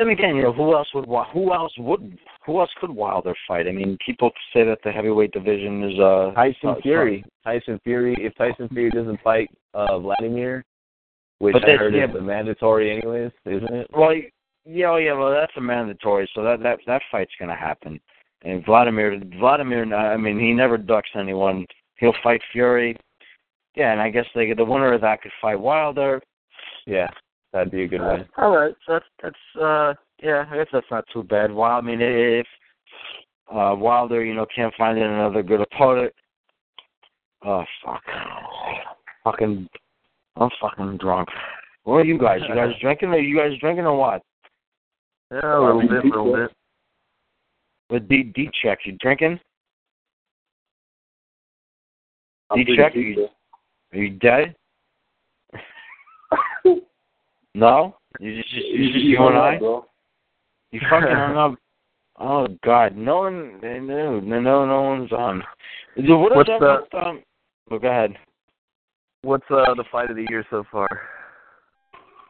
then again, you know, who else would, who else would, who else could Wilder fight? I mean, people say that the heavyweight division is uh Tyson uh, Fury. Tyson Fury if Tyson Fury doesn't fight uh Vladimir, which But I heard yeah, is mandatory anyways, isn't it? Well, yeah, oh, yeah, well, that's a mandatory, so that that that fight's gonna happen. And Vladimir, Vladimir, I mean, he never ducks anyone. He'll fight Fury. Yeah, and I guess they, the winner of that could fight Wilder. Yeah. That'd be a good win. All right, so that's that's uh, yeah, I guess that's not too bad. Well, I mean, if uh Wilder, you know, can't find another good opponent. Oh fuck, fucking, I'm fucking drunk. What are you guys? You guys [LAUGHS] drinking? Or you guys drinking or what? Yeah, a little bit, a little bit. with D D check. You drinking? I'm D check. Are you, are you dead? No. You just you You, just you and I. bro. You fucking [LAUGHS] hung up. Oh God, no one, no, no, no, no one's on. Dude, What is What's the- with um? Well, go ahead. What's uh, the fight of the year so far?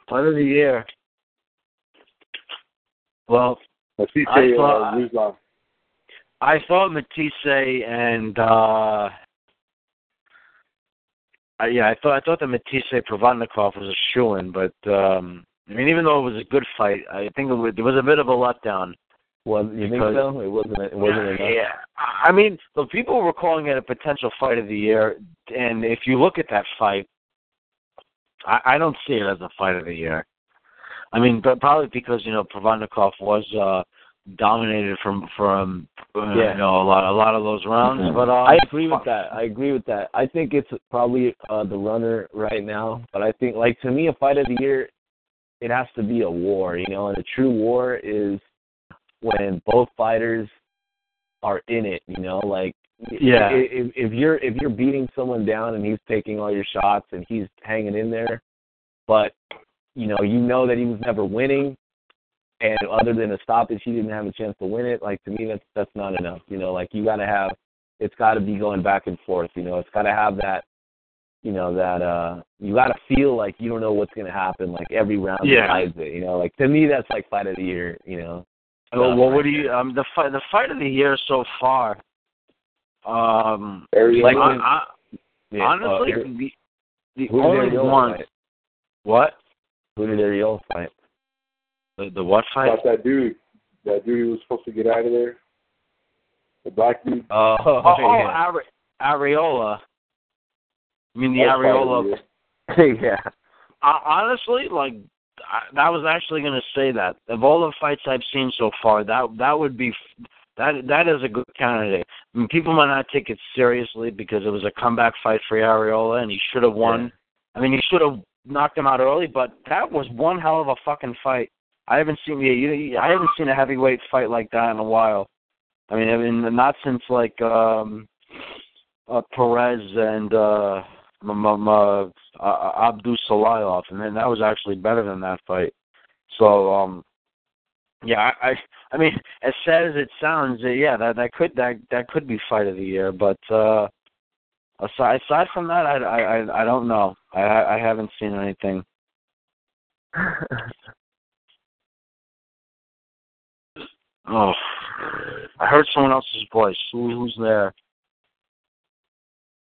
Fight of the year. Well, see, I thought- uh, Ruslan. I thought Matthysse and uh I, yeah, I thought I thought that Matthysse Provodnikov was a shoo in, but um I mean even though it was a good fight, I think it was, there was a bit of a letdown. Was you think so? It wasn't. It wasn't enough. Yeah. I mean, the people were calling it a potential fight of the year, and if you look at that fight, I, I don't see it as a fight of the year. I mean, but probably because you know Provodnikov was uh dominated from from uh, Yeah. you know a lot a lot of those rounds, but um, I agree with that. I agree with that. I think it's probably uh, the runner right now, but I think like to me, a fight of the year, it has to be a war, you know. And a true war is when both fighters are in it, you know. Like Yeah. if, if you're if you're beating someone down and he's taking all your shots and he's hanging in there, but you know you know that he was never winning. And other than a stoppage, he didn't have a chance to win it. Like to me, that's that's not enough. You know, like you got to have it's got to be going back and forth. You know, it's got to have that, you know, that uh, you got to feel like you don't know what's gonna happen. Like every round Yeah. decides it. You know, like to me, that's like fight of the year. You know. well, Uh, what do you um the fight the fight of the year so far? Um, Arreola, like Like- I, I, Yeah, honestly, uh, the the who did only Arreola one fight? what Who did Arreola fight? The, the what fight? about that dude. That dude who was supposed to get out of there. The black dude. Oh, Oh, oh yeah. Are- Arreola. I mean the That Arreola. fight of the year. yeah. Uh, honestly, like I, I was actually going to say that of all the fights I've seen so far, that that would be that that is a good candidate. I mean, people might not take it seriously because it was a comeback fight for Arreola and he should have won. I mean, he should have knocked him out early, but that was one hell of a fucking fight. I haven't seen yeah, you, I haven't seen a heavyweight fight like that in a while. I mean, I mean, not since like um uh, Perez and uh, M- uh, Abdul Salayov, and then that was actually better than that fight. So, um, yeah, I, I, I mean, as sad as it sounds, uh, yeah, that that could that that could be fight of the year. But uh, aside aside from that, I I I, don't know. I I haven't seen anything. [LAUGHS] Oh, I heard someone else's voice. Who, who's there?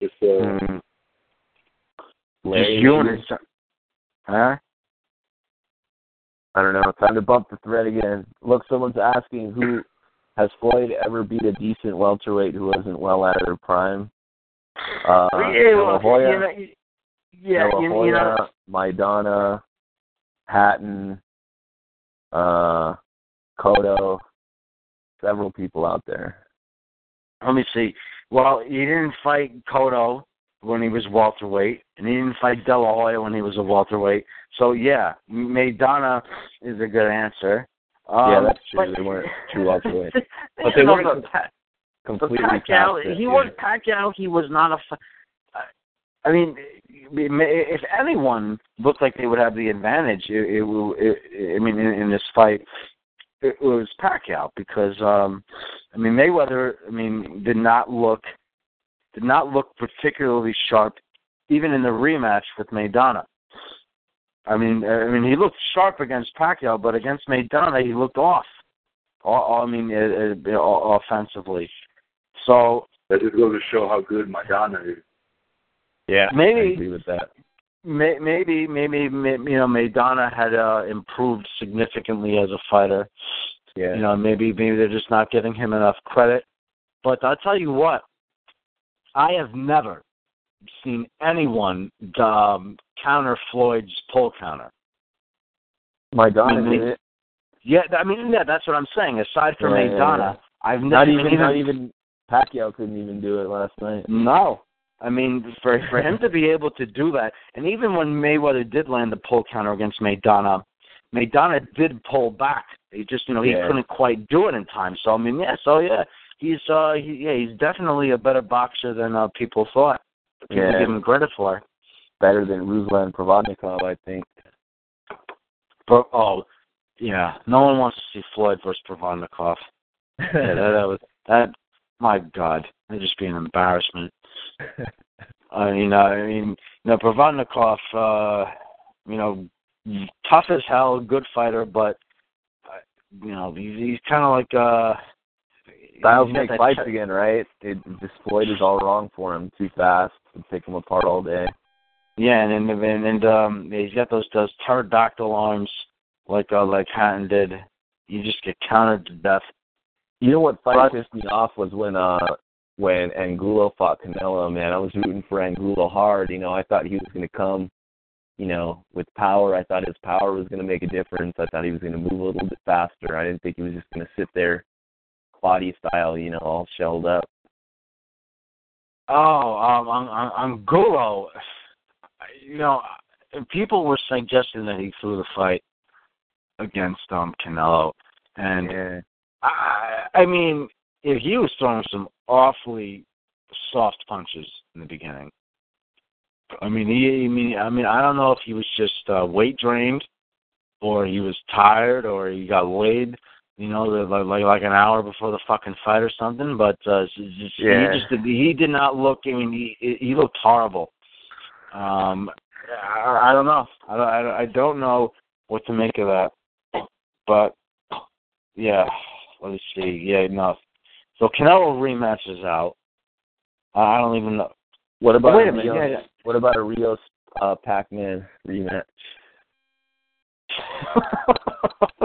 It's uh, Mm, Larry, just you and his. Huh? I don't know. Time to bump the thread again. Look, someone's asking who has Floyd ever beat a decent welterweight who wasn't well out of her prime? Uh, yeah, well, Hoya, you know, yeah, you, Hoya, you know, Maidana, Hatton, uh, Cotto, several people out there. let me see. Well, he didn't fight Cotto when he was welterweight, and he didn't fight De La Hoya when he was a welterweight. So yeah, Maidana is a good answer. Um, yeah, that's true. but- They weren't [LAUGHS] true welterweights. but But they weren't but completely Pacquiao, past he yeah. was Pacquiao. He was not a. I mean, if anyone looked like they would have the advantage, it, it, will- it, I mean, in, in this fight, it was Pacquiao because um I mean Mayweather I mean did not look did not look particularly sharp even in the rematch with Maidana. I mean I mean he looked sharp against Pacquiao but against Maidana he looked off. All, I mean uh, uh, offensively. So that just goes to show how good Maidana is. Yeah, Maybe- I agree with that. May, maybe maybe may- you know Maidana had uh, improved significantly as a fighter. Yeah, You know, maybe maybe they're just not giving him enough credit. But I'll tell you what, I have never seen anyone um, counter Floyd's pull counter. Maidana I mean. Yeah, I mean, yeah, that's what I'm saying. Aside from Yeah, yeah, Maidana, yeah. I've never Not mean, even, not even Pacquiao couldn't even do it last night. No. I mean, for for him to be able to do that, and even when Mayweather did land the pull counter against Maidana, Maidana did pull back He just you know he Yeah. couldn't quite do it in time. So I mean, yeah, so yeah, he's uh he, yeah he's definitely a better boxer than uh, people thought. People Yeah. give him credit for. Better than Ruslan Provodnikov, I think. But oh yeah, no one wants to see Floyd versus Provodnikov. [LAUGHS] Yeah, that, that was that. My God, that'd just be an embarrassment. [LAUGHS] I mean, uh, I mean, you know, Provodnikov, uh, you know, tough as hell, good fighter, but uh, you know, he's, he's kind of like uh, Styles make fights te- again, right? It just Floyd is all wrong for him. Too fast. Would take him apart all day. Yeah, and and and, and um, he's got those those pterodactyl arms like uh, like Hatton did. You just get countered to death. You know what fight pissed me off was when uh when Angulo fought Canelo, man. I was rooting for Angulo hard. You know, I thought he was gonna come, you know, with power. I thought his power was gonna make a difference. I thought he was gonna move a little bit faster. I didn't think he was just gonna sit there body style, you know, all shelled up. Oh, um, on you know, people were suggesting that he threw the fight against um Canelo, and Yeah. I, I mean, he was throwing some awfully soft punches in the beginning. I mean, he, I mean, I mean, I don't know if he was just uh, weight drained, or he was tired, or he got laid, you know, the- like like like an hour before the fucking fight or something. But uh, just, Yeah. he just did, he did not look. I mean, he he looked horrible. Um, I, I don't know. I don't, I don't- I don't know what to make of that. But yeah, let me see. Yeah, no. So Canelo rematch is out. I don't even know. What about wait a a minute. Rios, Yeah, yeah. what about a Rios uh Pac Man rematch? [LAUGHS]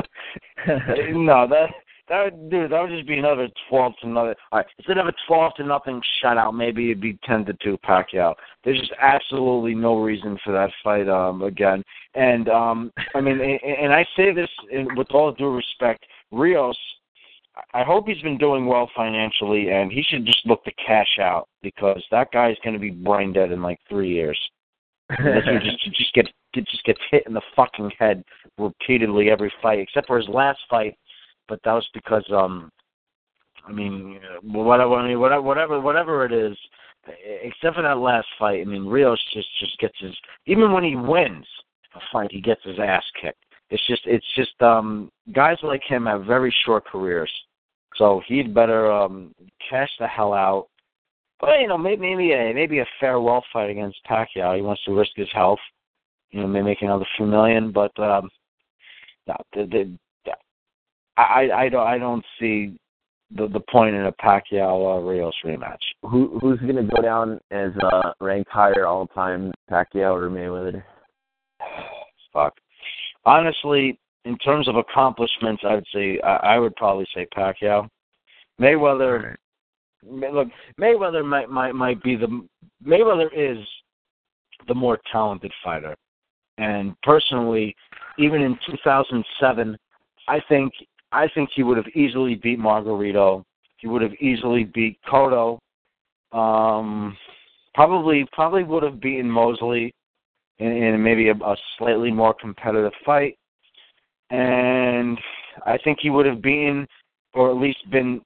[LAUGHS] no, that that would, dude, that would just be another twelve to another. All right, instead of a twelve to nothing shutout, maybe it'd be ten to two Pacquiao. There's just absolutely no reason for that fight um again. And um I mean, and, and I say this in, with all due respect, Rios. I hope he's been doing well financially, and he should just look to cash out because that guy's going to be brain dead in like three years. Just just get just gets hit in the fucking head repeatedly every fight, except for his last fight. But that was because um, I mean, uh, whatever, I mean, whatever, whatever, whatever it is, except for that last fight. I mean, Rios just just gets his even when he wins a fight, he gets his ass kicked. It's just it's just um guys like him have very short careers. So he'd better um cash the hell out. But you know, maybe maybe a maybe a farewell fight against Pacquiao. He wants to risk his health. You know, maybe make another few million. But um, no, the, the, I I don't I don't see the the point in a Pacquiao uh, Rios rematch. Who who's gonna go down as uh ranked higher all time, Pacquiao or Mayweather? [SIGHS] Fuck. Honestly, in terms of accomplishments, I would say I, I would probably say Pacquiao. Mayweather. May, look, Mayweather might might might be the Mayweather is the more talented fighter, and personally, even in 2007, I think I think he would have easily beat Margarito. He would have easily beat Cotto. Um, probably probably would have beaten Mosley in, in maybe a, a slightly more competitive fight, and I think he would have been, or at least been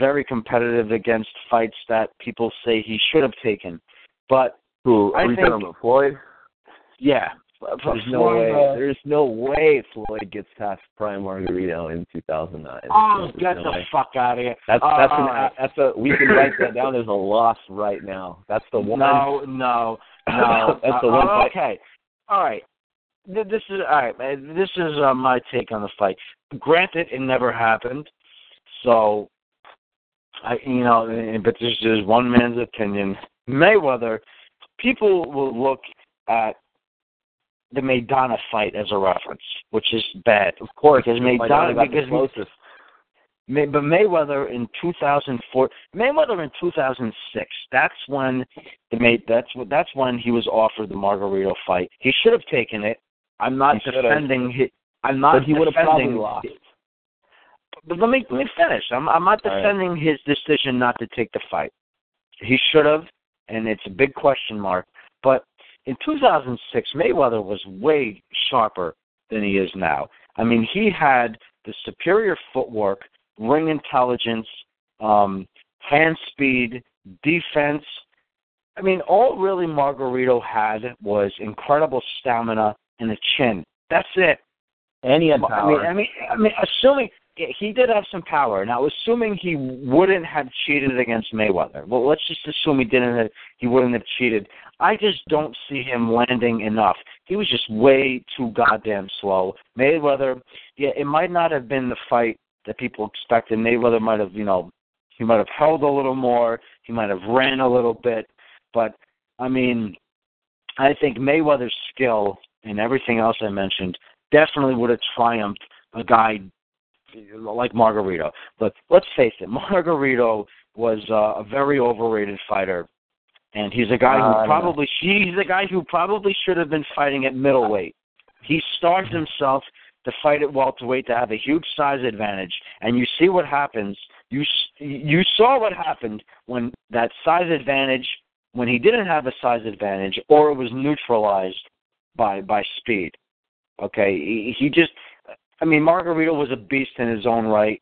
very competitive against fights that people say he should have taken. But Who? I Are we think- talking about Floyd? yeah, There's no way. uh, There's no way Floyd gets past Prime Margarito in 2009. Oh, There's get no the way. fuck out of here! That's Uh, that's an, right. that's a we can write that down as a loss right now. That's the [LAUGHS] one. No, no, no. [LAUGHS] That's the one uh. Okay, all right. This is all right. This is uh, my take on the fight. Granted, it never happened, so I, you know, but this is one man's opinion. Mayweather, people will look at the Maidana fight as a reference, which is bad. Of course, because Maidana Maidana, got the closest. May, but Mayweather in 2004, Mayweather in 2006. That's when the May, that's what that's when he was offered the Margarito fight. He should have taken it. I'm not He defending. His, I'm not. But he would have probably lost. But let me let me finish. I'm I'm not All right. defending his decision not to take the fight. He should have, and it's a big question mark. But in 2006, Mayweather was way sharper than he is now. I mean, he had the superior footwork, ring intelligence, um, hand speed, defense. I mean, all really Margarito had was incredible stamina and a chin. That's it. And he had I mean, I mean, I mean, assuming he did have some power. Now, assuming he wouldn't have cheated against Mayweather. Well, let's just assume he didn't. Have, he wouldn't have cheated. I just don't see him landing enough. He was just way too goddamn slow. Mayweather, yeah, it might not have been the fight that people expected. Mayweather might have, you know, he might have held a little more. He might have ran a little bit, but I mean, I think Mayweather's skill and everything else I mentioned definitely would have triumphed a guy like Margarito. But let's face it, Margarito was uh, a very overrated fighter, and he's a guy Uh, who probably he's a guy who probably should have been fighting at middleweight. He starved himself to fight at welterweight to wait to have a huge size advantage, and you see what happens. You you saw what happened when that size advantage when he didn't have a size advantage or it was neutralized by by speed. Okay, he, he just I mean Margarito was a beast in his own right.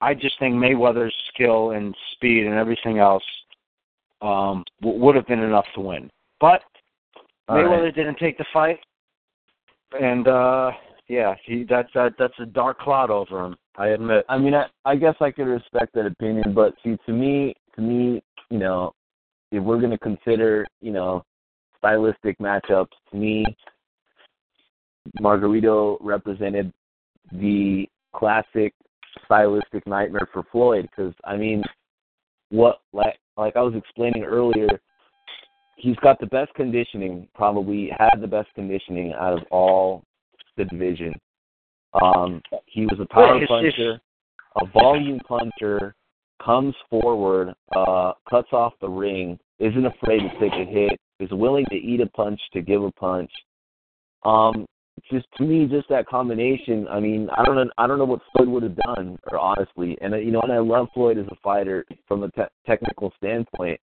I just think Mayweather's skill and speed and everything else um w- would have been enough to win. But All Mayweather right. didn't take the fight and uh yeah, he that's that that's a dark cloud over him, I admit. I mean, I, I guess I could respect that opinion, but see, to me, to me, you know, if we're going to consider, you know, stylistic matchups, to me, Margarito represented the classic stylistic nightmare for Floyd. Because I mean, what like like I was explaining earlier, he's got the best conditioning. Probably had the best conditioning out of all the division. Um, he was a power Well, puncher, a volume puncher, comes forward, uh, cuts off the ring, isn't afraid to take a hit, is willing to eat a punch to give a punch. Um, just to me, just that combination. I mean, I don't know, I don't know what Floyd would have done, or honestly, and uh, you know, and I love Floyd as a fighter from a te- technical standpoint,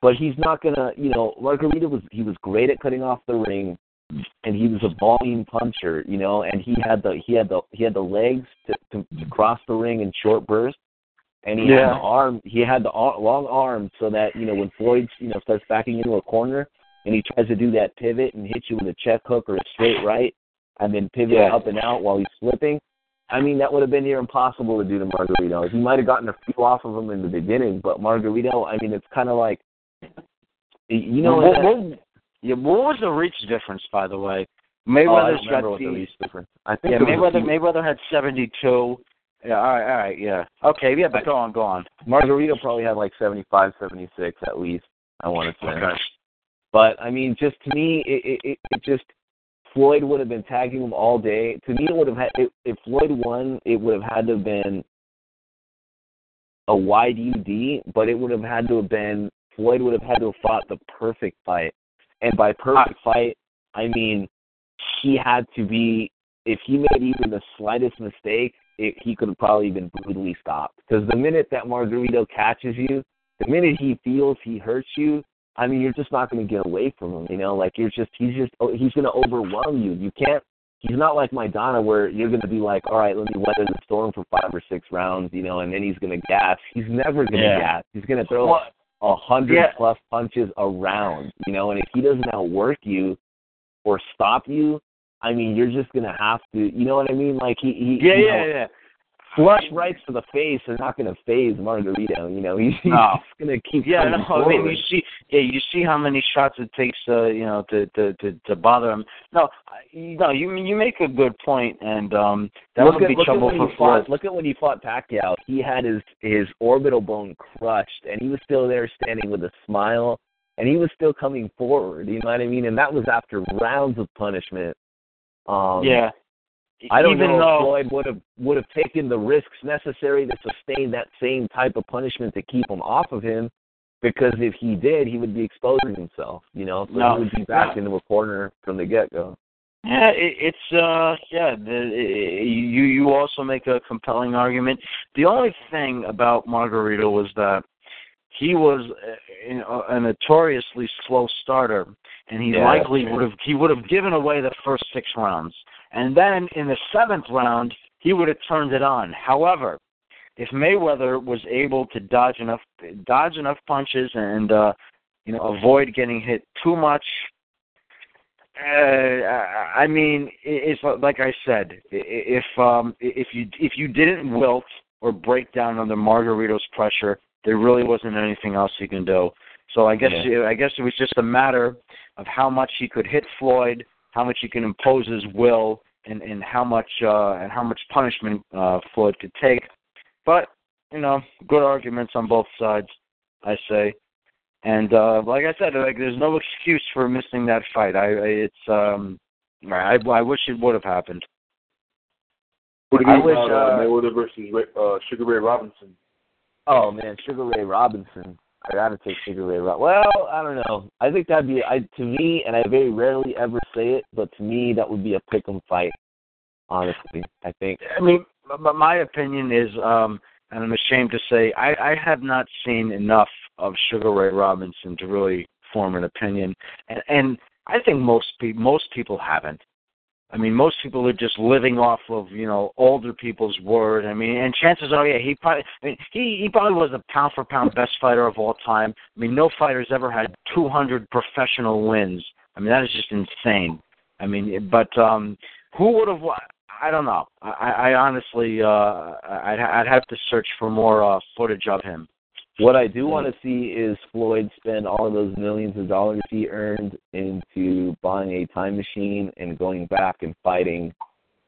but he's not gonna, you know, Margarito was he was great at cutting off the ring, and he was a volume puncher, you know, and he had the he had the he had the legs to to, to cross the ring in short bursts, and he Yeah. had the arm he had the ar- long arms so that you know when Floyd you know starts backing into a corner and he tries to do that pivot and hit you with a check hook or a straight right, and then pivot Yeah. up and out while he's slipping. I mean, that would have been near impossible to do to Margarito. He might have gotten a few off of him in the beginning, but Margarito, I mean, it's kind of like, you know, what, that- what, yeah, what was the reach difference, by the way? oh, I Mayweather's got what the the reach difference. I think yeah. it was a Mayweather Mayweather had seventy two. Yeah, all right, all right, yeah. Okay, yeah, but go on, go on. Margarito probably had like seventy five, seventy six at least. I want to say. Okay. But I mean, just to me, it, it, it just Floyd would have been tagging him all day. To me, it would have had if, if Floyd won, it would have had to have been a wide UD, but it would have had to have been Floyd would have had to have fought the perfect fight, and by perfect fight, I mean he had to be. If he made even the slightest mistake, it, he could have probably been brutally stopped. Because the minute that Margarito catches you, the minute he feels he hurts you, I mean, you're just not going to get away from him. You know, like you're just he's just oh, he's going to overwhelm you. You can't. He's not like Maidana where you're going to be like, all right, let me weather the storm for five or six rounds, you know, and then he's going to gas. He's never going to Yeah. gas. He's going to throw Well, a hundred Yeah. plus punches around, you know, and if he doesn't outwork you or stop you, I mean, you're just gonna have to, you know what I mean? Like he, he yeah, yeah, know, yeah. Flush rights to the face are not gonna phase Margarito. You know, [LAUGHS] he's, he's No. just gonna keep. Yeah, no, I mean you see, yeah, you see how many shots it takes, uh, you know, to to to, to bother him. No, no, you you make a good point, and um, that look would at, be trouble for Floyd. Look at when he fought Pacquiao. He had his his orbital bone crushed, and he was still there standing with a smile, and he was still coming forward. You know what I mean? And that was after rounds of punishment. Um, Yeah, I don't even know though if Floyd would have would have taken the risks necessary to sustain that same type of punishment to keep him off of him, because if he did, he would be exposing himself. You know, so No. he would be back into a corner from the get go. Yeah, it, it's uh, yeah. The, it, you you also make a compelling argument. The only thing about Margarito was that he was a, you know, a notoriously slow starter, and he Yeah, likely would have he would have given away the first six rounds, and then in the seventh round he would have turned it on. However, if Mayweather was able to dodge enough dodge enough punches and uh, you know avoid getting hit too much, uh, I mean, it's like I said, if um, if you if you didn't wilt or break down under Margarito's pressure, there really wasn't anything else he can do. So I guess Yeah. I guess it was just a matter of how much he could hit Floyd, how much he can impose his will, and and how much uh, and how much punishment uh, Floyd could take. But you know, good arguments on both sides, I say. And uh, like I said, like there's no excuse for missing that fight. I, I it's um, I I wish it would have happened. What do you I think wish, uh, uh, Mayweather versus Ray, uh, Sugar Ray Robinson? Oh man, Sugar Ray Robinson. I gotta take Sugar Ray Robinson. Well, I don't know. I think that'd be I to me, and I very rarely ever say it, but to me that would be a pick 'em fight. Honestly, I think. I mean, but my opinion is, um, and I'm ashamed to say, I, I have not seen enough of Sugar Ray Robinson to really form an opinion, and, and I think most pe- most people haven't. I mean, most people are just living off of you know older people's word. I mean, and chances are, yeah, he probably I mean, he he probably was the pound for pound best fighter of all time. I mean, no fighter's ever had 200 professional wins. I mean, that is just insane. I mean, but um, who would have? I don't know. I, I honestly, uh, I'd, I'd have to search for more uh, footage of him. What I do want to see is Floyd spend all of those millions of dollars he earned into buying a time machine and going back and fighting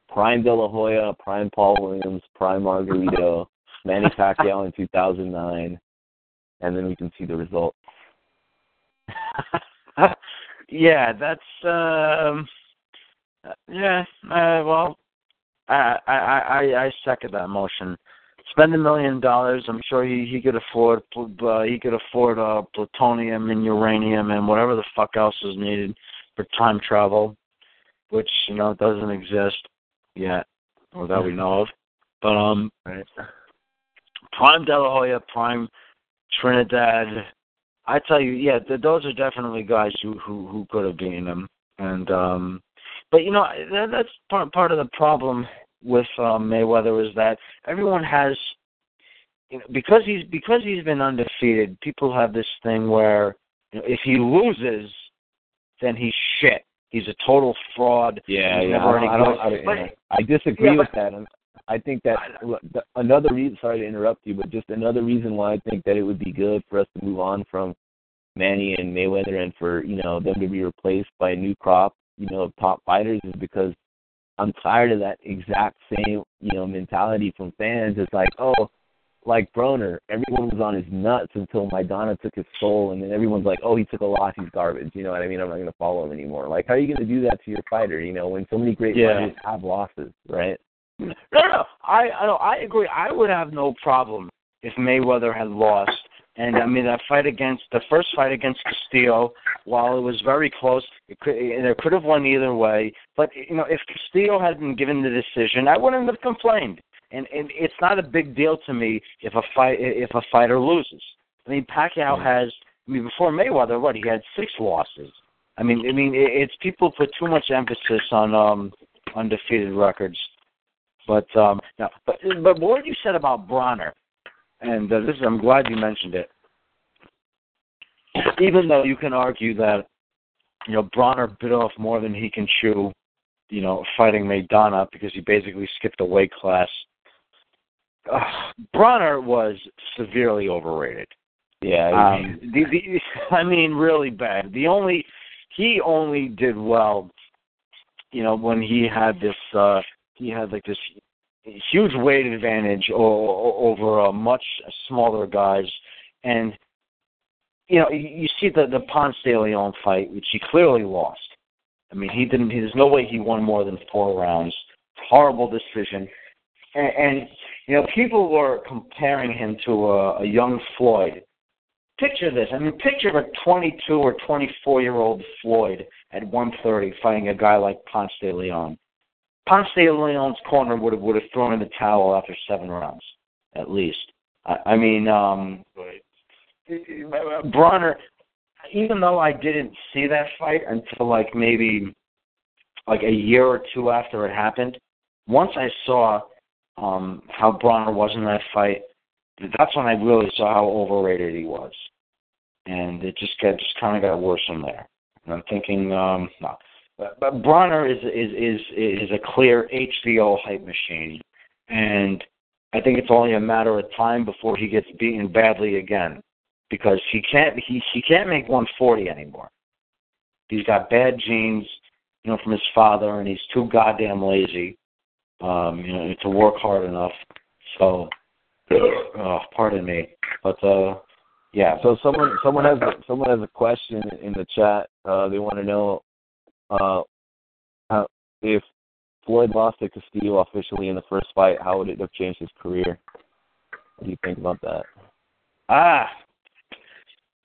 Prime De La Hoya, Prime Paul Williams, Prime Margarito, [LAUGHS] Manny Pacquiao in 2009, and then we can see the result. [LAUGHS] yeah, that's um, yeah. Uh, well, I, I I I second that motion. Spend a million dollars. I'm sure he he could afford uh, he could afford uh, plutonium and uranium and whatever the fuck else is needed for time travel, which you know doesn't exist yet or that we know of. But um, Right. Prime De La Hoya, Prime Trinidad. I tell you, yeah, th- those are definitely guys who who who could have beaten him. And um, but you know that, that's part part of the problem with um, Mayweather is that everyone has, you know, because he's because he's been undefeated. People have this thing where you know, if he loses, then he's shit. He's a total fraud. Yeah, He's yeah. I, don't, I, don't. I, But- yeah. I disagree Yeah, with but- that. and I think that I- another reason. Sorry to interrupt you, but just another reason why I think that it would be good for us to move on from Manny and Mayweather and for you know them to be replaced by a new crop, you know, of top fighters is because I'm tired of that exact same you know mentality from fans. It's like, oh, like Broner, everyone was on his nuts until Maidana took his soul, and then everyone's like, oh, he took a loss, he's garbage. You know what I mean? I'm not going to follow him anymore. Like, how are you going to do that to your fighter? You know, when so many great Yeah. fighters have losses, right? No, no. I, I, no, I agree. I would have no problem if Mayweather had lost. And I mean that fight against the first fight against Castillo, while it was very close, it could it could have won either way. But you know, if Castillo had been given the decision, I wouldn't have complained. And, and it's not a big deal to me if a fight if a fighter loses. I mean, Pacquiao has. I mean, before Mayweather, what he had six losses. I mean, I mean, it, it's people put too much emphasis on um undefeated records. But um, now, but but what you said about Broner, and uh, this is I'm glad you mentioned it. Even though you can argue that you know Broner bit off more than he can chew, you know, fighting Maidana because he basically skipped a weight class. Uh, Broner was severely overrated. Yeah, I agree. Um, the, the, [LAUGHS] I mean, really bad. The only he only did well, you know, when he had this. uh He had like this huge weight advantage over uh, much smaller guys, and you know, you you see the the Ponce de Leon fight, which he clearly lost. I mean, he didn't. There's no way he won more than four rounds. Horrible decision, and, and you know, people were comparing him to a, a young Floyd picture this. I mean, picture a 22 or 24 year old Floyd at 130 fighting a guy like Ponce de Leon. Ponce de Leon's corner would have would have thrown in the towel after seven rounds, at least. I, I mean, um, Broner. Even though I didn't see that fight until like maybe like a year or two after it happened, once I saw um, how Broner was in that fight, that's when I really saw how overrated he was, and it just got just kind of got worse from there. And I'm thinking, um, no, but, Broner is is is is a clear HBO hype machine, and I think it's only a matter of time before he gets beaten badly again, because he can't he he can't make 140 anymore. He's got bad genes, you know, from his father, and he's too goddamn lazy, um, you know, to work hard enough. So, [CLEARS THROAT] oh, pardon me, but uh, yeah. So someone someone has someone has a question in the chat. Uh, they want to know uh, how if Floyd lost to Castillo officially in the first fight, how would it have changed his career? What do you think about that? Ah,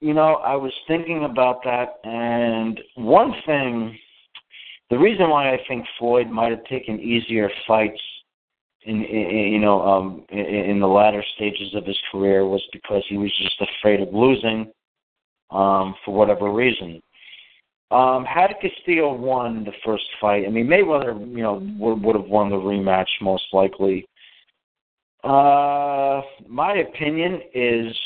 you know, I was thinking about that, and one thing, the reason why I think Floyd might have taken easier fights in, in you know um in, in the latter stages of his career was because he was just afraid of losing um for whatever reason um, had Castillo won the first fight, I mean Mayweather, you know, would, would have won the rematch most likely. Uh, my opinion is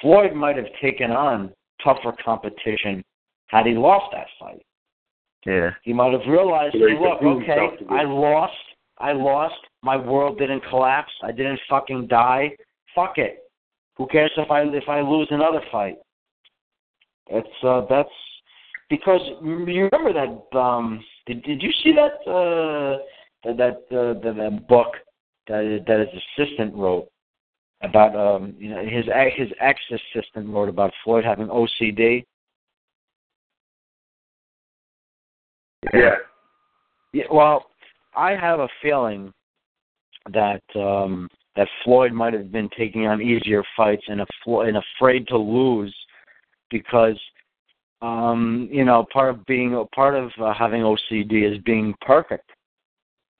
Floyd might have taken on tougher competition had he lost that fight. Yeah. He might have realized, hey, look, okay, I lost, I lost, my world didn't collapse, I didn't fucking die. Fuck it. Who cares if I if I lose another fight? It's uh that's because you remember that um did did you see that uh that that uh, that, that book that that his assistant wrote about um you know his his ex assistant wrote about Floyd having OCD. Yeah. Yeah. Well, I have a feeling that um that Floyd might have been taking on easier fights and, a, and afraid to lose because um, you know, part of being part of uh, having OCD is being perfect.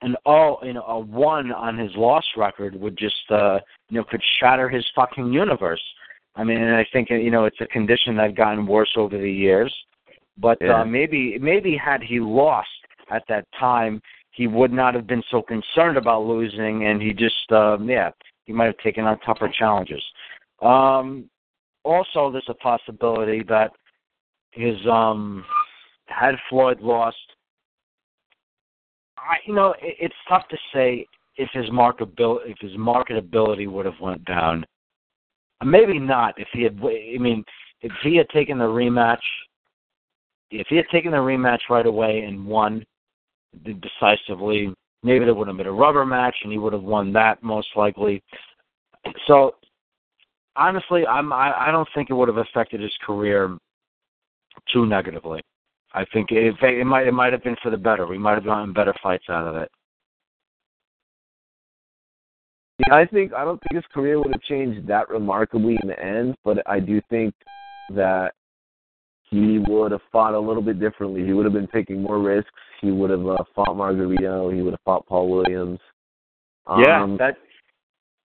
And all you know, a one on his loss record would just uh, you know could shatter his fucking universe. I mean, and I think you know it's a condition that gotten worse over the years. But yeah. uh, maybe maybe had he lost at that time, he would not have been so concerned about losing, and he just uh, yeah he might have taken on tougher challenges. Um, also, there's a possibility that his um had Floyd lost. I you know it, it's tough to say if his marketability if his marketability would have went down. Maybe not if he had. I mean, if he had taken the rematch, if he had taken the rematch right away and won decisively, maybe there would have been a rubber match and he would have won that most likely. So honestly, I'm I, I don't think it would have affected his career too negatively. I think it, it might it might have been for the better. We might have gotten better fights out of it. Yeah, I think I don't think his career would have changed that remarkably in the end, but I do think that he would have fought a little bit differently. He would have been taking more risks. He would have uh, fought Margarito. He would have fought Paul Williams. Um, yeah, that.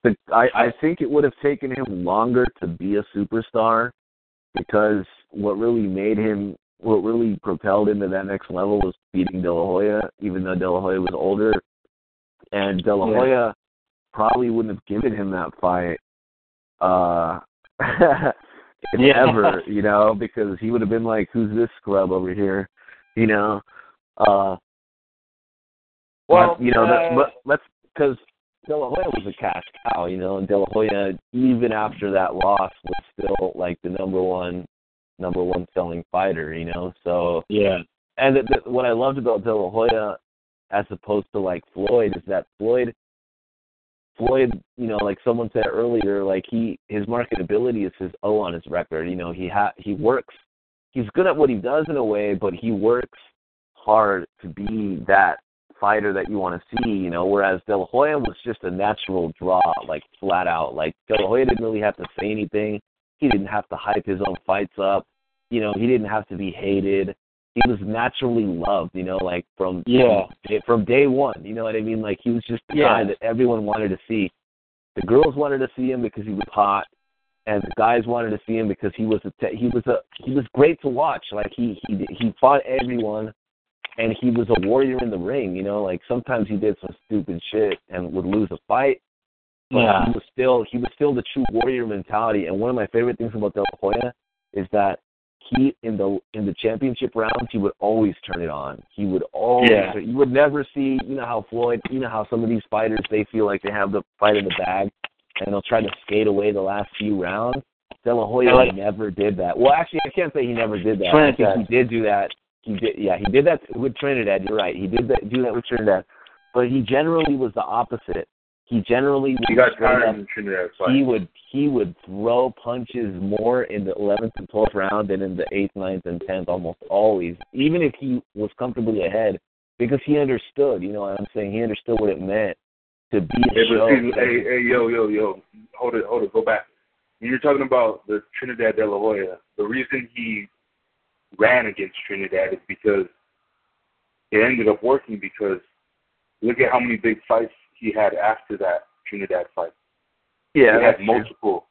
But I I think it would have taken him longer to be a superstar because what really made him, what really propelled him to that next level was beating De La Hoya, even though De La Hoya was older. And De La yeah. Hoya probably wouldn't have given him that fight uh [LAUGHS] yeah. ever, you know, because he would have been like, Who's this scrub over here? You know? Uh well, but, you know, uh, that, but let's because De La Hoya was a cash cow, you know, and De La Hoya, even after that loss, was still like the number one, number one selling fighter, you know. So yeah, and the, the, what I loved about De La Hoya, as opposed to like Floyd, is that Floyd, Floyd, you know, like someone said earlier, like he his marketability is his O on his record. You know, he ha he works, he's good at what he does in a way, but he works hard to be that fighter that you want to see, you know, whereas De La Hoya was just a natural draw, like flat out. Like De La Hoya didn't really have to say anything. He didn't have to hype his own fights up. You know, he didn't have to be hated. He was naturally loved, you know, like from yeah from day one. You know what I mean? Like he was just the yeah. guy that everyone wanted to see. The girls wanted to see him because he was hot, and the guys wanted to see him because he was a he was a he was great to watch. Like he he he fought everyone and he was a warrior in the ring. You know, like sometimes he did some stupid shit and would lose a fight, but Yeah. he was still he was still the true warrior mentality. And one of my favorite things about De La Hoya is that he in the in the championship rounds he would always turn it on. He would always Yeah. you would never see you know how Floyd you know how some of these fighters they feel like they have the fight in the bag and they'll try to skate away the last few rounds. De La Hoya like- never did that. Well, actually, I can't say he never did that. I think he did do that. He did, yeah, he did that with Trinidad. You're right. He did that, do that with Trinidad, but he generally was the opposite. He generally He got tired in Trinidad fight. he would he would throw punches more in the eleventh and twelfth round than in the eighth, ninth, and tenth, almost always. Even if he was comfortably ahead, because he understood. You know what I'm saying? He understood what it meant to be a Hey, show. see, hey, hey, yo, yo, yo, hold it, hold it, go back. You're talking about the Trinidad De La Hoya, the reason he ran against Trinidad is because it ended up working because look at how many big fights he had after that Trinidad fight. yeah, he that's had true. multiple.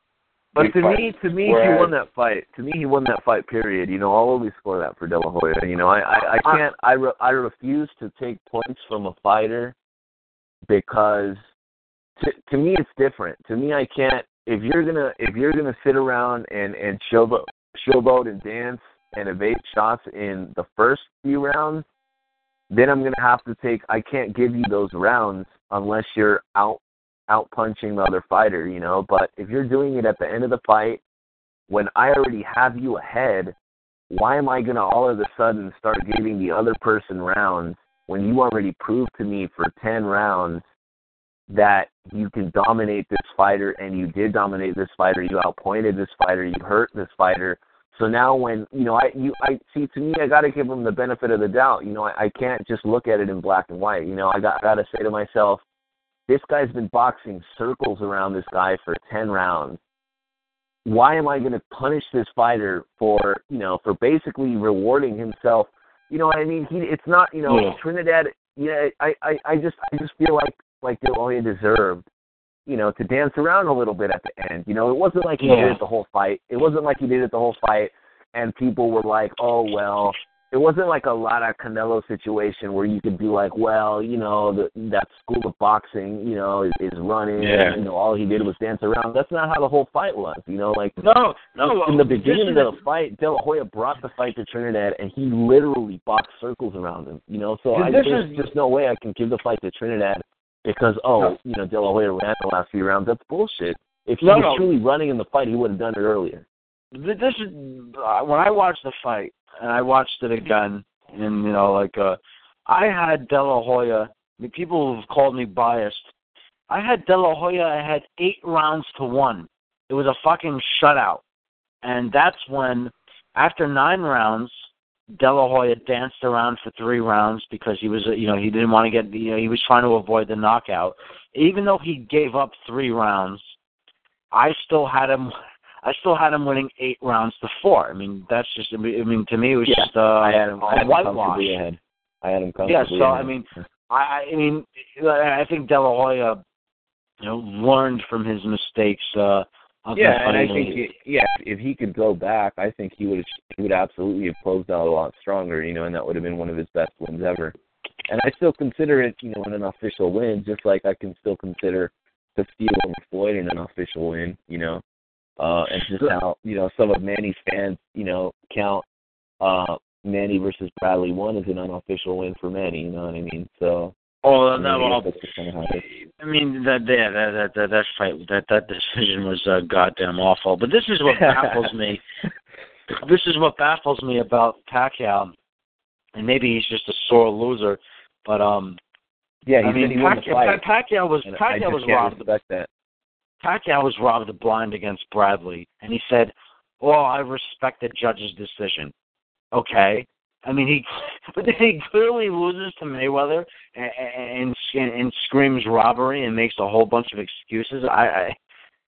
But big to fights. me, to me, he won that fight. To me, he won that fight. Period. You know, I'll always score that for De La Hoya. You know, I I, I uh, can't. I re, I refuse to take points from a fighter because to to me it's different. To me, I can't. If you're gonna if you're gonna sit around and and showboat showboat and dance and evade shots in the first few rounds, then I'm gonna have to take. I can't give you those rounds unless you're out out punching the other fighter, you know. But if you're doing it at the end of the fight, when I already have you ahead, why am I gonna all of a sudden start giving the other person rounds when you already proved to me for ten rounds that you can dominate this fighter and you did dominate this fighter, you outpointed this fighter, you hurt this fighter. So now when you know I you I see to me I gotta give him the benefit of the doubt. You know, I, I can't just look at it in black and white. You know, I got I gotta say to myself, this guy's been boxing circles around this guy for 10 rounds. Why am I going to punish this fighter for, you know, for basically rewarding himself? You know what I mean? He, it's not, you know, Yeah. Trinidad. Yeah, I, I, I just, I just feel like, like La Hoya deserved, you know, to dance around a little bit at the end. You know, it wasn't like he Yeah. did it the whole fight. It wasn't like he did it the whole fight, and people were like, oh well, it wasn't like a Lara Canelo situation where you could be like, well, you know, the, that school of boxing, you know, is, is running. Yeah. And, you know, all he did was dance around. That's not how the whole fight was. You know, like No, no. in the beginning of the fight, De La Hoya brought the fight to Trinidad, and he literally boxed circles around him. You know, so I, there's is- just no way I can give the fight to Trinidad because oh, No. you know, De La Hoya ran the last few rounds. That's bullshit. If he No, was no. truly running in the fight, he would have done it earlier. This is uh, when I watched the fight and I watched it again, and you know, like uh, I had De La Hoya. I mean, people have called me biased. I had De La Hoya. I had eight rounds to one. It was a fucking shutout, and that's when, after nine rounds, De La Hoya danced around for three rounds because he was, uh, you know, he didn't want to get, you know, he was trying to avoid the knockout. Even though he gave up three rounds, I still had him. I still had him winning eight rounds to four. I mean, that's just. I mean, to me, it was Yeah, just uh, I had him. I had him whitewash. ahead. I had him comfortably. Yeah, so ahead. I mean, I, I mean, I think De La Hoya, you know, learned from his mistakes. Uh, of Yeah, and I think it, yeah, if he could go back, I think he would he would absolutely have closed out a lot stronger, you know, and that would have been one of his best wins ever. And I still consider it, you know, an unofficial win, just like I can still consider Castillo over Floyd an unofficial win, you know. Uh and just how, you know, some of Manny's fans, you know, count uh Manny versus Bradley one as an unofficial win for Manny, you know what I mean? So Oh, I mean, no, I well, guess that's just kinda how it is. I mean that yeah, that that that that fight that that decision was uh, goddamn awful. But this is what baffles me. [LAUGHS] This is what baffles me about Pacquiao, and maybe he's just a sore loser. But um, Yeah, he I mean, he Pacquiao. Pacquiao was Pacquiao was robbed. that. Pacquiao was robbed blind against Bradley, and he said, "Well, I respect the judge's decision." Okay, I mean he, [LAUGHS] but then he clearly loses to Mayweather and and, and, and screams robbery and makes a whole bunch of excuses. I,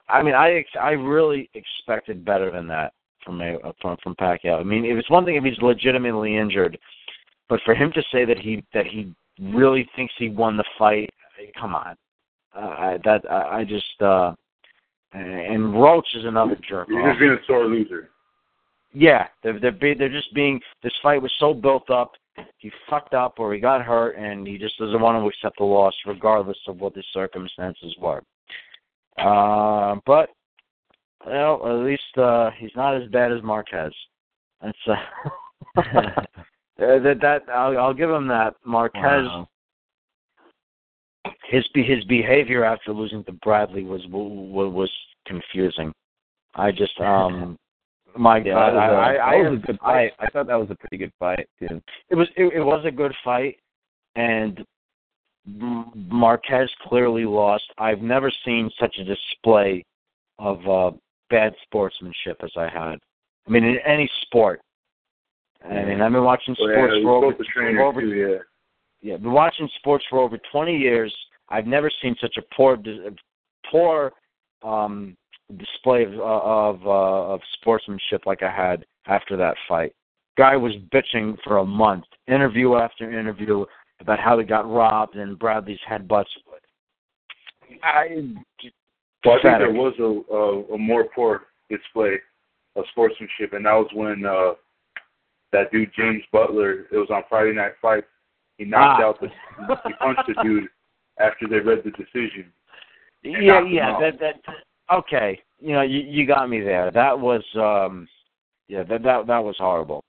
I, I mean, I I really expected better than that from May, from from Pacquiao. I mean, it was one thing if he's legitimately injured, but for him to say that he that he really thinks he won the fight, come on. Uh, I, that I, I just uh and Roach is another jerk. You're off. just being a sore loser. Yeah, they're they're be, they're just being. This fight was so built up, he fucked up or he got hurt, and he just doesn't want to accept the loss, regardless of what the circumstances were. Uh, but well, at least uh, he's not as bad as Marquez. That's uh, [LAUGHS] that that I'll, I'll give him that. Marquez. Wow. His be- his behavior after losing to Bradley was was, was confusing. I just [LAUGHS] um my Yeah, God, that was, a, I, I, that I, was a good fight. I, thought that was a pretty good fight too. it was it, it was a good fight, and M- Marquez clearly lost. I've never seen such a display of uh, bad sportsmanship as I had. I mean, in any sport. I mean, I've been watching Oh, yeah, sports for over, was both a trainer for over too, yeah. yeah, been watching sports for over 20 years. I've never seen such a poor, poor um, display of of, uh, of sportsmanship like I had after that fight. Guy was bitching for a month, interview after interview, about how he got robbed and Bradley's headbutts. I Well, I think there was a, a a more poor display of sportsmanship, and that was when uh that dude James Butler. It was on Friday Night Fight. He knocked Ah. out the he punched the dude after they read the decision. [LAUGHS] Yeah, yeah, that that okay. You know, you you got me there. That was um yeah, that that that was horrible.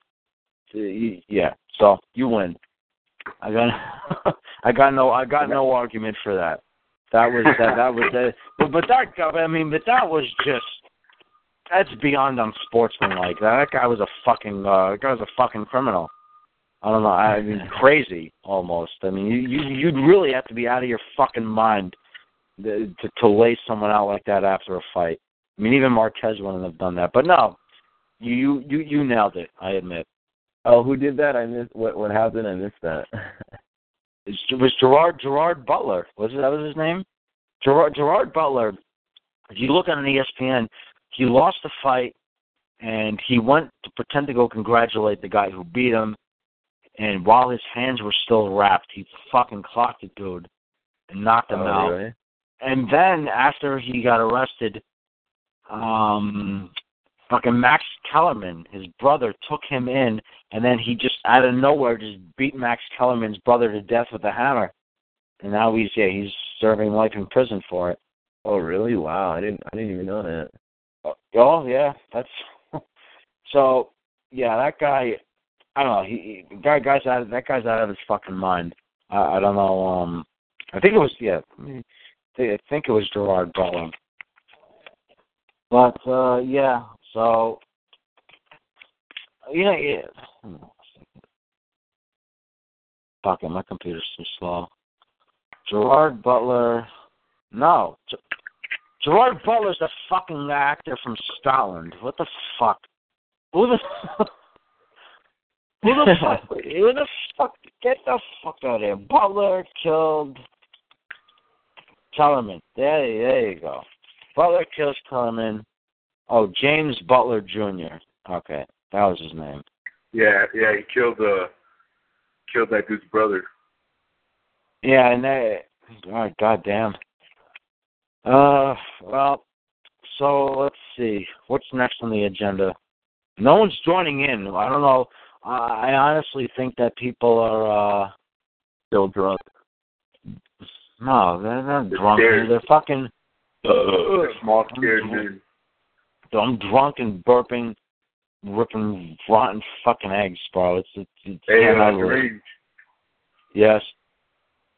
Yeah. So, you win. I got [LAUGHS] I got no I got no argument for that. That was that that was that but, but that I mean, but that was just that's beyond unsportsmanlike. That guy was a fucking uh that guy was a fucking criminal. I don't know. I mean, crazy almost. I mean, you you you'd really have to be out of your fucking mind to to lay someone out like that after a fight. I mean, even Marquez wouldn't have done that. But no, you you you nailed it. I admit. Oh, who did that? I missed what what happened. I missed that. [LAUGHS] It was Gerard Gerard Butler. Was it that was his name? Gerard Gerard Butler. If you look on an ESPN, he lost the fight, and he went to pretend to go congratulate the guy who beat him. And while his hands were still wrapped, he fucking clocked the dude and knocked him oh, out. really? And then after he got arrested, um, fucking Max Kellerman, his brother, took him in, and then he just out of nowhere just beat Max Kellerman's brother to death with a hammer, and now he's yeah he's serving life in prison for it. Oh, really? Wow, I didn't I didn't even know that. Oh yeah, that's [LAUGHS] so yeah that guy. I don't know. He, he guy guy's out. Of, that guy's out of his fucking mind. I, I don't know. Um, I think it was yeah. I mean, I think it was Gerard Butler. But uh yeah, so yeah, yeah. Fuck it, my computer's too slow. Gerard Butler. No, G- Gerard Butler's a fucking actor from Scotland. What the fuck? Who the [LAUGHS] who the fuck? Who the fuck? Get the fuck out of here! Butler killed Kellerman. There, there you go. Butler kills Kellerman. Oh, James Butler Jr. Okay, that was his name. Yeah, yeah, he killed uh killed that dude's brother. Yeah, and that. Oh, goddamn. Uh, well, so let's see. What's next on the agenda? No one's joining in. I don't know. I I honestly think that people are. uh Still drunk. No, they're not They're drunk. scared. They're fucking. Uh, small scared Mhm. men. I'm drunk and burping, ripping rotten fucking eggs, bro. It's it's, it's Hey, uh. Range, Yes.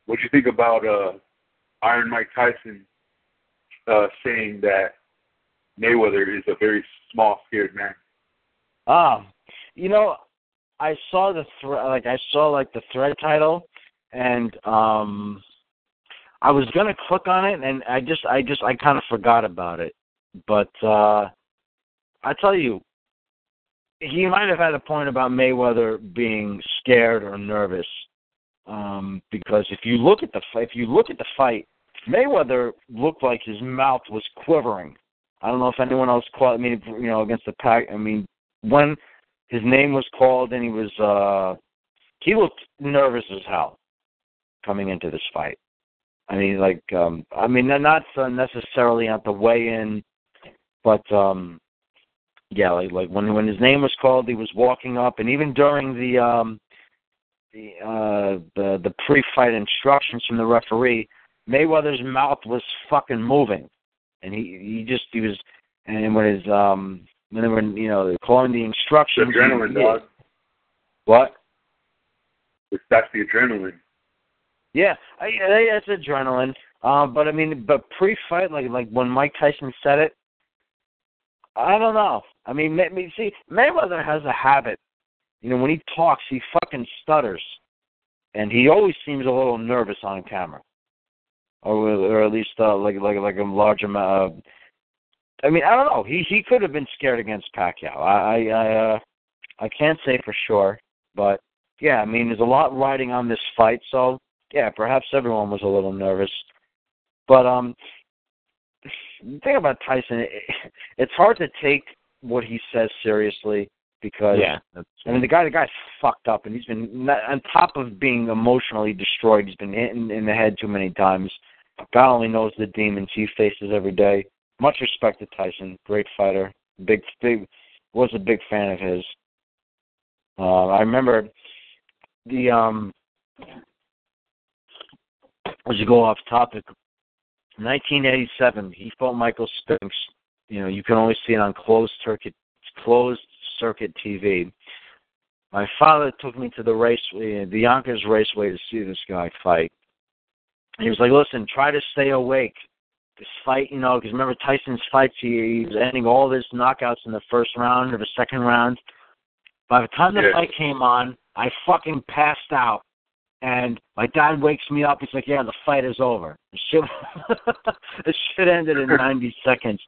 what do you think about uh Iron Mike Tyson uh saying that Mayweather is a very small scared man? Ah, you know, I saw the thre- like I saw like the thread title, and um, I was gonna click on it, and I just I just I kind of forgot about it. But uh I tell you, he might have had a point about Mayweather being scared or nervous, um, because if you look at the if you look at the fight, Mayweather looked like his mouth was quivering. I don't know if anyone else caught. I mean, you know, against the pack. I mean, when his name was called and he was uh he looked nervous as hell coming into this fight. I mean like um I mean not uh, necessarily at the weigh in but um yeah like like when when his name was called he was walking up and even during the um the uh, the the pre-fight instructions from the referee, Mayweather's mouth was fucking moving, and he he just he was and when his um when they were you know calling the instructions. adrenaline, dog. What? It's, that's the adrenaline. Yeah, I, I, that's adrenaline. Um, but I mean, but pre-fight, like like when Mike Tyson said it, I don't know. I mean, May, May- see, Mayweather has a habit. You know, when he talks, he fucking stutters, and he always seems a little nervous on camera, or or at least uh, like like like a large amount. Of, I mean, I don't know. He he could have been scared against Pacquiao. I I I, uh, I can't say for sure, but yeah, I mean, there's a lot riding on this fight, so yeah, perhaps everyone was a little nervous. But um, the thing about Tyson, it, it's hard to take what he says seriously because yeah, I mean the guy the guy's fucked up and he's been on top of being emotionally destroyed. He's been hit in, in the head too many times. God only knows the demons he faces every day. Much respect to Tyson, great fighter, big big was a big fan of his. Uh, I remember the um as you go off topic, 1987, he fought Michael Spinks. You know, you can only see it on closed circuit, closed circuit TV. My father took me to the raceway, uh, the Yonkers Raceway, to see this guy fight. And he was like, "Listen, try to stay awake. This fight, you know, because remember Tyson's fights, he, he was ending all his knockouts in the first round or the second round. By the time the Yeah. fight came on, I fucking passed out." And my dad wakes me up. He's like, "Yeah, the fight is over." The shit, the shit ended in [LAUGHS] 90 seconds.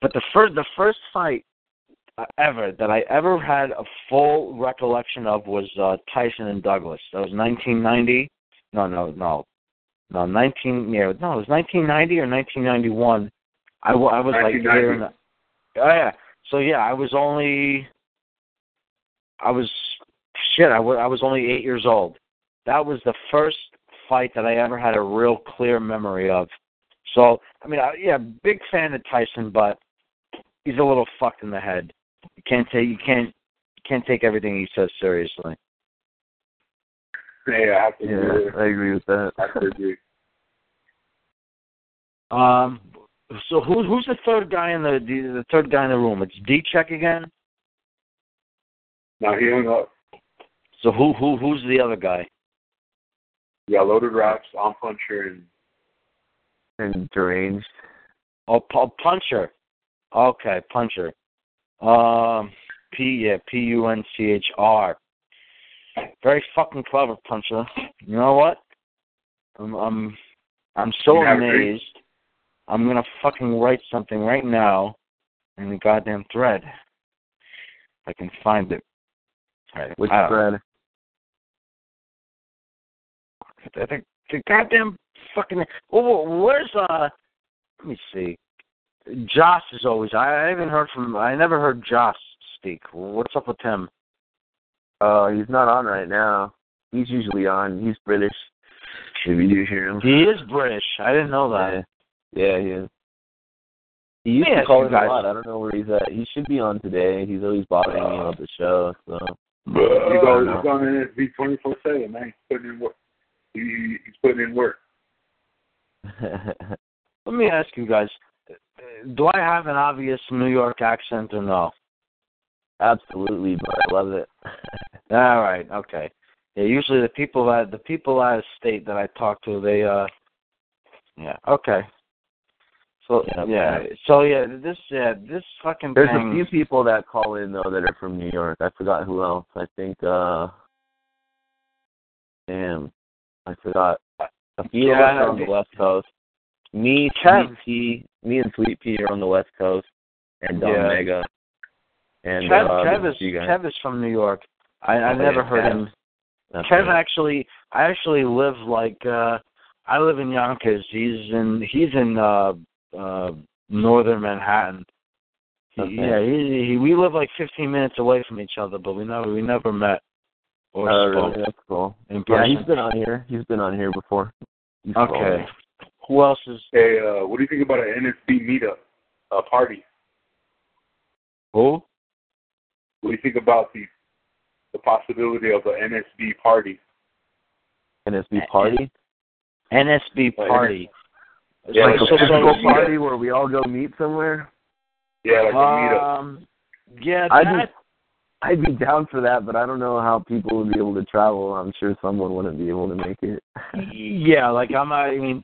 But the first, the first fight uh, ever that I ever had a full recollection of was uh, Tyson and Douglas. That was 1990. No, no, no, no. 19. Yeah, no, it was 1990 or 1991. I, I was like 1990. in the, Oh yeah. So yeah, I was only. I was shit. I I was only eight years old. That was the first fight that I ever had a real clear memory of. So I mean, I, yeah, big fan of Tyson, but he's a little fucked in the head. You can't take you can't you can't take everything he says seriously. Yeah, I have to yeah, agree. with- I agree with that. I have to agree. Um. So who who's the third guy in the the, the third guy in the room? It's Dchecc again. Now he hung up. So who who who's the other guy? Yeah, loaded raps, on puncher, and And deranged. Oh, Paul Puncher. Okay, Puncher. Um, P yeah, P U N C H R. Very fucking clever, Puncher. You know what? I'm I'm I'm so You have a amazed. I'm gonna fucking write something right now in the goddamn thread. If I can find it. All right, Which I don't- thread? the, the, the goddamn fucking. Oh, where's uh? Let me see. Joss is always. I, I haven't heard from. I never heard Joss speak. What's up with him? Uh, he's not on right now. He's usually on. He's British. If you do hear him. He is British. I didn't know that. Yeah, yeah, he is. He used Let me to call you in guys- a lot. I don't know where he's at. He should be on today. He's always bothering me about the show. So he's Uh, on no. he's on NSB twenty four seven. Man, he's putting in work. He, he- he's putting in work. [LAUGHS] Let me ask you guys. Do I have an obvious New York accent or no? absolutely, but I love it. [LAUGHS] All right. Okay. Yeah. Usually the people that the people out of state that I talk to, they uh. Yeah. Okay. So Yeah, yeah. okay. So yeah. This yeah. This fucking There's thing. a few people that call in though that are from New York. I forgot who else. I think uh damn. I forgot. A few Yeah, of us are on the West Coast. Me. Sweet Pea, me and Sweet Pea are on the West Coast, and Don Yeah. Mega. And Kev, uh, Kev there's is a few guys. Kev is from New York. I I Oh, never yeah, heard Kev. him. That's Kev right. actually, I actually live like uh I live in Yonkers. He's in he's in uh uh northern Manhattan. He, Okay. Yeah, he, he we live like 15 minutes away from each other, but we never we never met or Oh, spoke really? That's cool. in Yeah, he's been on here. He's been on here before. He's okay. called. Who else is Hey, uh, what do you think about an NSB meetup, uh, party? who? What do you think about the the possibility of an NSB party NSB party. NSB party. It's Yeah, like like a a physical party where we all go meet somewhere. Yeah, like a meetup. Um, yeah, I'd that, be, I'd be down for that, but I don't know how people would be able to travel. I'm sure someone wouldn't be able to make it. yeah, like I'm. I mean,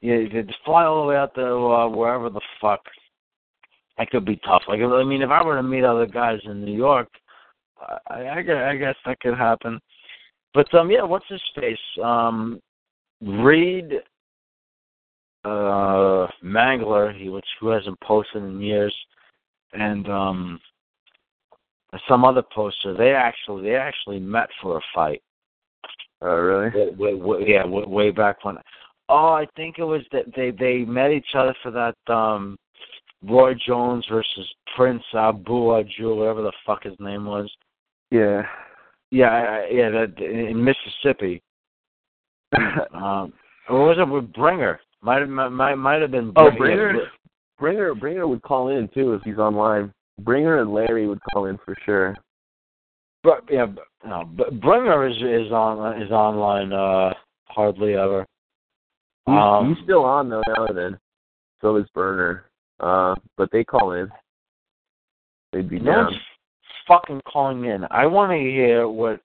yeah, to fly all the way out to uh, wherever the fuck. That could be tough. Like, I mean, if I were to meet other guys in New York, I, I, I guess that could happen. But um, yeah, what's his face? Um, Reed uh Mangler, he which who hasn't posted in years, and um some other poster. They actually they actually met for a fight. Oh, really? Way, way, yeah, way, way back when. Oh, I think it was that they they met each other for that um Roy Jones versus Prince Abu Ajul, whatever the fuck his name was. Yeah. Yeah, I- yeah, that in Mississippi. [LAUGHS] um, or was it with Bringer? Might have might might have been. Oh, Br- Bringer? Bringer, Bringer would call in too if he's online. Bringer and Larry would call in for sure. But yeah, but, no, but Bringer is is on is online uh hardly ever. He's, Um, he's still on though now and then. So is Burner. Uh, but they call in. They'd be No down. one's fucking calling in. I want to hear what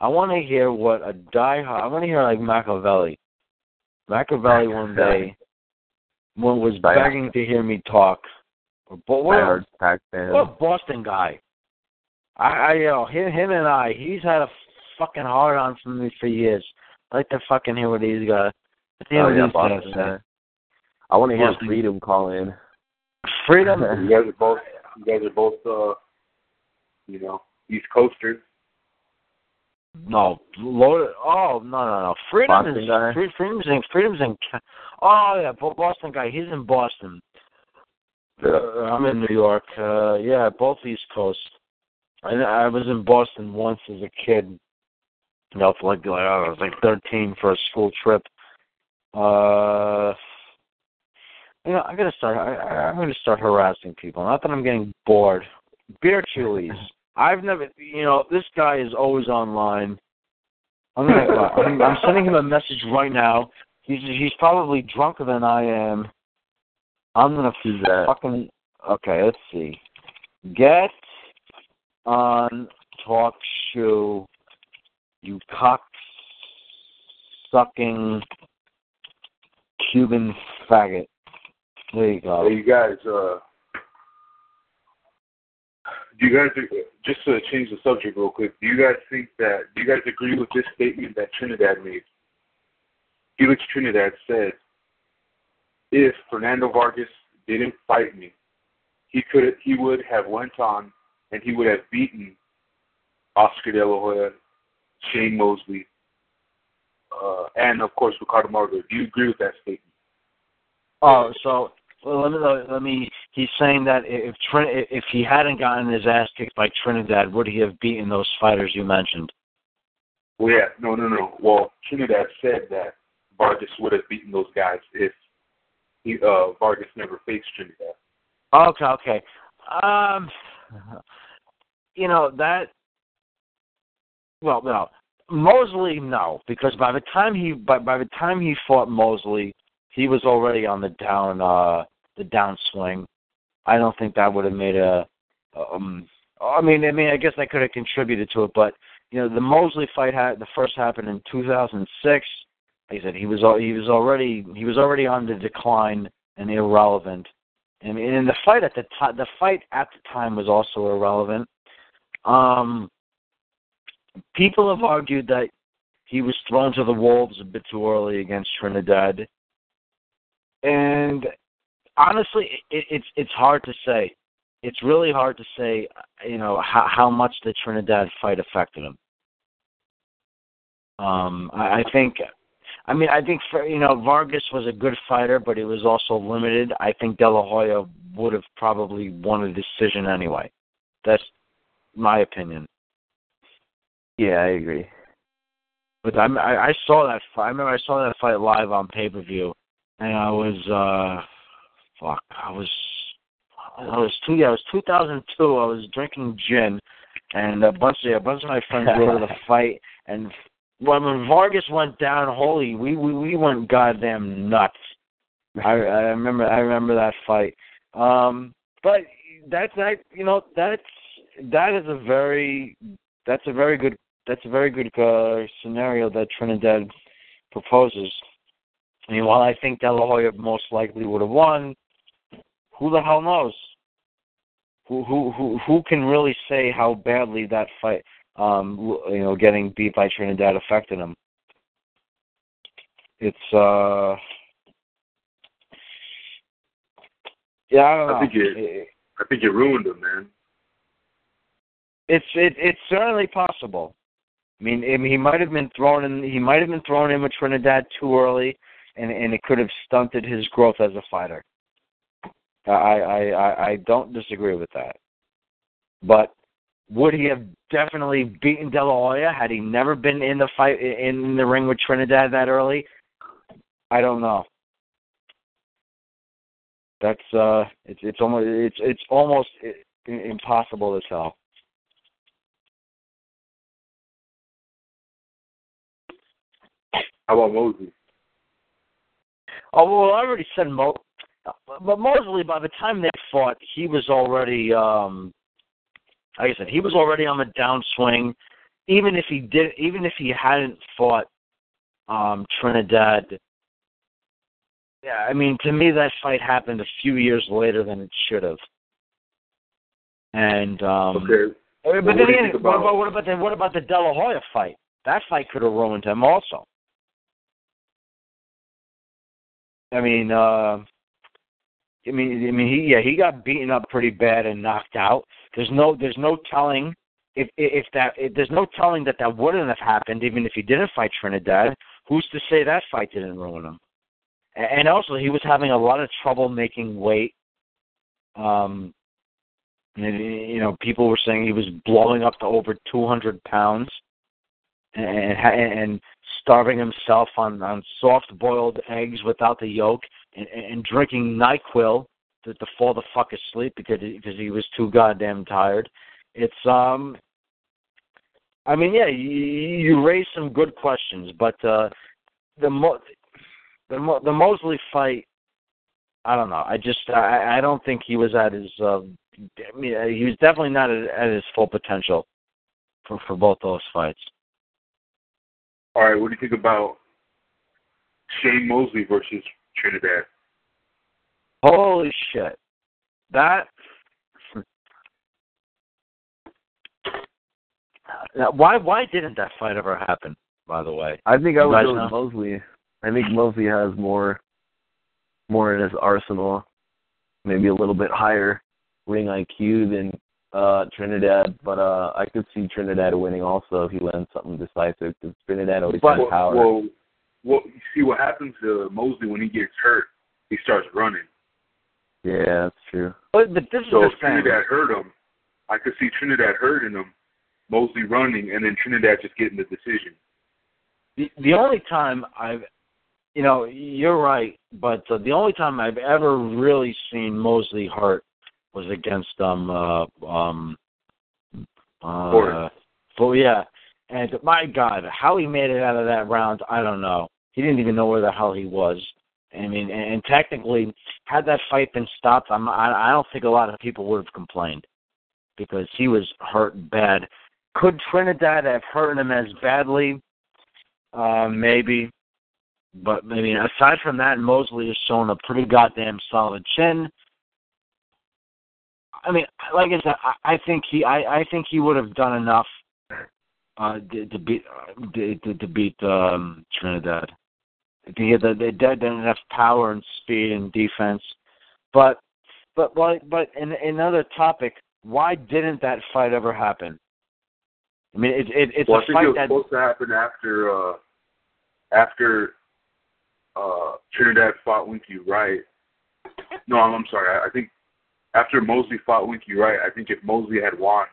I want to hear what a diehard. I want to hear like Machiavelli. Machiavelli one day one was begging to hear me talk. But what, Diehard Pac fan. what a Boston guy. I, I you know him him and I. He's had a fucking hard on for me for years. I like to fucking hear what he's got. Let's hear Oh, what yeah, Boston guy. I want to hear Boston. Freedom call in. Freedom. [LAUGHS] You guys are both you guys are both uh you know, East Coasters. No, loaded. Oh no, no, no. Freedom Boston is guy? Freedom's in Freedom's in. Oh yeah, Boston guy. He's in Boston. Uh, I'm in New York. Uh, yeah, both East Coast. I I was in Boston once as a kid. You know, for like like I was like 13 for a school trip. Uh, you know, I gotta start. I, I, I'm gonna start harassing people. Not that I'm getting bored. Beer Chili's. [LAUGHS] I've never, you know, this guy is always online. I'm gonna, I'm, I'm sending him a message right now. He's he's probably drunker than I am. I'm gonna do that? fucking okay. Let's see. Get on talk show, you cock sucking Cuban faggot. There you go. Hey, you guys, uh, do you guys just to change the subject real quick? Do you guys think that? Do you guys agree with this statement that Trinidad made? Felix Trinidad said, "If Fernando Vargas didn't fight me, he could he would have went on and he would have beaten Oscar De La Hoya, Shane Mosley, uh, and of course Ricardo Mayorga. Do you agree with that statement?" Oh, so well, let me let me. He's saying that if Trin, if he hadn't gotten his ass kicked by Trinidad, would he have beaten those fighters you mentioned? Well, yeah, no, no, no. Well, Trinidad said that Vargas would have beaten those guys if he, uh, Vargas never faced Trinidad. Okay, okay. Um, you know that. Well, no, Mosley, no, because by the time he by by the time he fought Mosley, he was already on the down uh the downswing. I don't think that would have made a. Um, I mean, I mean, I guess that could have contributed to it, but you know, the Mosley fight had the first happened in 2006. Like I said, he was he was already he was already on the decline and irrelevant. And the fight at the time, the fight at the time was also irrelevant. Um, people have argued that he was thrown to the wolves a bit too early against Trinidad, and honestly, it, it's it's hard to say. It's really hard to say, you know, how, how much the Trinidad fight affected him. Um, I, I think I mean, I think for, you know Vargas was a good fighter, but he was also limited. I think De La Hoya would have probably won a decision anyway. That's my opinion. Yeah, I agree. But I'm, I, I saw that fight. I remember I saw that fight live on pay per view, and I was uh, fuck, I was, I was two. Yeah, it was 2002. I was drinking gin, and a bunch of a bunch of my friends were to the [LAUGHS] fight, and when when Vargas went down, holy, we we we went goddamn nuts. I [LAUGHS] I remember I remember that fight. Um, but that's that you know that's that is a very that's a very good that's a very good uh, scenario that Trinidad proposes. I mean, while I think De La Hoya most likely would have won, who the hell knows? Who who who who can really say how badly that fight, um, you know, getting beat by Trinidad affected him? It's uh, yeah, I don't know. I think it, I think it ruined him, man. It's it it's certainly possible. I mean, I mean, he might have been thrown in. He might have been thrown in with Trinidad too early, and and it could have stunted his growth as a fighter. I I I, I don't disagree with that, but would he have definitely beaten De La Hoya had he never been in the fight in the ring with Trinidad that early? I don't know. That's uh, it's it's almost it's it's almost impossible to tell. How about Mosley? Oh well, I already said Mo, but Mosley. By the time they fought, he was already, um like I said, he was already on the downswing. Even if he did, even if he hadn't fought um Trinidad, yeah, I mean, to me, that fight happened a few years later than it should have. And um Okay. but Well, then what again, what about- about what about the what about the De La Hoya fight? That fight could have ruined him also. I mean, uh I mean, I mean, he yeah, he got beaten up pretty bad and knocked out. There's no, there's no telling if if that if, there's no telling that that wouldn't have happened even if he didn't fight Trinidad. Who's to say that fight didn't ruin him? And also, he was having a lot of trouble making weight. Um, and, you know, people were saying he was blowing up to over 200 pounds and and starving himself on on soft boiled eggs without the yolk and, and drinking Nyquil to, to fall the fuck asleep because he, because he was too goddamn tired. It's um, I mean, yeah, you, you raised some good questions, but uh, the Mo- the Mo- the Mosley fight, I don't know. I just I I don't think he was at his. Uh, I mean, he was definitely not at, at his full potential for for both those fights. All right, what do you think about Shane Mosley versus Trinidad? Holy shit. That Now, [LAUGHS] why why didn't that fight ever happen, by the way? I think I You would guys go with Mosley. I think Mosley has more more in his arsenal, maybe a little bit higher ring IQ than uh Trinidad, but uh I could see Trinidad winning also if he lands something decisive because Trinidad always But- has power. Well, well, see what happens to Mosley when he gets hurt? He starts running. Yeah, that's true. But, but this is So the if thing. Trinidad hurt him, I could see Trinidad hurting him, Mosley running, and then Trinidad just getting the decision. The, the only time I've, you know, you're right, but uh, the only time I've ever really seen Mosley hurt was against um uh um uh Forrest. well yeah, and my God, how he made it out of that round, I don't know. He didn't even know where the hell he was. I mean, and, technically, had that fight been stopped, I'm, I I don't think a lot of people would have complained because he was hurt bad. Could Trinidad have hurt him as badly? Uh, maybe. But I mean, aside from that, Mosley has shown a pretty goddamn solid chin. I mean, like I said, I, I think he, I, I think he would have done enough uh, to, to beat, uh, to, to beat um, Trinidad. The, they had enough power and speed and defense, but, but, but, but in, another topic, why didn't that fight ever happen? I mean, it, it, it's well, I a think it was that supposed to happen after uh, after uh, Trinidad fought Winky Wright. No, I'm, I'm sorry. I, I think after Mosley fought Winky Wright, I think if Mosley had won,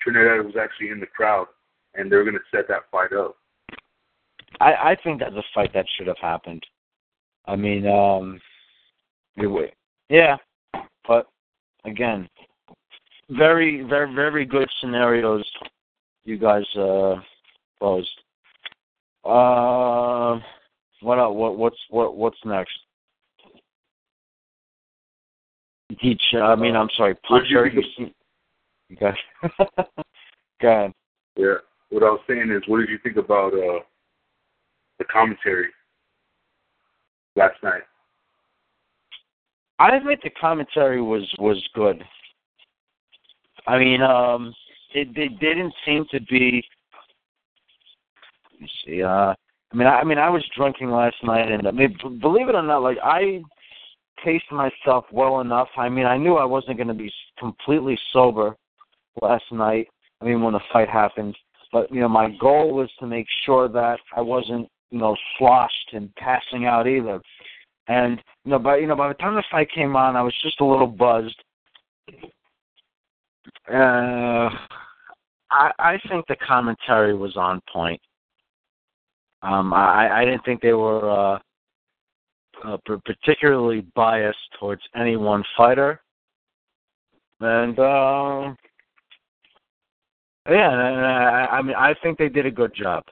Trinidad was actually in the crowd, and they were going to set that fight up. I, I think that's a fight that should have happened. I mean, um, yeah, but again, very, very, very good scenarios you guys uh, posed. Uh, what what what's what what's next? Each, I mean, I'm sorry, you puncher. You see, you got. [LAUGHS] Go ahead. Yeah. What I was saying is, what did you think about uh the commentary last night? I admit the commentary was was good. I mean, um, it they didn't seem to be. Let me see. Uh, I mean, I, I mean, I was drinking last night, and I mean, b- believe it or not, like I paced myself well enough. I mean, I knew I wasn't going to be completely sober last night. I mean, when the fight happened, but you know, my goal was to make sure that I wasn't, you know, sloshed and passing out either. And you know, by you know, by the time the fight came on, I was just a little buzzed. Uh, I I think the commentary was on point. Um, I I didn't think they were uh, uh particularly biased towards any one fighter, and uh, yeah, I, I mean I think they did a good job.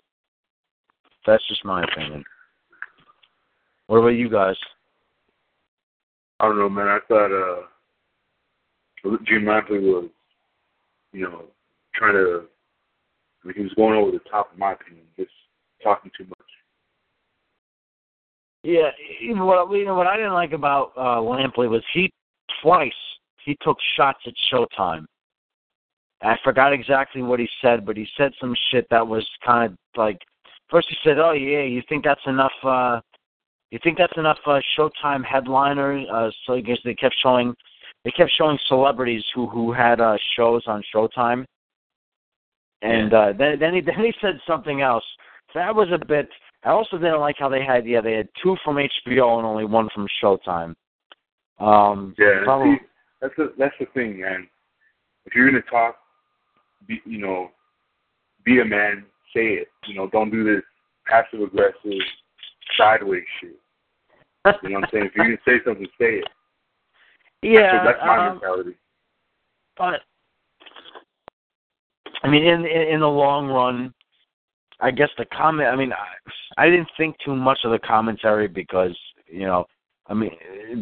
That's just my opinion. What about you guys? I don't know, man. I thought uh Jim Lampley was, you know, trying to. I mean, he was going over the top, in my opinion, just talking too much. Yeah, even what you know what I didn't like about uh Lampley was he twice he took shots at Showtime. I forgot exactly what he said, but he said some shit that was kind of like first he said, "Oh yeah, you think that's enough uh you think that's enough uh Showtime headliners?" Uh so I guess they kept showing they kept showing celebrities who who had uh shows on Showtime. And uh then then he then he said something else. That was a bit I also didn't like how they had yeah they had two from HBO and only one from Showtime. Um, Yeah, probably, see, that's the that's the thing, man. If you're gonna talk, be, you know, be a man, say it. You know, don't do this passive aggressive, sideways shit. You know what I'm saying? If you're gonna say something, say it. yeah, that's, that's my um, mentality. but I mean, in, in in the long run, I guess the comment. I mean, I, I didn't think too much of the commentary because you know, I mean,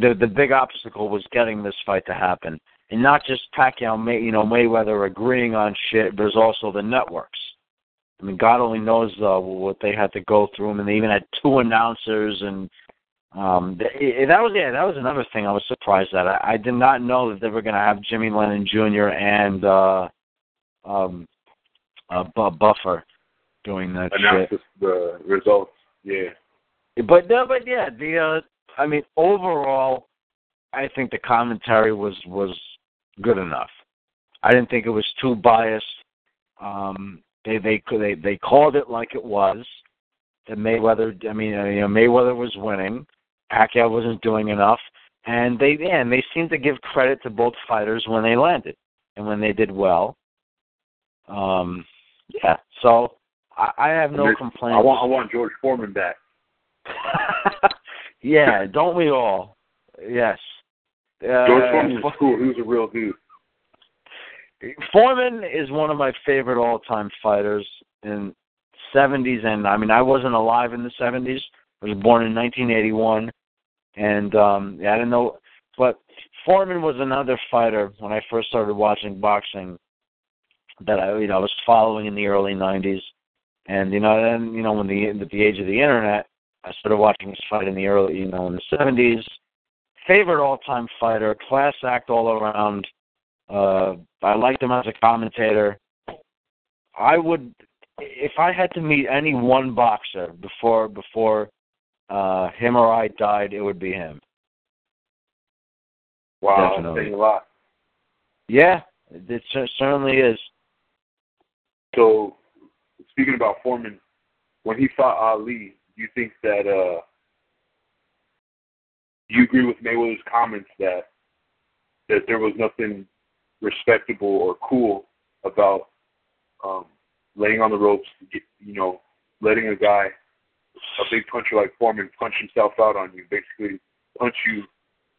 the the big obstacle was getting this fight to happen, and not just Pacquiao, May, you know, Mayweather agreeing on shit. There's also the networks. I mean, God only knows uh, what they had to go through, and they even had two announcers, and um, th- that was yeah, that was another thing I was surprised at. I, I did not know that they were going to have Jimmy Lennon Jr. and uh, um, uh, Bu- Buffer doing that Announce shit. the results. Yeah. But no, but yeah, the uh, I mean, overall, I think the commentary was was good enough. I didn't think it was too biased. Um, they they they they called it like it was. That Mayweather, I mean, uh, you know, Mayweather was winning. Pacquiao wasn't doing enough, and they yeah, and they seemed to give credit to both fighters when they landed and when they did well. Um, yeah, so I, I have no complaints. I want I want George Foreman back. [LAUGHS] yeah, don't we all? Yes. Uh, George Foreman was cool. He was a real dude. Foreman is one of my favorite all-time fighters in 70s, and I mean I wasn't alive in the 70s. I was born in 1981, and um yeah, I didn't know, but Foreman was another fighter when I first started watching boxing that I you know I was following in the early 90s, and you know then you know when the at the age of the internet, I started watching his fight in the early you know in the 70s. Favorite all-time fighter, class act all around. Uh, I liked him as a commentator. I would, if I had to meet any one boxer before before uh, him or I died, it would be him. Wow, Definitely. a lot. Yeah, it certainly is. So, speaking about Foreman, when he fought Ali, do you think that uh, you agree with Mayweather's comments that that there was nothing respectable or cool about um, laying on the ropes, get, you know, letting a guy, a big puncher like Foreman, punch himself out on you, basically punch you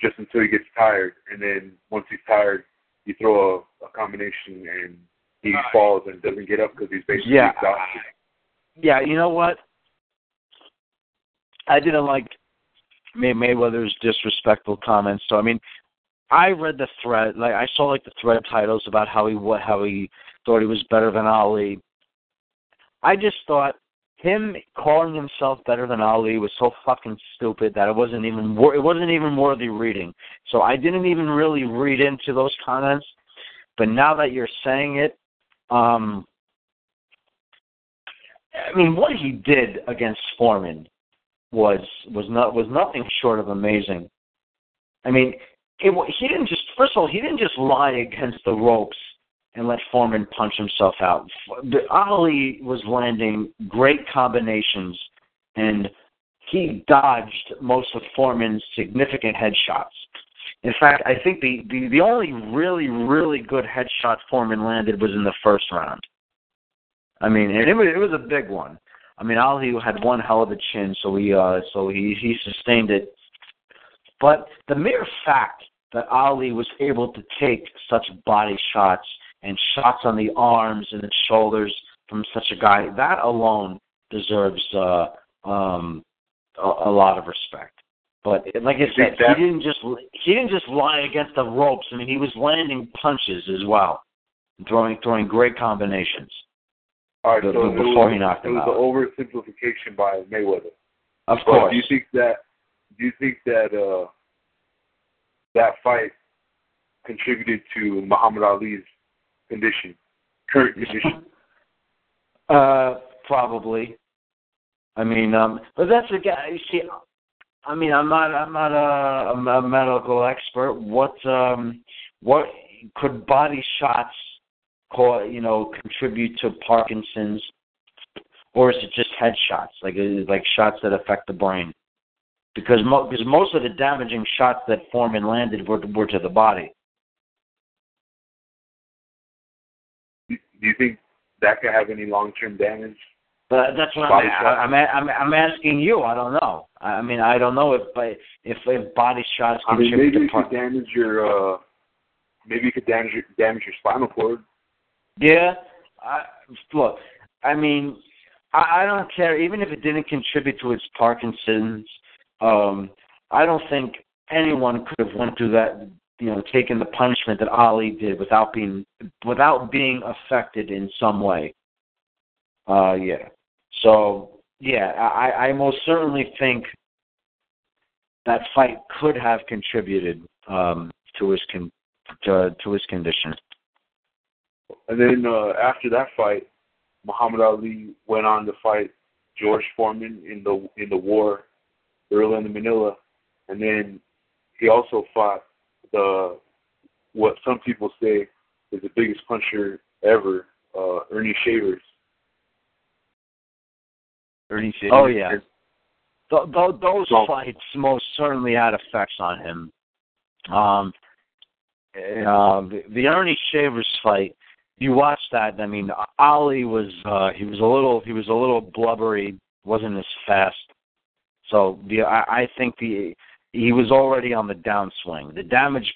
just until he gets tired, and then once he's tired, you throw a, a combination and he falls and doesn't get up because he's basically Yeah, exhausted. Yeah, you know what? I didn't like May Mayweather's disrespectful comments. So I mean, I read the thread. Like I saw like the thread titles about how he what how he thought he was better than Ali. I just thought him calling himself better than Ali was so fucking stupid that it wasn't even wor- it wasn't even worthy reading. So I didn't even really read into those comments. But now that you're saying it, um I mean what he did against Foreman was was not was nothing short of amazing. I mean, it, he didn't just first of all he didn't just lie against the ropes and let Foreman punch himself out. Ali was landing great combinations, and he dodged most of Foreman's significant headshots. In fact, I think the, the, the only really, really good headshot Foreman landed was in the first round. I mean, and it was it was a big one. I mean, Ali had one hell of a chin, so he uh, so he he sustained it. But the mere fact that Ali was able to take such body shots and shots on the arms and the shoulders from such a guy, that alone deserves uh, um, a, a lot of respect. But like I said, he didn't just he didn't just lie against the ropes. I mean, he was landing punches as well, throwing throwing great combinations. All right, so before it was, he knocked it was an oversimplification by Mayweather. Of But course. do you think that do you think that uh that fight contributed to Muhammad Ali's condition, current condition? Uh, probably. I mean, um, but that's a guy. You see, I mean, I'm not, I'm not a, a medical expert. What, um, what could body shots, cause, you know, contribute to Parkinson's, or is it just headshots, like like shots that affect the brain? Because mo- because most of the damaging shots that Foreman landed were were to the body. Do you think that could have any long term damage? But that's what Body I'm. I'm, I'm I'm asking you. I don't know. I mean, I don't know if if if body shots I mean, maybe it could damage your uh maybe it could damage your, damage your spinal cord. Yeah. I, look, I mean, I, I don't care. Even if it didn't contribute to its Parkinson's, um, I don't think anyone could have went through that. You know, taken the punishment that Ali did without being without being affected in some way. Uh, yeah. So yeah, I, I most certainly think that fight could have contributed um, to his con- to, to his condition. And then uh, after that fight, Muhammad Ali went on to fight George Foreman in the in the war, early in the Manila, and then he also fought the what some people say is the biggest puncher ever, uh, Ernie Shavers. Ernie Shavers. Oh yeah. Th- th- those So- fights most certainly had effects on him. Um, uh, the, the Ernie Shavers fight, you watch that. I mean, Ali was uh, he was a little he was a little blubbery, wasn't as fast. So the I, I think the he was already on the downswing. The damage.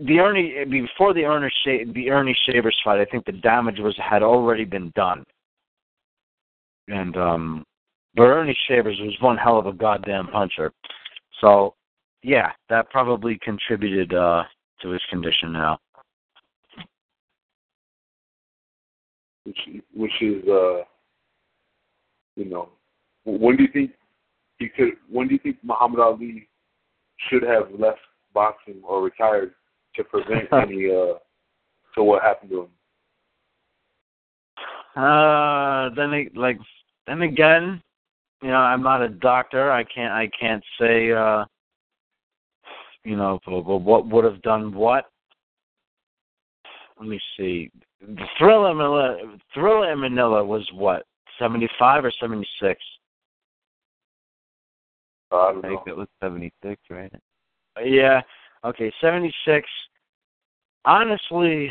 The Ernie before the Ernie the Ernie Shavers fight, I think the damage was had already been done. And um but Ernie Shavers was one hell of a goddamn puncher. So, yeah, that probably contributed uh, to his condition now. which which is uh you know when do you think he could when do you think Muhammad Ali should have left boxing or retired to prevent [LAUGHS] any uh to what happened to him? Uh, then it, like then again, you know, I'm not a doctor. I can't I can't say uh, you know what would have done what. Let me see. Thrilla Manila, Thrilla in Manila was what seventy five or seventy six. Uh, I I don't think know. it was 76, right? Yeah. Okay, seventy six. Honestly,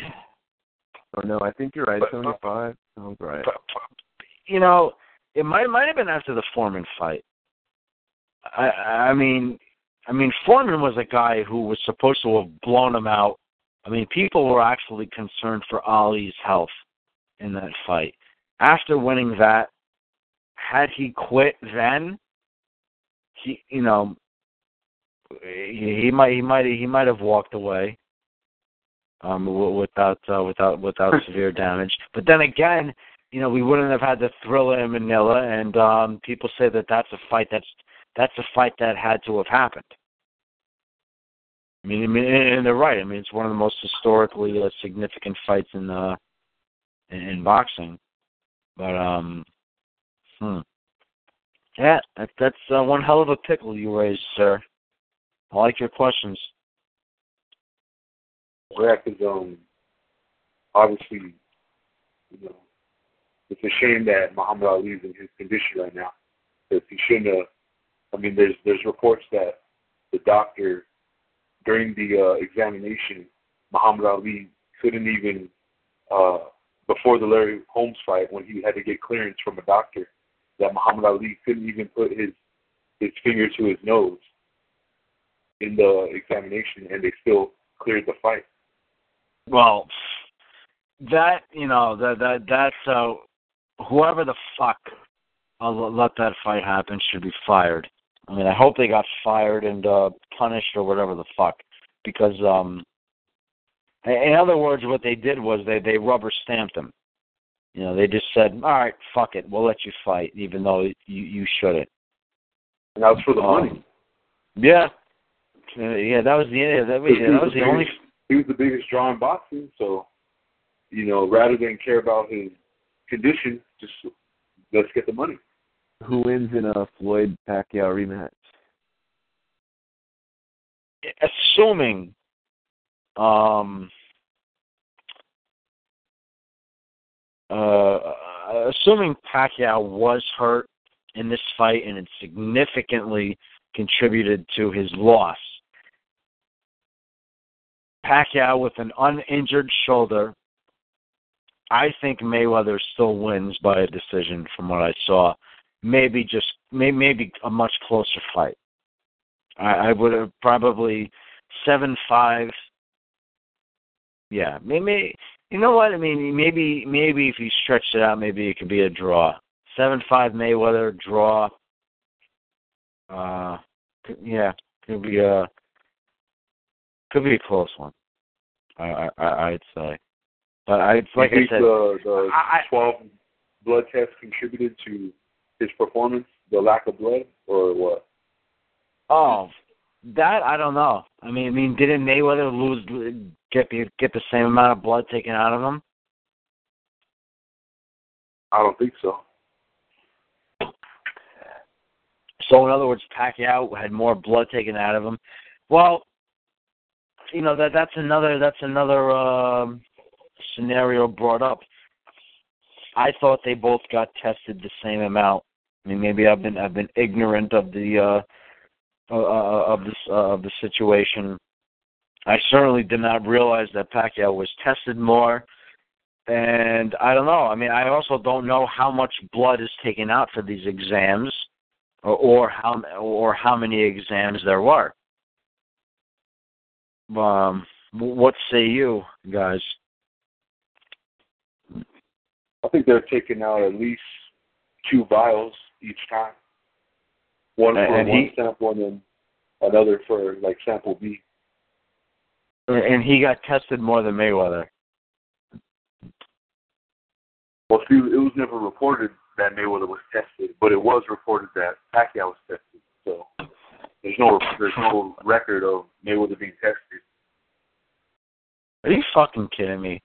Or no, I think you're right. But- 75 sounds right. you know, it might might have been after the Foreman fight. I I mean, I mean Foreman was a guy who was supposed to have blown him out. I mean, people were actually concerned for Ali's health in that fight. After winning that, had he quit then, he, you know, he, he might he might he might have walked away um without uh, without without severe damage. But then again, you know, we wouldn't have had the Thrilla in Manila, and um people say that that's a fight that's that's a fight that had to have happened. I mean, I mean, and they're right. I mean, it's one of the most historically uh, significant fights in uh in, in boxing. But um, hmm. Yeah, that, that's uh, one hell of a pickle you raised, sir. I like your questions. Yeah, because um, obviously, you know, it's a shame that Muhammad Ali is in his condition right now. Because he shouldn't have. I mean, there's there's reports that the doctor during the uh, examination, Muhammad Ali couldn't even uh, before the Larry Holmes fight when he had to get clearance from a doctor that Muhammad Ali couldn't even put his his finger to his nose in the examination, and they still cleared the fight. Well, that you know that that that's uh, whoever the fuck uh, let that fight happen should be fired. I mean, I hope they got fired and uh punished or whatever the fuck, because um, in other words, what they did was they they rubber stamped him. You know, they just said, "All right, fuck it, we'll let you fight, even though you you shouldn't." And that was for the Um, money. Yeah, Uh, yeah, that was the yeah, that was, yeah, that was the only. He was the biggest draw in boxing, so you know, rather than care about his condition, just let's get the money. Who wins in a Floyd Pacquiao rematch? assuming um uh assuming Pacquiao was hurt in this fight and it significantly contributed to his loss. Pacquiao with an uninjured shoulder, I think Mayweather still wins by a decision from what I saw. Maybe just may, maybe a much closer fight. I, I would have probably seven five. Yeah, maybe you know what I mean. Maybe maybe if you stretched it out, maybe it could be a draw. Seven five Mayweather draw. Uh, yeah, could be a could be a close one. I I I'd say, but I like I said, the, the I- 12 blood tests contributed to his performance, the lack of blood, or what? Oh, that I don't know. I mean, I mean, didn't Mayweather lose get get the same amount of blood taken out of him? I don't think so. So in other words, Pacquiao had more blood taken out of him. Well, you know that that's another that's another um, scenario brought up. I thought they both got tested the same amount. I mean, maybe I've been I've been ignorant of the uh, of this uh, of the situation. I certainly did not realize that Pacquiao was tested more, and I don't know. I mean, I also don't know how much blood is taken out for these exams, or, or how or how many exams there were. Um, what say you guys? I think they're taking out at least two vials each time. One And- for and one he- sample and then another for like sample B. And he got tested more than Mayweather. Well, see, it was never reported that Mayweather was tested, but it was reported that Pacquiao was tested. So there's no there's no record of Mayweather being tested. Are you fucking kidding me?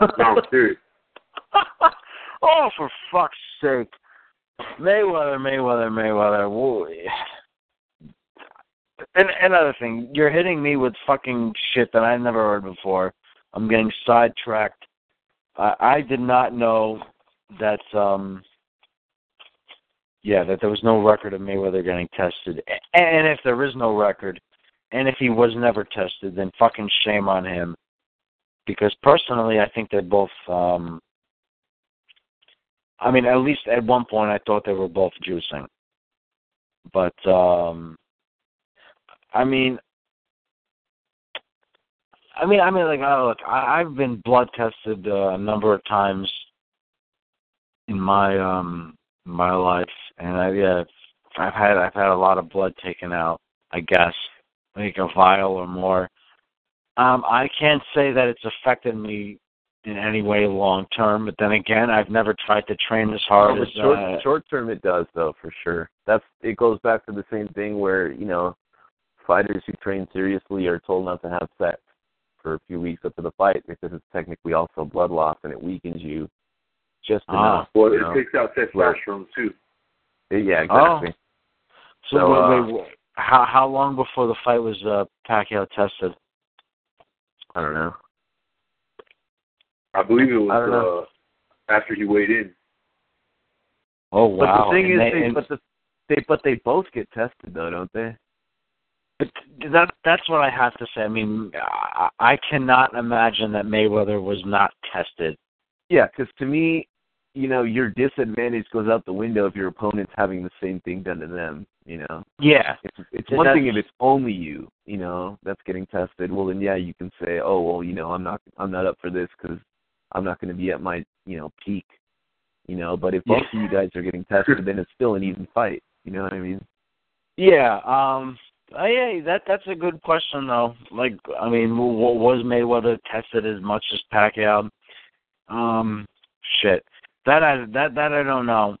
No, I'm serious. [LAUGHS] oh, for fuck's sake. Mayweather, Mayweather, Mayweather. Whoa. And another thing, you're hitting me with fucking shit that I never heard before. I'm getting sidetracked. I, I did not know that um yeah, that there was no record of Mayweather getting tested. And if there is no record, and if he was never tested, then fucking shame on him. Because personally, I think they're both. um I mean, at least at one point, I thought they were both juicing. But um I mean, I mean, I mean, like, oh, look, I, I've been blood tested uh, a number of times in my um my life, and I yeah, I've had I've had a lot of blood taken out. I guess like a vial or more. Um, I can't say that it's affected me in any way long term, but then again, I've never tried to train as hard No, as short uh, short term it does though for sure. That's it goes back to the same thing where you know fighters who train seriously are told not to have sex for a few weeks up to the fight because it's technically also blood loss and it weakens you just Ah. enough. Well, it know? takes out testosterone too. yeah, exactly. So, So, wait, uh, wait, wait, how how long before the fight was uh, Pacquiao tested? I don't know. I believe it was uh, after he weighed in. Oh wow! But the thing And is, they- they, but the they but they both get tested though, don't they? But that that's what I have to say. I mean, I, I cannot imagine that Mayweather was not tested. Yeah, because to me, you know, your disadvantage goes out the window if your opponent's having the same thing done to them. You know, Yeah, it's, it's one thing if it's only you, you know, that's getting tested. Well, then yeah, you can say, oh, well, you know, I'm not, I'm not up for this because I'm not going to be at my, you know, peak. You know, but if both of you guys are getting tested, then it's still an even fight. You know what I mean? yeah. Um, uh, yeah, that that's a good question though. Like, I mean, w- w- was Mayweather tested as much as Pacquiao? Um, shit. That I that that I don't know.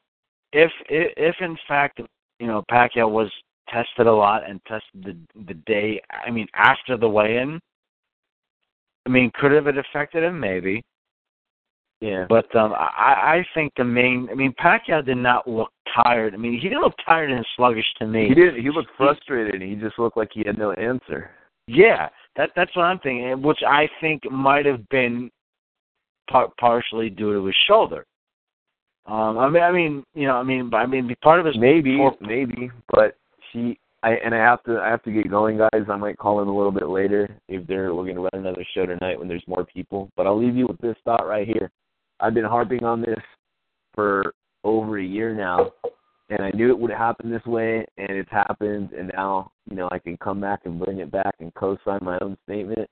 If if, if in fact you know Pacquiao was tested a lot and tested the the day, I mean after the weigh-in. I mean, could have it affected him? Maybe. Yeah. But um, I, I think the main. I mean, Pacquiao did not look tired. I mean, he didn't look tired and sluggish to me. He didn't. He looked frustrated. He just looked like he had no answer. Yeah, that that's what I'm thinking, which I think might have been par- partially due to his shoulder. Um, I mean, I mean, you know, I mean, I mean, part of his Maybe, poor- maybe, but she. I and I have to. I have to get going, guys. I might call in a little bit later if they're. We're gonna run another show tonight when there's more people. But I'll leave you with this thought right here. I've been harping on this for over a year now, and I knew it would happen this way, and it's happened. And now, you know, I can come back and bring it back and co-sign my own statement.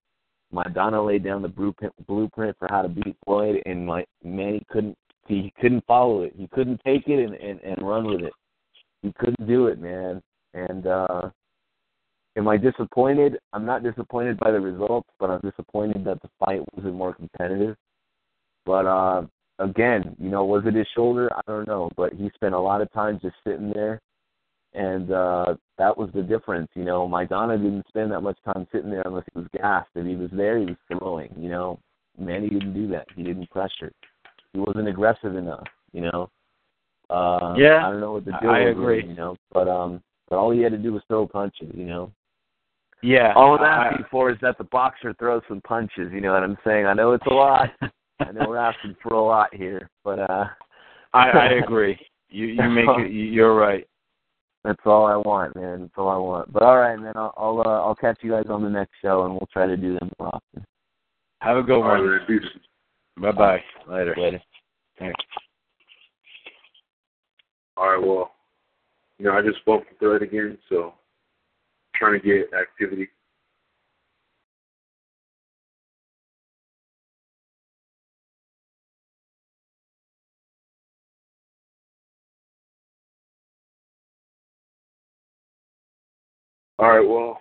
Maidana laid down the blueprint blueprint for how to beat Floyd, and my man, he couldn't. He couldn't follow it. He couldn't take it and and, and run with it. He couldn't do it, man. And uh am I disappointed? I'm not disappointed by the results, but I'm disappointed that the fight wasn't more competitive. But uh again, you know, was it his shoulder? I don't know, but he spent a lot of time just sitting there and uh that was the difference, you know. Maidana didn't spend that much time sitting there unless he was gassed. If he was there, he was throwing, you know. Manny didn't do that. He didn't pressure. He wasn't aggressive enough, you know. Uh Yeah, I don't know what the deal I was, agree. you know. But um but all he had to do was throw punches, you know. yeah. All I'm I- asking for is that the boxer throws some punches. You know what I'm saying? I know it's a lot. [LAUGHS] I know we're asking for a lot here, but uh I, I agree. You you make it. You're right. that's all I want, man. That's all I want. But all right, man. I'll I'll, uh, I'll catch you guys on the next show, and we'll try to do them more often. Have a good All right, one. man. Peace. Bye bye. Later. Later. Thanks. All right, well, you know, I just bumped the thread again, so trying to get activity. All right, well,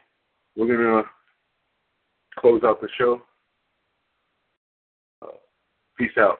we're gonna close out the show. Uh, peace out.